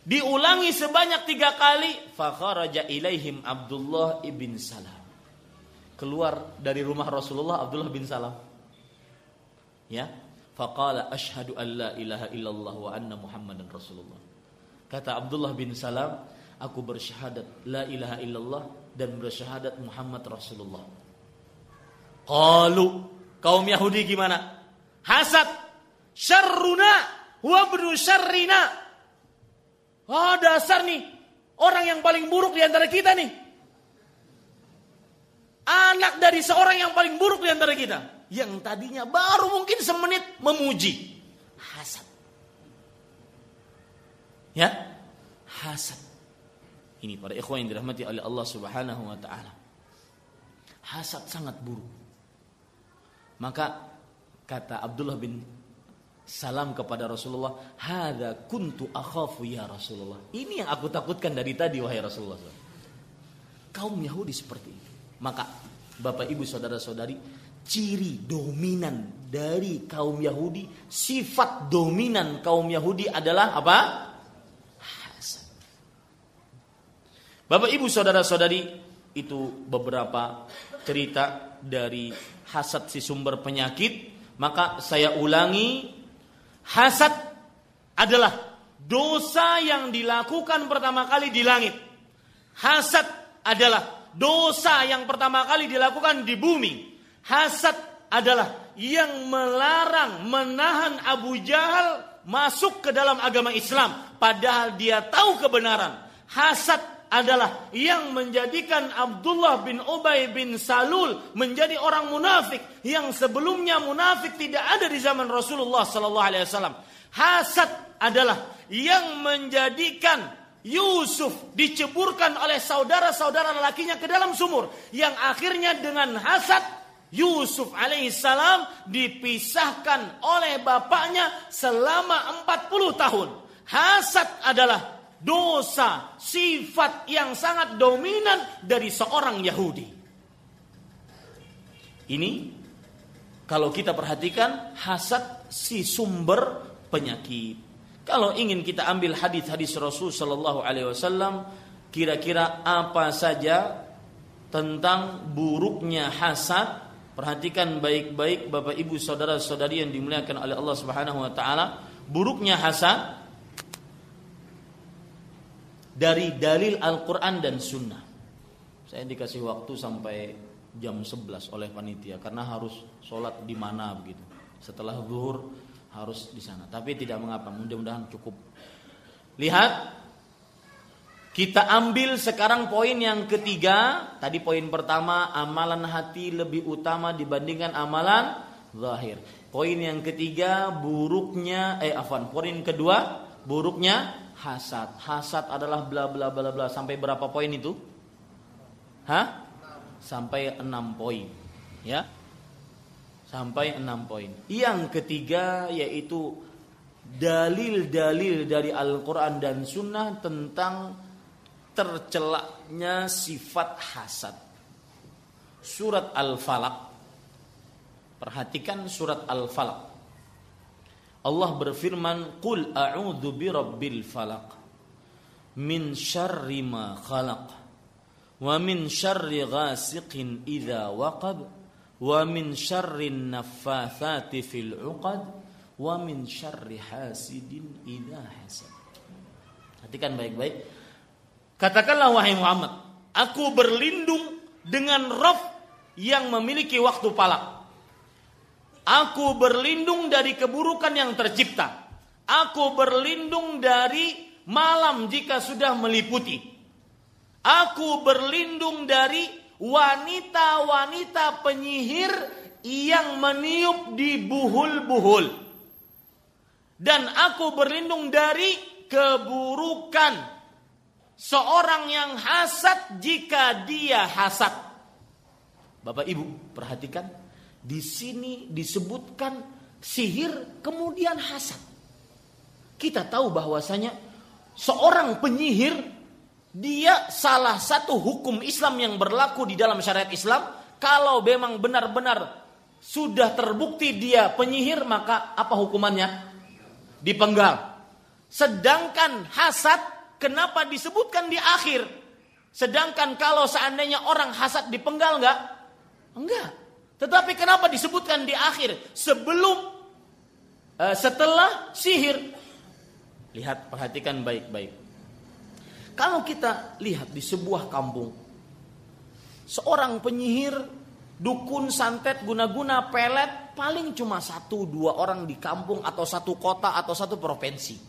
Diulangi sebanyak tiga kali. Fakharaja ilaihim Abdullah ibn Salam. Keluar dari rumah Rasulullah Abdullah bin Salam. Ya. Faqala ashadu an la ilaha illallah wa anna muhammadan rasulullah. Kata Abdullah bin Salam, aku bersyahadat la ilaha illallah dan bersyahadat Muhammad Rasulullah. Qalu kaum Yahudi gimana? hasad syarruna wa syarrina oh dasar nih. Orang yang paling buruk di antara kita nih. Anak dari seorang yang paling buruk di antara kita. Yang tadinya baru mungkin semenit memuji. Hasad. Ya? Hasad. Ini para ikhwan yang dirahmati oleh Allah Subhanahu wa taala. Hasad sangat buruk. Maka kata Abdullah bin salam kepada Rasulullah, "Hadza kuntu akhafu ya Rasulullah." Ini yang aku takutkan dari tadi wahai Rasulullah. Kaum Yahudi seperti itu. Maka Bapak Ibu saudara-saudari, ciri dominan dari kaum Yahudi, sifat dominan kaum Yahudi adalah apa? Hasad. Bapak Ibu saudara-saudari, itu beberapa cerita dari hasad si sumber penyakit, maka saya ulangi hasad adalah dosa yang dilakukan pertama kali di langit. Hasad adalah dosa yang pertama kali dilakukan di bumi. Hasad adalah yang melarang menahan Abu Jahal masuk ke dalam agama Islam padahal dia tahu kebenaran. Hasad adalah yang menjadikan Abdullah bin Ubay bin Salul menjadi orang munafik yang sebelumnya munafik tidak ada di zaman Rasulullah sallallahu alaihi wasallam. Hasad adalah yang menjadikan Yusuf diceburkan oleh saudara-saudara lelakinya ke dalam sumur yang akhirnya dengan hasad Yusuf alaihissalam dipisahkan oleh bapaknya selama 40 tahun. Hasad adalah dosa, sifat yang sangat dominan dari seorang Yahudi. Ini kalau kita perhatikan hasad si sumber penyakit. Kalau ingin kita ambil hadis-hadis Rasul Shallallahu Alaihi Wasallam, kira-kira apa saja tentang buruknya hasad? Perhatikan baik-baik Bapak Ibu saudara-saudari yang dimuliakan oleh Allah Subhanahu Wa Taala. Buruknya hasad dari dalil Al-Quran dan Sunnah. Saya dikasih waktu sampai jam 11 oleh panitia karena harus sholat di mana begitu. Setelah zuhur harus di sana. Tapi tidak mengapa, mudah-mudahan cukup. Lihat, kita ambil sekarang poin yang ketiga. Tadi poin pertama, amalan hati lebih utama dibandingkan amalan zahir. Poin yang ketiga, buruknya eh afan. Poin kedua, buruknya hasad. Hasad adalah bla bla bla bla sampai berapa poin itu? Hah? Sampai enam poin. Ya sampai enam poin. Yang ketiga yaitu dalil-dalil dari Al-Quran dan Sunnah tentang tercelaknya sifat hasad. Surat Al-Falaq. Perhatikan surat Al-Falaq. Allah berfirman, "Qul a'udzu birabbil falaq min syarri ma khalaq wa min syarri ghasiqin idza waqab." wa min syarrin naffathati fil uqad wa min syarri hasidin idza hasad. Perhatikan baik-baik. Katakanlah wahai Muhammad, aku berlindung dengan Rabb yang memiliki waktu palak. Aku berlindung dari keburukan yang tercipta. Aku berlindung dari malam jika sudah meliputi. Aku berlindung dari wanita-wanita penyihir yang meniup di buhul-buhul. Dan aku berlindung dari keburukan seorang yang hasad jika dia hasad. Bapak Ibu, perhatikan di sini disebutkan sihir kemudian hasad. Kita tahu bahwasanya seorang penyihir dia salah satu hukum Islam yang berlaku di dalam syariat Islam. Kalau memang benar-benar sudah terbukti dia penyihir maka apa hukumannya? Dipenggal. Sedangkan hasad kenapa disebutkan di akhir? Sedangkan kalau seandainya orang hasad dipenggal enggak enggak tetapi kenapa disebutkan di akhir sebelum uh, setelah sihir lihat perhatikan baik-baik kalau kita lihat di sebuah kampung, seorang penyihir, dukun, santet, guna-guna, pelet, paling cuma satu dua orang di kampung atau satu kota atau satu provinsi.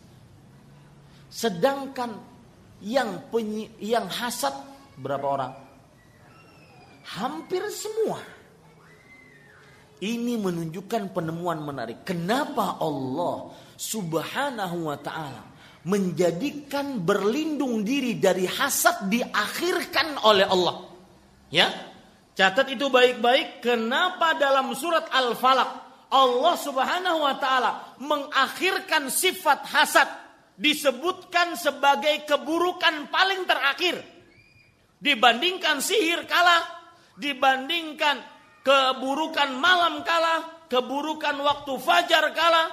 Sedangkan yang penyi, yang hasad berapa orang? Hampir semua. Ini menunjukkan penemuan menarik. Kenapa Allah Subhanahu wa taala menjadikan berlindung diri dari hasad diakhirkan oleh Allah. Ya. Catat itu baik-baik kenapa dalam surat Al-Falaq Allah Subhanahu wa taala mengakhirkan sifat hasad disebutkan sebagai keburukan paling terakhir dibandingkan sihir kalah dibandingkan keburukan malam kalah keburukan waktu fajar kalah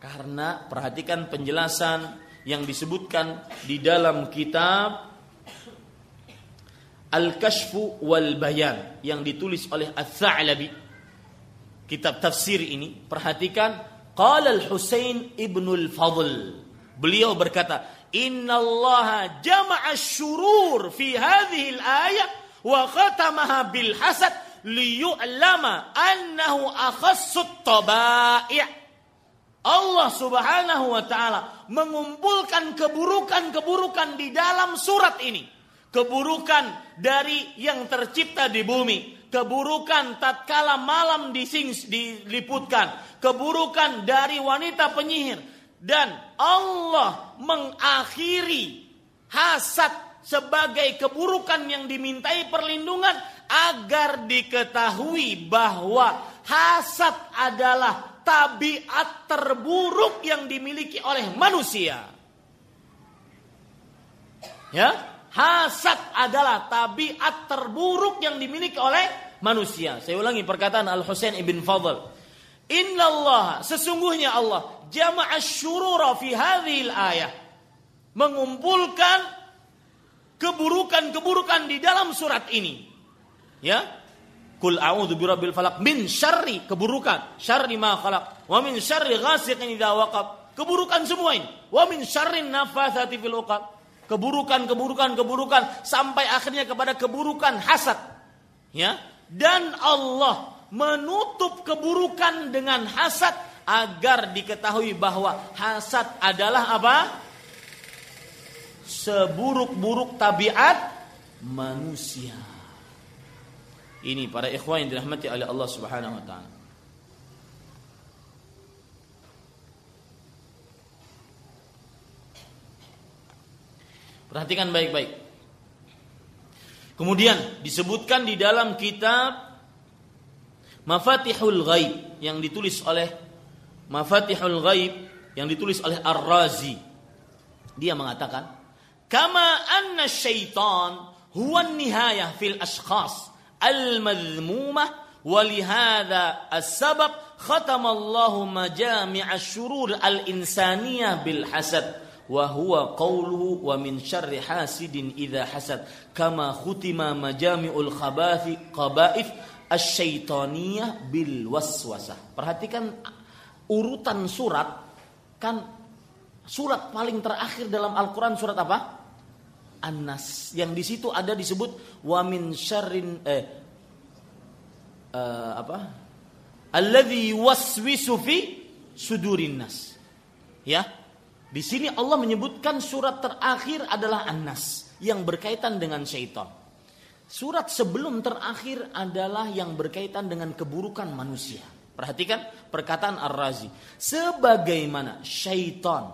karena perhatikan penjelasan yang disebutkan di dalam kitab Al-Kashfu wal Bayan yang ditulis oleh Ats-Tsa'labi. Kitab tafsir ini perhatikan qala Al-Husain ibnul Fadl. Beliau berkata, "Inna Allah jama'a syurur fi hadhihi al-ayah wa khatamaha bil hasad liyu'lama annahu akhassut tabai'." Allah Subhanahu wa taala mengumpulkan keburukan-keburukan di dalam surat ini. Keburukan dari yang tercipta di bumi, keburukan tatkala malam dising, diliputkan, keburukan dari wanita penyihir. Dan Allah mengakhiri hasad sebagai keburukan yang dimintai perlindungan agar diketahui bahwa hasad adalah tabiat terburuk yang dimiliki oleh manusia. Ya, Hasad adalah tabiat terburuk yang dimiliki oleh manusia. Saya ulangi perkataan Al Husain ibn Fadl. Inna Allah sesungguhnya Allah jama'a syurura fi hadhil ayah mengumpulkan keburukan-keburukan di dalam surat ini. Ya. Kul a'udzu birabbil falaq min syarri keburukan, syarri ma khalaq, wa min syarri ghasiqin idza waqab. Keburukan semua ini. Wa min syarri nafatsati fil uqad keburukan, keburukan, keburukan sampai akhirnya kepada keburukan hasad. Ya. Dan Allah menutup keburukan dengan hasad agar diketahui bahwa hasad adalah apa? Seburuk-buruk tabiat manusia. Ini para ikhwan yang dirahmati oleh Allah Subhanahu wa taala. Perhatikan baik-baik. Kemudian disebutkan di dalam kitab Mafatihul Ghaib yang ditulis oleh Mafatihul Ghaib yang ditulis oleh Ar-Razi. Dia mengatakan, "Kama anna syaitan huwa nihayah fil ashkhas al-madhmumah walihada as-sabab khatamallahu majami' asy-syurur al-insaniyah bil hasad wa huwa qawluhu wa min syarri hasidin idza hasad. Kama perhatikan urutan surat kan surat paling terakhir dalam Al-Qur'an surat apa? An-Nas. Yang di situ ada disebut wa min syarrin eh uh, apa? Alladzi waswisu fi sudurin nas. Ya, di sini Allah menyebutkan surat terakhir adalah An-Nas yang berkaitan dengan syaitan. Surat sebelum terakhir adalah yang berkaitan dengan keburukan manusia. Perhatikan perkataan Ar-Razi. Sebagaimana syaitan,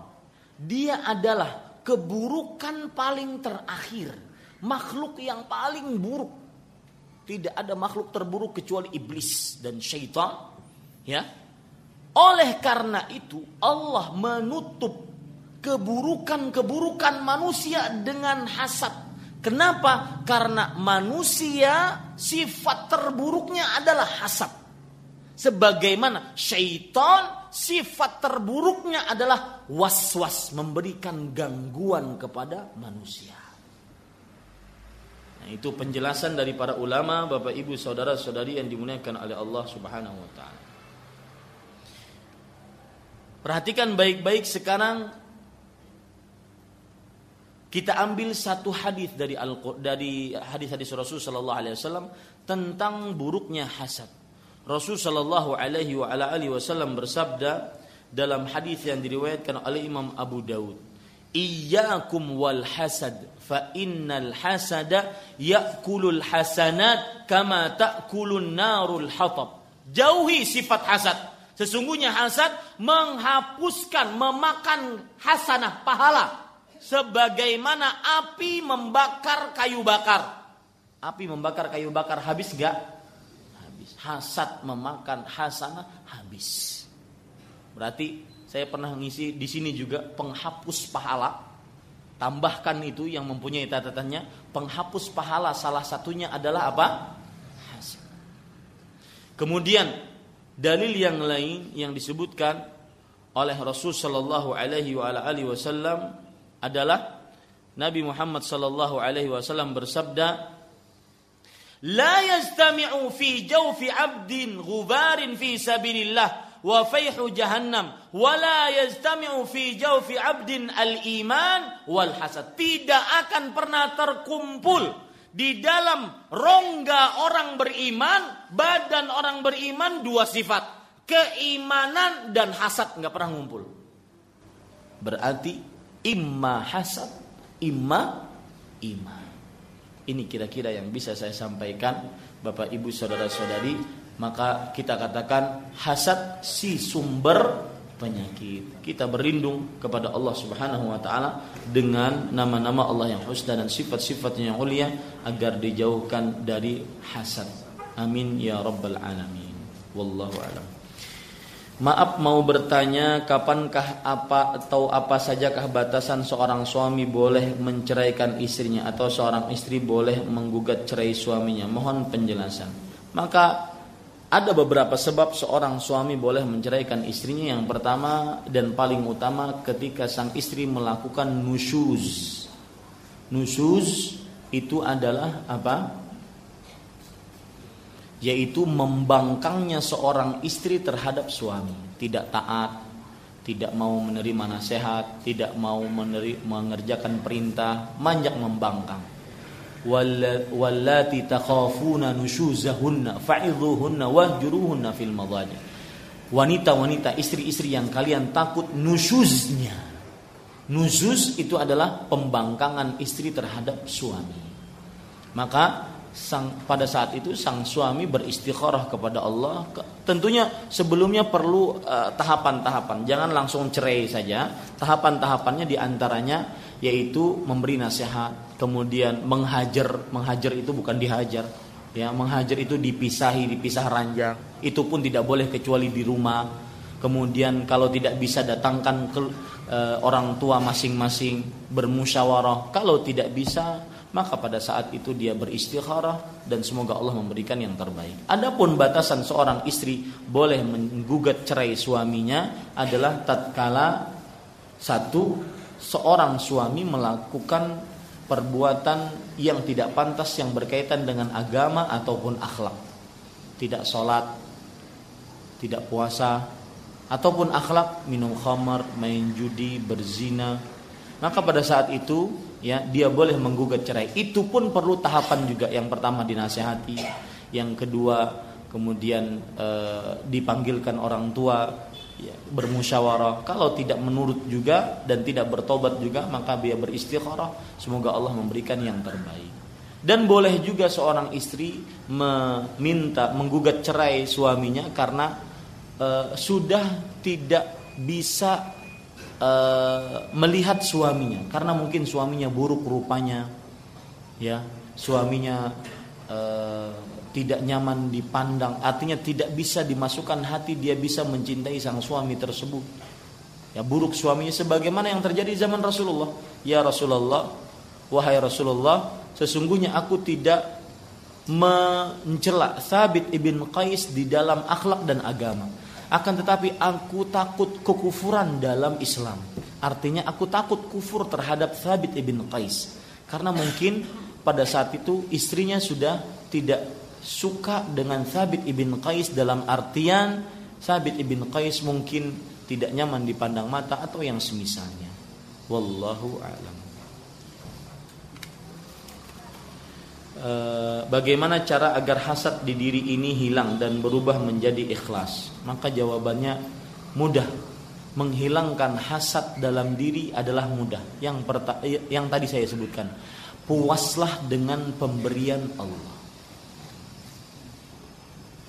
dia adalah keburukan paling terakhir. Makhluk yang paling buruk. Tidak ada makhluk terburuk kecuali iblis dan syaitan. Ya, oleh karena itu Allah menutup keburukan-keburukan manusia dengan hasad. Kenapa? Karena manusia sifat terburuknya adalah hasad. Sebagaimana syaitan sifat terburuknya adalah was-was memberikan gangguan kepada manusia. Nah, itu penjelasan dari para ulama, Bapak Ibu, saudara-saudari yang dimuliakan oleh Allah Subhanahu wa taala. Perhatikan baik-baik sekarang kita ambil satu hadis dari Al dari hadis-hadis Rasul Shallallahu Alaihi Wasallam tentang buruknya hasad. Rasul Shallallahu Alaihi Wasallam bersabda dalam hadis yang diriwayatkan oleh Imam Abu Daud, Iyyakum wal hasad fa innal hasada ya'kulul hasanat kama ta'kulun narul hatab. Jauhi sifat hasad. Sesungguhnya hasad menghapuskan, memakan hasanah, pahala sebagaimana api membakar kayu bakar. Api membakar kayu bakar habis gak? Hasad memakan hasanah habis. Berarti saya pernah ngisi di sini juga penghapus pahala. Tambahkan itu yang mempunyai catatannya, penghapus pahala salah satunya adalah apa? Hasad. Kemudian dalil yang lain yang disebutkan oleh Rasul Shallallahu Alaihi Wasallam adalah Nabi Muhammad Shallallahu Alaihi Wasallam bersabda, لا yastami'u في جوف عبد غبار في سبيل الله وفيح جهنم ولا يستمع في جوف عبد الإيمان والهسَط. Tidak akan pernah terkumpul di dalam rongga orang beriman, badan orang beriman dua sifat, keimanan dan hasad nggak pernah ngumpul. Berarti imma hasad, imma iman ini kira-kira yang bisa saya sampaikan Bapak Ibu saudara-saudari maka kita katakan hasad si sumber penyakit. Kita berlindung kepada Allah Subhanahu wa taala dengan nama-nama Allah yang husna dan sifat-sifatnya yang mulia agar dijauhkan dari hasad. Amin ya rabbal alamin. Wallahu a'lam. Maaf mau bertanya kapankah apa atau apa sajakah batasan seorang suami boleh menceraikan istrinya atau seorang istri boleh menggugat cerai suaminya? Mohon penjelasan. Maka ada beberapa sebab seorang suami boleh menceraikan istrinya. Yang pertama dan paling utama ketika sang istri melakukan nusyuz. Nusyuz itu adalah apa? Yaitu membangkangnya seorang istri terhadap suami, tidak taat, tidak mau menerima nasihat, tidak mau meneri, mengerjakan perintah, manjak membangkang. Wallati takhafuna nusyuzahunna fa'idhuhunna wahjuruhunna fil. Wanita-wanita istri-istri yang kalian takut nusyuznya. Nusyuz itu adalah pembangkangan istri terhadap suami. Maka sang pada saat itu sang suami beristikharah kepada Allah. Tentunya sebelumnya perlu uh, tahapan-tahapan. Jangan langsung cerai saja. Tahapan-tahapannya di antaranya yaitu memberi nasihat kemudian menghajar. Menghajar itu bukan dihajar ya. Menghajar itu dipisahi dipisah ranjang. Itu pun tidak boleh kecuali di rumah. Kemudian kalau tidak bisa datangkan ke uh, orang tua masing-masing bermusyawarah. Kalau tidak bisa maka pada saat itu dia beristikharah dan semoga Allah memberikan yang terbaik. Adapun batasan seorang istri boleh menggugat cerai suaminya adalah tatkala satu seorang suami melakukan perbuatan yang tidak pantas yang berkaitan dengan agama ataupun akhlak. Tidak sholat, tidak puasa, ataupun akhlak minum khamar, main judi, berzina. Maka pada saat itu ya dia boleh menggugat cerai. Itu pun perlu tahapan juga. Yang pertama dinasehati, yang kedua kemudian e, dipanggilkan orang tua ya, bermusyawarah. Kalau tidak menurut juga dan tidak bertobat juga maka dia beristikharah. Semoga Allah memberikan yang terbaik. Dan boleh juga seorang istri meminta menggugat cerai suaminya karena e, sudah tidak bisa uh, melihat suaminya. Karena mungkin suaminya buruk rupanya ya. Suaminya uh, tidak nyaman dipandang. Artinya tidak bisa dimasukkan hati dia bisa mencintai sang suami tersebut. Ya buruk suaminya. Sebagaimana yang terjadi zaman Rasulullah. Ya Rasulullah wahai Rasulullah sesungguhnya aku tidak mencela Thabit ibn Qais di dalam akhlak dan agama akan tetapi aku takut kekufuran dalam Islam. Artinya aku takut kufur terhadap Thabit ibn Qais. Karena mungkin pada saat itu istrinya sudah tidak suka dengan Thabit ibn Qais dalam artian Thabit ibn Qais mungkin tidak nyaman dipandang mata atau yang semisalnya. Wallahu a'lam. Bagaimana cara agar hasad di diri ini hilang dan berubah menjadi ikhlas? Maka jawabannya mudah. Menghilangkan hasad dalam diri adalah mudah. Yang perta yang tadi saya sebutkan. Puaslah dengan pemberian Allah.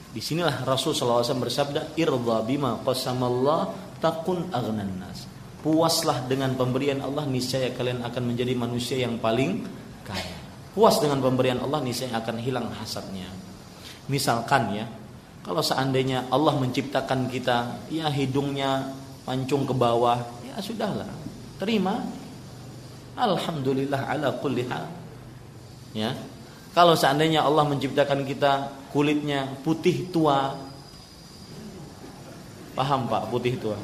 Di sinilah Rasul SAW bersabda, "Irda bima qasamallah takun aghnan nas." Puaslah dengan pemberian Allah, niscaya kalian akan menjadi manusia yang paling kaya puas dengan pemberian Allah niscaya akan hilang hasadnya. Misalkan ya, Kalau seandainya Allah menciptakan kita, ya hidungnya pancung ke bawah, ya sudahlah, terima. Alhamdulillah ala kulli hal. Ya. Kalau seandainya Allah menciptakan kita kulitnya putih tua. Paham Pak, putih tua.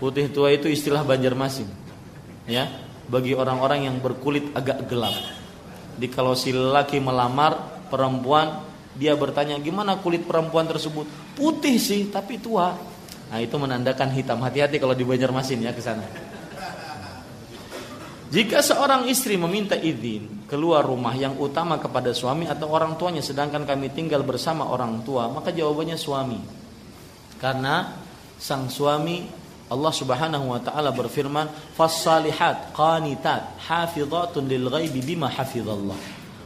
Putih tua itu istilah Banjarmasin. Ya, bagi orang-orang yang berkulit agak gelap. Di kalau si laki melamar perempuan, dia bertanya gimana kulit perempuan tersebut? Putih sih, tapi tua. Nah, itu menandakan hitam. Hati-hati kalau di Banjarmasin ya ke sana. Jika seorang istri meminta izin keluar rumah yang utama kepada suami atau orang tuanya sedangkan kami tinggal bersama orang tua, maka jawabannya suami. Karena sang suami Allah Subhanahu wa taala berfirman, "Fas-salihat qanitat hafizatun lil ghaibi bima hafizallah."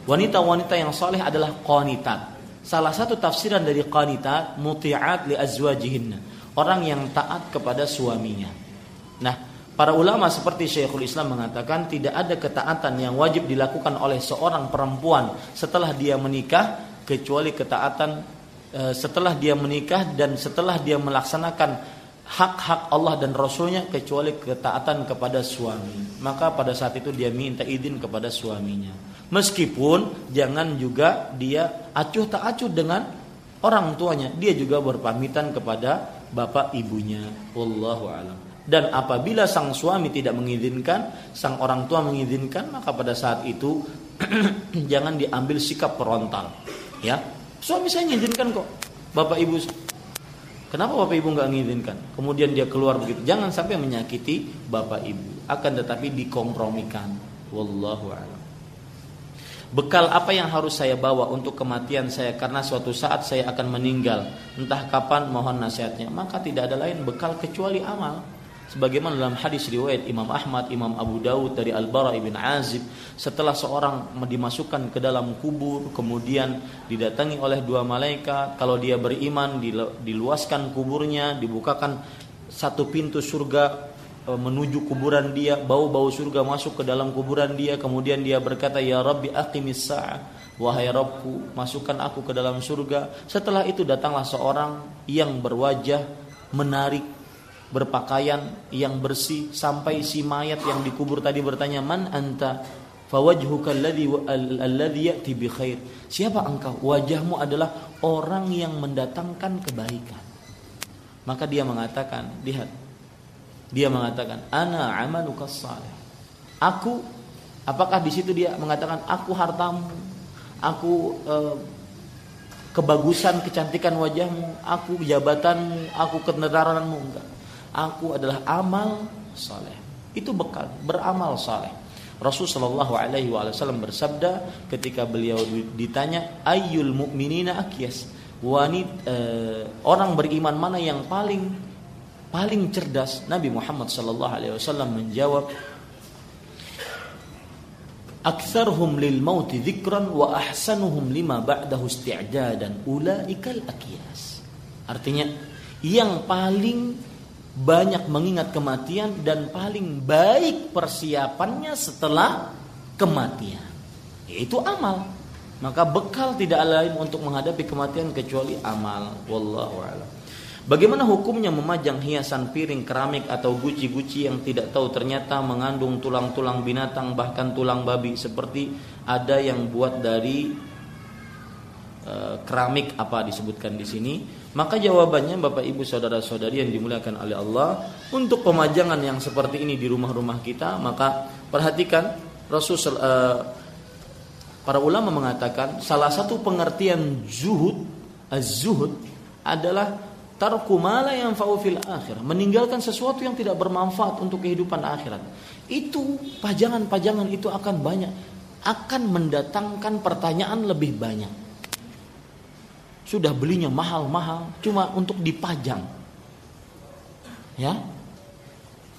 Wanita-wanita yang saleh adalah qanitat. Salah satu tafsiran dari qanitat muti'at li azwajihinna, orang yang taat kepada suaminya. Nah, Para ulama seperti Syekhul Islam mengatakan tidak ada ketaatan yang wajib dilakukan oleh seorang perempuan setelah dia menikah kecuali ketaatan e, setelah dia menikah dan setelah dia melaksanakan hak-hak Allah dan Rasulnya kecuali ketaatan kepada suami. Maka pada saat itu dia minta izin kepada suaminya. Meskipun jangan juga dia acuh tak acuh dengan orang tuanya, dia juga berpamitan kepada bapak ibunya. Wallahu a'lam. Dan apabila sang suami tidak mengizinkan, sang orang tua mengizinkan, maka pada saat itu jangan diambil sikap frontal. Ya, suami saya mengizinkan kok, bapak ibu. Kenapa bapak ibu nggak mengizinkan? Kemudian dia keluar begitu. Jangan sampai menyakiti bapak ibu. Akan tetapi dikompromikan. Wallahu a'lam. Bekal apa yang harus saya bawa untuk kematian saya karena suatu saat saya akan meninggal. Entah kapan mohon nasihatnya. Maka tidak ada lain bekal kecuali amal sebagaimana dalam hadis riwayat Imam Ahmad, Imam Abu Dawud dari Al-Bara ibn Azib setelah seorang dimasukkan ke dalam kubur kemudian didatangi oleh dua malaikat kalau dia beriman diluaskan kuburnya dibukakan satu pintu surga e, menuju kuburan dia bau-bau surga masuk ke dalam kuburan dia kemudian dia berkata ya Rabbi aqimis sa'ah Wahai Rabbku, masukkan aku ke dalam surga. Setelah itu datanglah seorang yang berwajah menarik berpakaian yang bersih sampai si mayat yang dikubur tadi bertanya man anta? Fawajhuka alladhi alladhi ya'ti bi siapa engkau? Wajahmu adalah orang yang mendatangkan kebaikan. Maka dia mengatakan lihat. Dia mengatakan ana amaluka salih. Aku apakah di situ dia mengatakan aku hartamu aku eh, kebagusan kecantikan wajahmu aku jabatanmu aku kendaraaanmu enggak aku adalah amal saleh. Itu bekal, beramal saleh. Rasul Shallallahu Alaihi Wasallam bersabda ketika beliau ditanya ayul mukminina akyas wanit eh, orang beriman mana yang paling paling cerdas Nabi Muhammad Shallallahu Alaihi Wasallam menjawab Aktharhum lil mauti dzikran wa ahsanuhum lima ba'dahu isti'dadan ulaikal akyas artinya yang paling banyak mengingat kematian dan paling baik persiapannya setelah kematian yaitu amal. Maka bekal tidak lain untuk menghadapi kematian kecuali amal. Wallahu a'lam. Bagaimana hukumnya memajang hiasan piring keramik atau guci-guci yang tidak tahu ternyata mengandung tulang-tulang binatang bahkan tulang babi? Seperti ada yang buat dari Eh, keramik apa disebutkan di sini maka jawabannya Bapak Ibu saudara-saudari yang dimuliakan oleh Allah untuk pemajangan yang seperti ini di rumah-rumah kita maka perhatikan Rasul uh, para ulama mengatakan salah satu pengertian zuhud az-zuhud adalah tarku mala yang fil akhir meninggalkan sesuatu yang tidak bermanfaat untuk kehidupan akhirat. Itu pajangan-pajangan itu akan banyak akan mendatangkan pertanyaan lebih banyak sudah belinya mahal-mahal cuma untuk dipajang. Ya.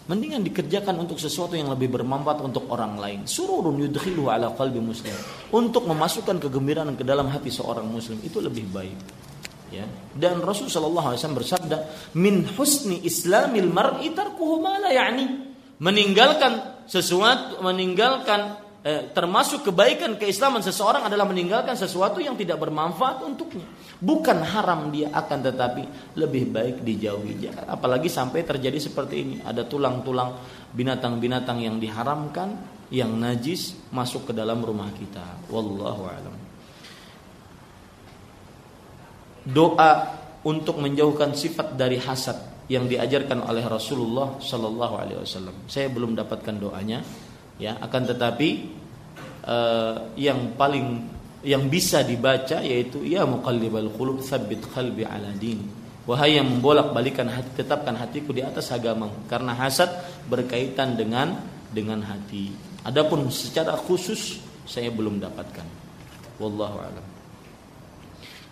Mendingan dikerjakan untuk sesuatu yang lebih bermanfaat untuk orang lain. Sururun yudkhilu ala qalbi muslim. Untuk memasukkan kegembiraan ke dalam hati seorang muslim itu lebih baik. Ya. Dan Rasul sallallahu alaihi bersabda, "Min husni islamil mar'i tarkuhu ma la ya'ni." Meninggalkan sesuatu meninggalkan eh, termasuk kebaikan keislaman seseorang adalah meninggalkan sesuatu yang tidak bermanfaat untuknya. Bukan haram dia akan tetapi lebih baik dijauhi. Apalagi sampai terjadi seperti ini, ada tulang-tulang binatang-binatang yang diharamkan, yang najis masuk ke dalam rumah kita. Wallahu a'lam. Doa untuk menjauhkan sifat dari hasad yang diajarkan oleh Rasulullah Shallallahu Alaihi Wasallam. Saya belum dapatkan doanya, ya akan tetapi uh, yang paling yang bisa dibaca yaitu ya muqallibal qulub tsabbit qalbi ala din wahai yang membolak-balikan hati tetapkan hatiku di atas agama karena hasad berkaitan dengan dengan hati adapun secara khusus saya belum dapatkan wallahu alam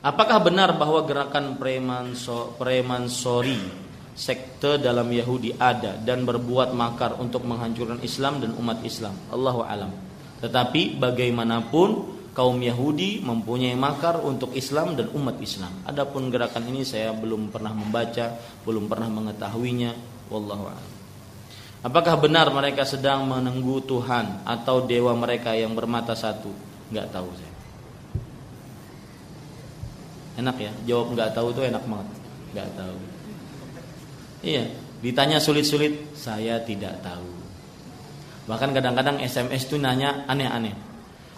apakah benar bahwa gerakan preman so, preman sorry sekte dalam Yahudi ada dan berbuat makar untuk menghancurkan Islam dan umat Islam. Allahu alam. Tetapi bagaimanapun kaum Yahudi mempunyai makar untuk Islam dan umat Islam. Adapun gerakan ini saya belum pernah membaca, belum pernah mengetahuinya. Wallahu alam. Apakah benar mereka sedang menunggu Tuhan atau dewa mereka yang bermata satu? Enggak tahu saya. Enak ya, jawab enggak tahu itu enak banget. Enggak tahu. Iya, ditanya sulit-sulit, saya tidak tahu. Bahkan kadang-kadang SMS tuh nanya aneh-aneh.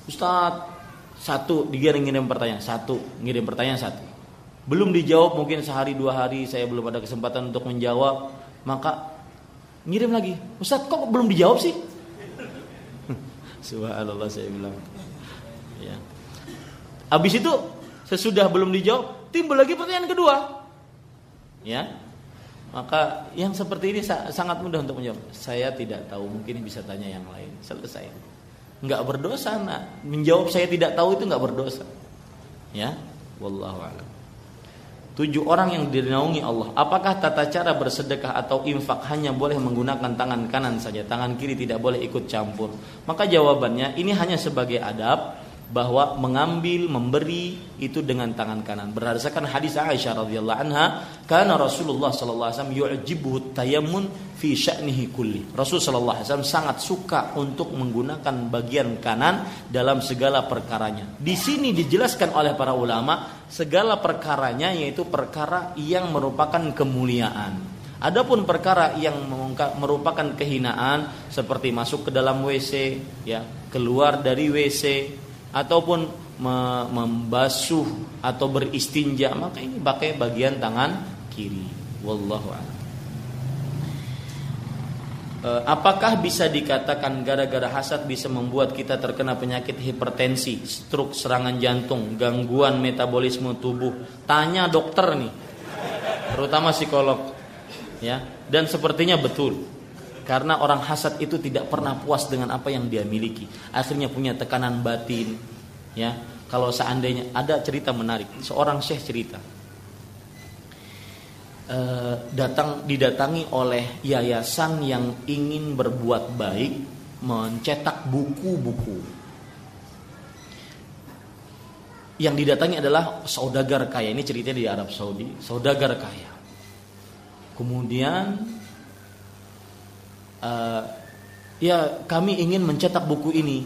Ustadz, satu dia ngirim pertanyaan, satu ngirim pertanyaan satu. Belum dijawab mungkin sehari dua hari saya belum ada kesempatan untuk menjawab, maka ngirim lagi. Ustadz kok belum dijawab sih? Subhanallah saya bilang. Ya. Habis itu sesudah belum dijawab, timbul lagi pertanyaan kedua. Ya, maka yang seperti ini sangat mudah untuk menjawab. Saya tidak tahu, mungkin bisa tanya yang lain. Selesai. Enggak berdosa, nak. Menjawab saya tidak tahu itu enggak berdosa. Ya, wallahu a'lam. Tujuh orang yang dinaungi Allah. Apakah tata cara bersedekah atau infak hanya boleh menggunakan tangan kanan saja, tangan kiri tidak boleh ikut campur? Maka jawabannya ini hanya sebagai adab bahwa mengambil memberi itu dengan tangan kanan. Berdasarkan hadis Aisyah radhiyallahu anha karena Rasulullah sallallahu alaihi wasallam yu'jibuhu tayammun fi sya'nihi kulli. Rasul sallallahu alaihi wasallam sangat suka untuk menggunakan bagian kanan dalam segala perkaranya. Di sini dijelaskan oleh para ulama segala perkaranya yaitu perkara yang merupakan kemuliaan. Adapun perkara yang merupakan kehinaan seperti masuk ke dalam WC, ya, keluar dari WC, ataupun membasuh atau beristinja maka ini pakai bagian tangan kiri wallahu a'lam e, apakah bisa dikatakan gara-gara hasad bisa membuat kita terkena penyakit hipertensi, stroke, serangan jantung, gangguan metabolisme tubuh? Tanya dokter nih, terutama psikolog, ya. Dan sepertinya betul, karena orang hasad itu tidak pernah puas dengan apa yang dia miliki. Akhirnya punya tekanan batin. Ya, kalau seandainya ada cerita menarik, seorang syekh cerita e, datang didatangi oleh yayasan yang ingin berbuat baik, mencetak buku-buku. Yang didatangi adalah saudagar kaya. Ini ceritanya di Arab Saudi, saudagar kaya. Kemudian uh, ya kami ingin mencetak buku ini.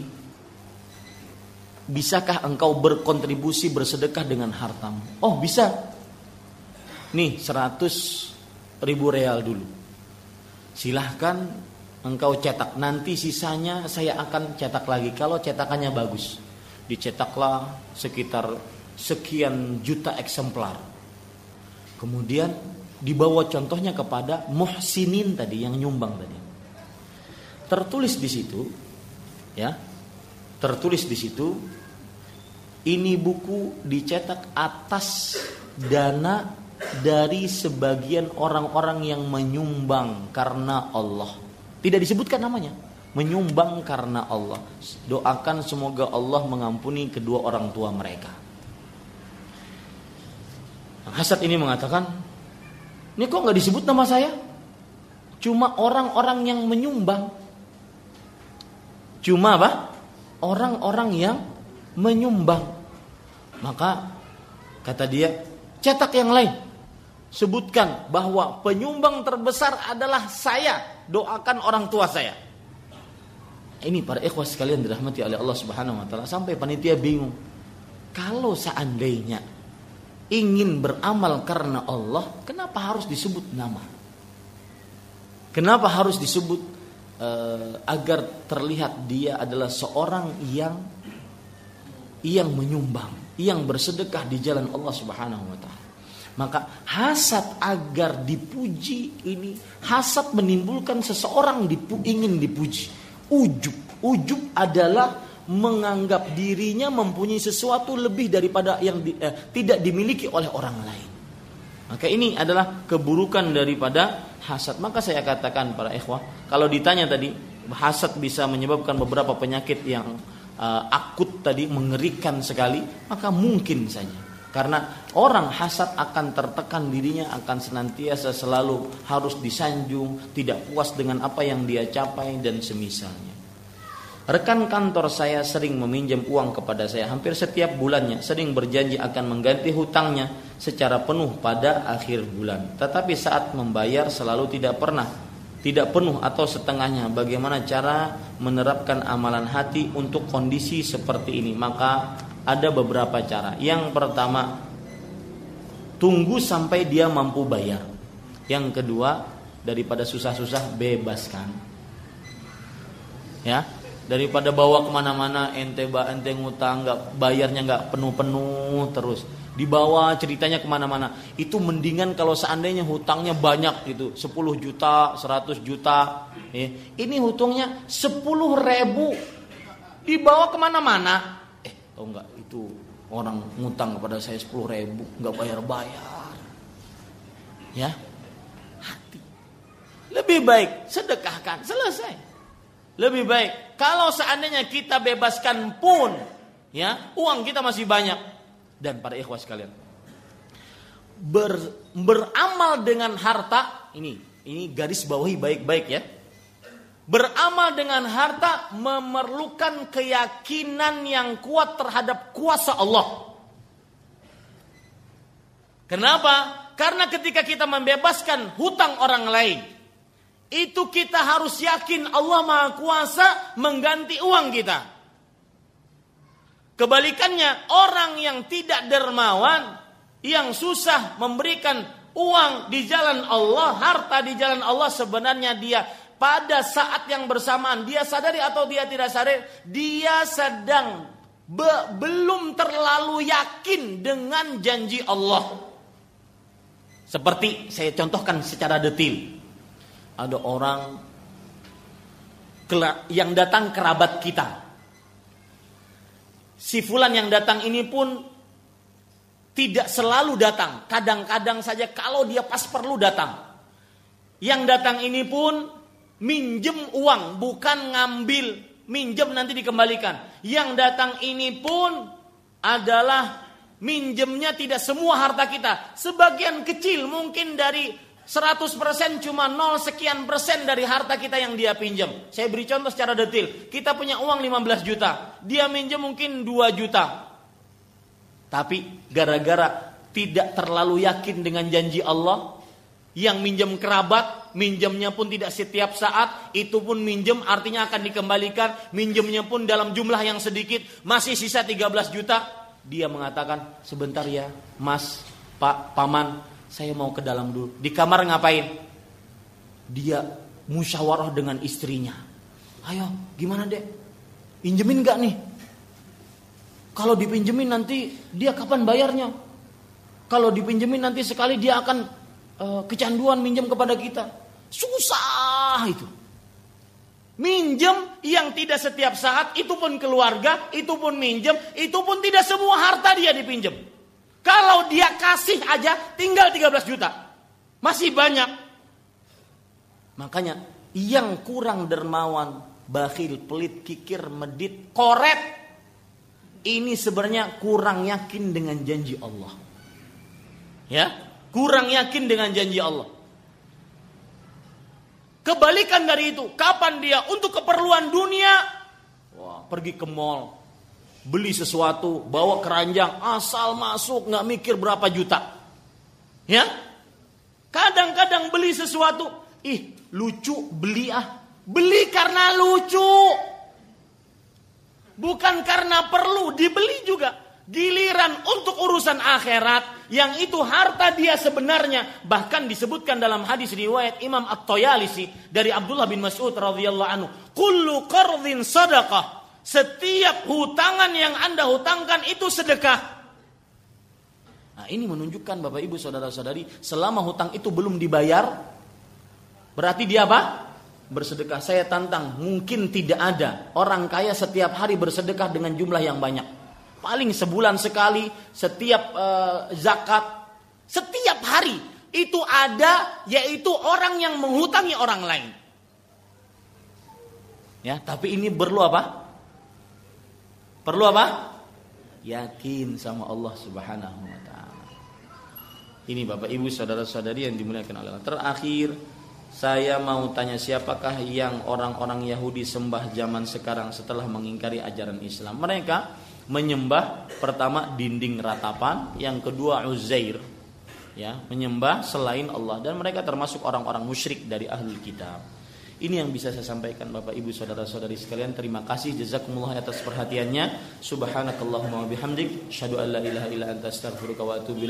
Bisakah engkau berkontribusi bersedekah dengan hartamu? Oh bisa. Nih 100 ribu real dulu. Silahkan engkau cetak. Nanti sisanya saya akan cetak lagi. Kalau cetakannya bagus dicetaklah sekitar sekian juta eksemplar. Kemudian dibawa contohnya kepada muhsinin tadi yang nyumbang tadi tertulis di situ ya. Tertulis di situ ini buku dicetak atas dana dari sebagian orang-orang yang menyumbang karena Allah. Tidak disebutkan namanya. Menyumbang karena Allah. Doakan semoga Allah mengampuni kedua orang tua mereka. Hasad ini mengatakan ini kok nggak disebut nama saya? Cuma orang-orang yang menyumbang Cuma apa? Orang-orang yang menyumbang. Maka kata dia, cetak yang lain. Sebutkan bahwa penyumbang terbesar adalah saya. Doakan orang tua saya. ini para ikhwas sekalian dirahmati oleh Allah Subhanahu wa taala sampai panitia bingung. Kalau seandainya ingin beramal karena Allah, kenapa harus disebut nama? Kenapa harus disebut uh, agar terlihat dia adalah seorang yang yang menyumbang, yang bersedekah di jalan Allah Subhanahu wa taala. Maka hasad agar dipuji ini hasad menimbulkan seseorang dipu, ingin dipuji. Ujub, ujub adalah menganggap dirinya mempunyai sesuatu lebih daripada yang di, eh, tidak dimiliki oleh orang lain. Maka ini adalah keburukan daripada hasad. Maka saya katakan para ikhwah, kalau ditanya tadi hasad bisa menyebabkan beberapa penyakit yang uh, akut tadi mengerikan sekali, maka mungkin saja. Karena orang hasad akan tertekan dirinya akan senantiasa selalu harus disanjung, tidak puas dengan apa yang dia capai dan semisalnya. Rekan kantor saya sering meminjam uang kepada saya hampir setiap bulannya, sering berjanji akan mengganti hutangnya secara penuh pada akhir bulan. Tetapi saat membayar selalu tidak pernah tidak penuh atau setengahnya. Bagaimana cara menerapkan amalan hati untuk kondisi seperti ini? Maka ada beberapa cara. Yang pertama, tunggu sampai dia mampu bayar. Yang kedua, daripada susah-susah bebaskan. Ya, daripada bawa ke mana-mana ente ente ngutang nggak bayarnya nggak penuh-penuh terus. Dibawa ceritanya ke mana-mana. Itu mendingan kalau seandainya hutangnya banyak gitu 10 juta 100 juta ya. ini hutangnya 10 ribu. Dibawa ke mana-mana. Oh enggak itu orang ngutang kepada saya 10 ribu nggak bayar-bayar. Ya? Hati. Lebih baik sedekahkan. Selesai lebih baik kalau seandainya kita bebaskan pun ya uang kita masih banyak dan para ikhwas sekalian ber, beramal dengan harta ini ini garis bawahi baik-baik ya Beramal dengan harta memerlukan keyakinan yang kuat terhadap kuasa Allah. Kenapa? Karena ketika kita membebaskan hutang orang lain, itu kita harus yakin Allah Maha Kuasa mengganti uang kita. Kebalikannya, orang yang tidak dermawan, yang susah memberikan uang di jalan Allah, harta di jalan Allah, sebenarnya dia pada saat yang bersamaan dia sadari atau dia tidak sadari dia sedang be belum terlalu yakin dengan janji Allah seperti saya contohkan secara detil ada orang yang datang kerabat kita si fulan yang datang ini pun tidak selalu datang kadang-kadang saja kalau dia pas perlu datang yang datang ini pun minjem uang, bukan ngambil, minjem nanti dikembalikan. Yang datang ini pun adalah minjemnya tidak semua harta kita. Sebagian kecil mungkin dari 100% cuma 0 sekian persen dari harta kita yang dia pinjam. Saya beri contoh secara detail. Kita punya uang 15 juta. Dia minjem mungkin 2 juta. Tapi gara-gara tidak terlalu yakin dengan janji Allah, yang minjem kerabat, minjemnya pun tidak setiap saat, itu pun minjem artinya akan dikembalikan, minjemnya pun dalam jumlah yang sedikit, masih sisa 13 juta. Dia mengatakan, sebentar ya, mas, pak, paman, saya mau ke dalam dulu. Di kamar ngapain? Dia musyawarah dengan istrinya. Ayo, gimana dek? Pinjemin gak nih? Kalau dipinjemin nanti dia kapan bayarnya? Kalau dipinjemin nanti sekali dia akan uh, kecanduan minjem kepada kita. Susah itu. Minjem yang tidak setiap saat, itu pun keluarga, itu pun minjem, itu pun tidak semua harta dia dipinjem. Kalau dia kasih aja tinggal 13 juta. Masih banyak. Makanya yang kurang dermawan, bakhil, pelit, kikir, medit, koret. Ini sebenarnya kurang yakin dengan janji Allah. Ya, kurang yakin dengan janji Allah. Kebalikan dari itu, kapan dia untuk keperluan dunia, wah, pergi ke mall, beli sesuatu, bawa keranjang, asal masuk nggak mikir berapa juta, ya? Kadang-kadang beli sesuatu, ih lucu beli ah, beli karena lucu, bukan karena perlu dibeli juga. Giliran untuk urusan akhirat yang itu harta dia sebenarnya bahkan disebutkan dalam hadis riwayat Imam At-Toyalisi dari Abdullah bin Mas'ud radhiyallahu anhu, "Kullu qardhin sadaqah." Setiap hutangan yang Anda hutangkan itu sedekah. Nah, ini menunjukkan Bapak Ibu saudara-saudari, selama hutang itu belum dibayar, berarti dia apa? Bersedekah. Saya tantang, mungkin tidak ada orang kaya setiap hari bersedekah dengan jumlah yang banyak paling sebulan sekali setiap uh, zakat setiap hari itu ada yaitu orang yang menghutangi orang lain ya tapi ini perlu apa perlu apa? Yakin sama Allah Subhanahu wa taala. Ini Bapak Ibu saudara-saudari yang dimuliakan Allah. Terakhir saya mau tanya siapakah yang orang-orang Yahudi sembah zaman sekarang setelah mengingkari ajaran Islam? Mereka menyembah pertama dinding ratapan, yang kedua Uzair, ya, menyembah selain Allah. Dan mereka termasuk orang-orang musyrik dari ahli kitab. Ini yang bisa saya sampaikan Bapak Ibu saudara-saudari sekalian. Terima kasih jazakumullah atas perhatiannya. Subhanakallahumma bihamdik, syadu an la ilaha illa anta astaghfiruka wa atubu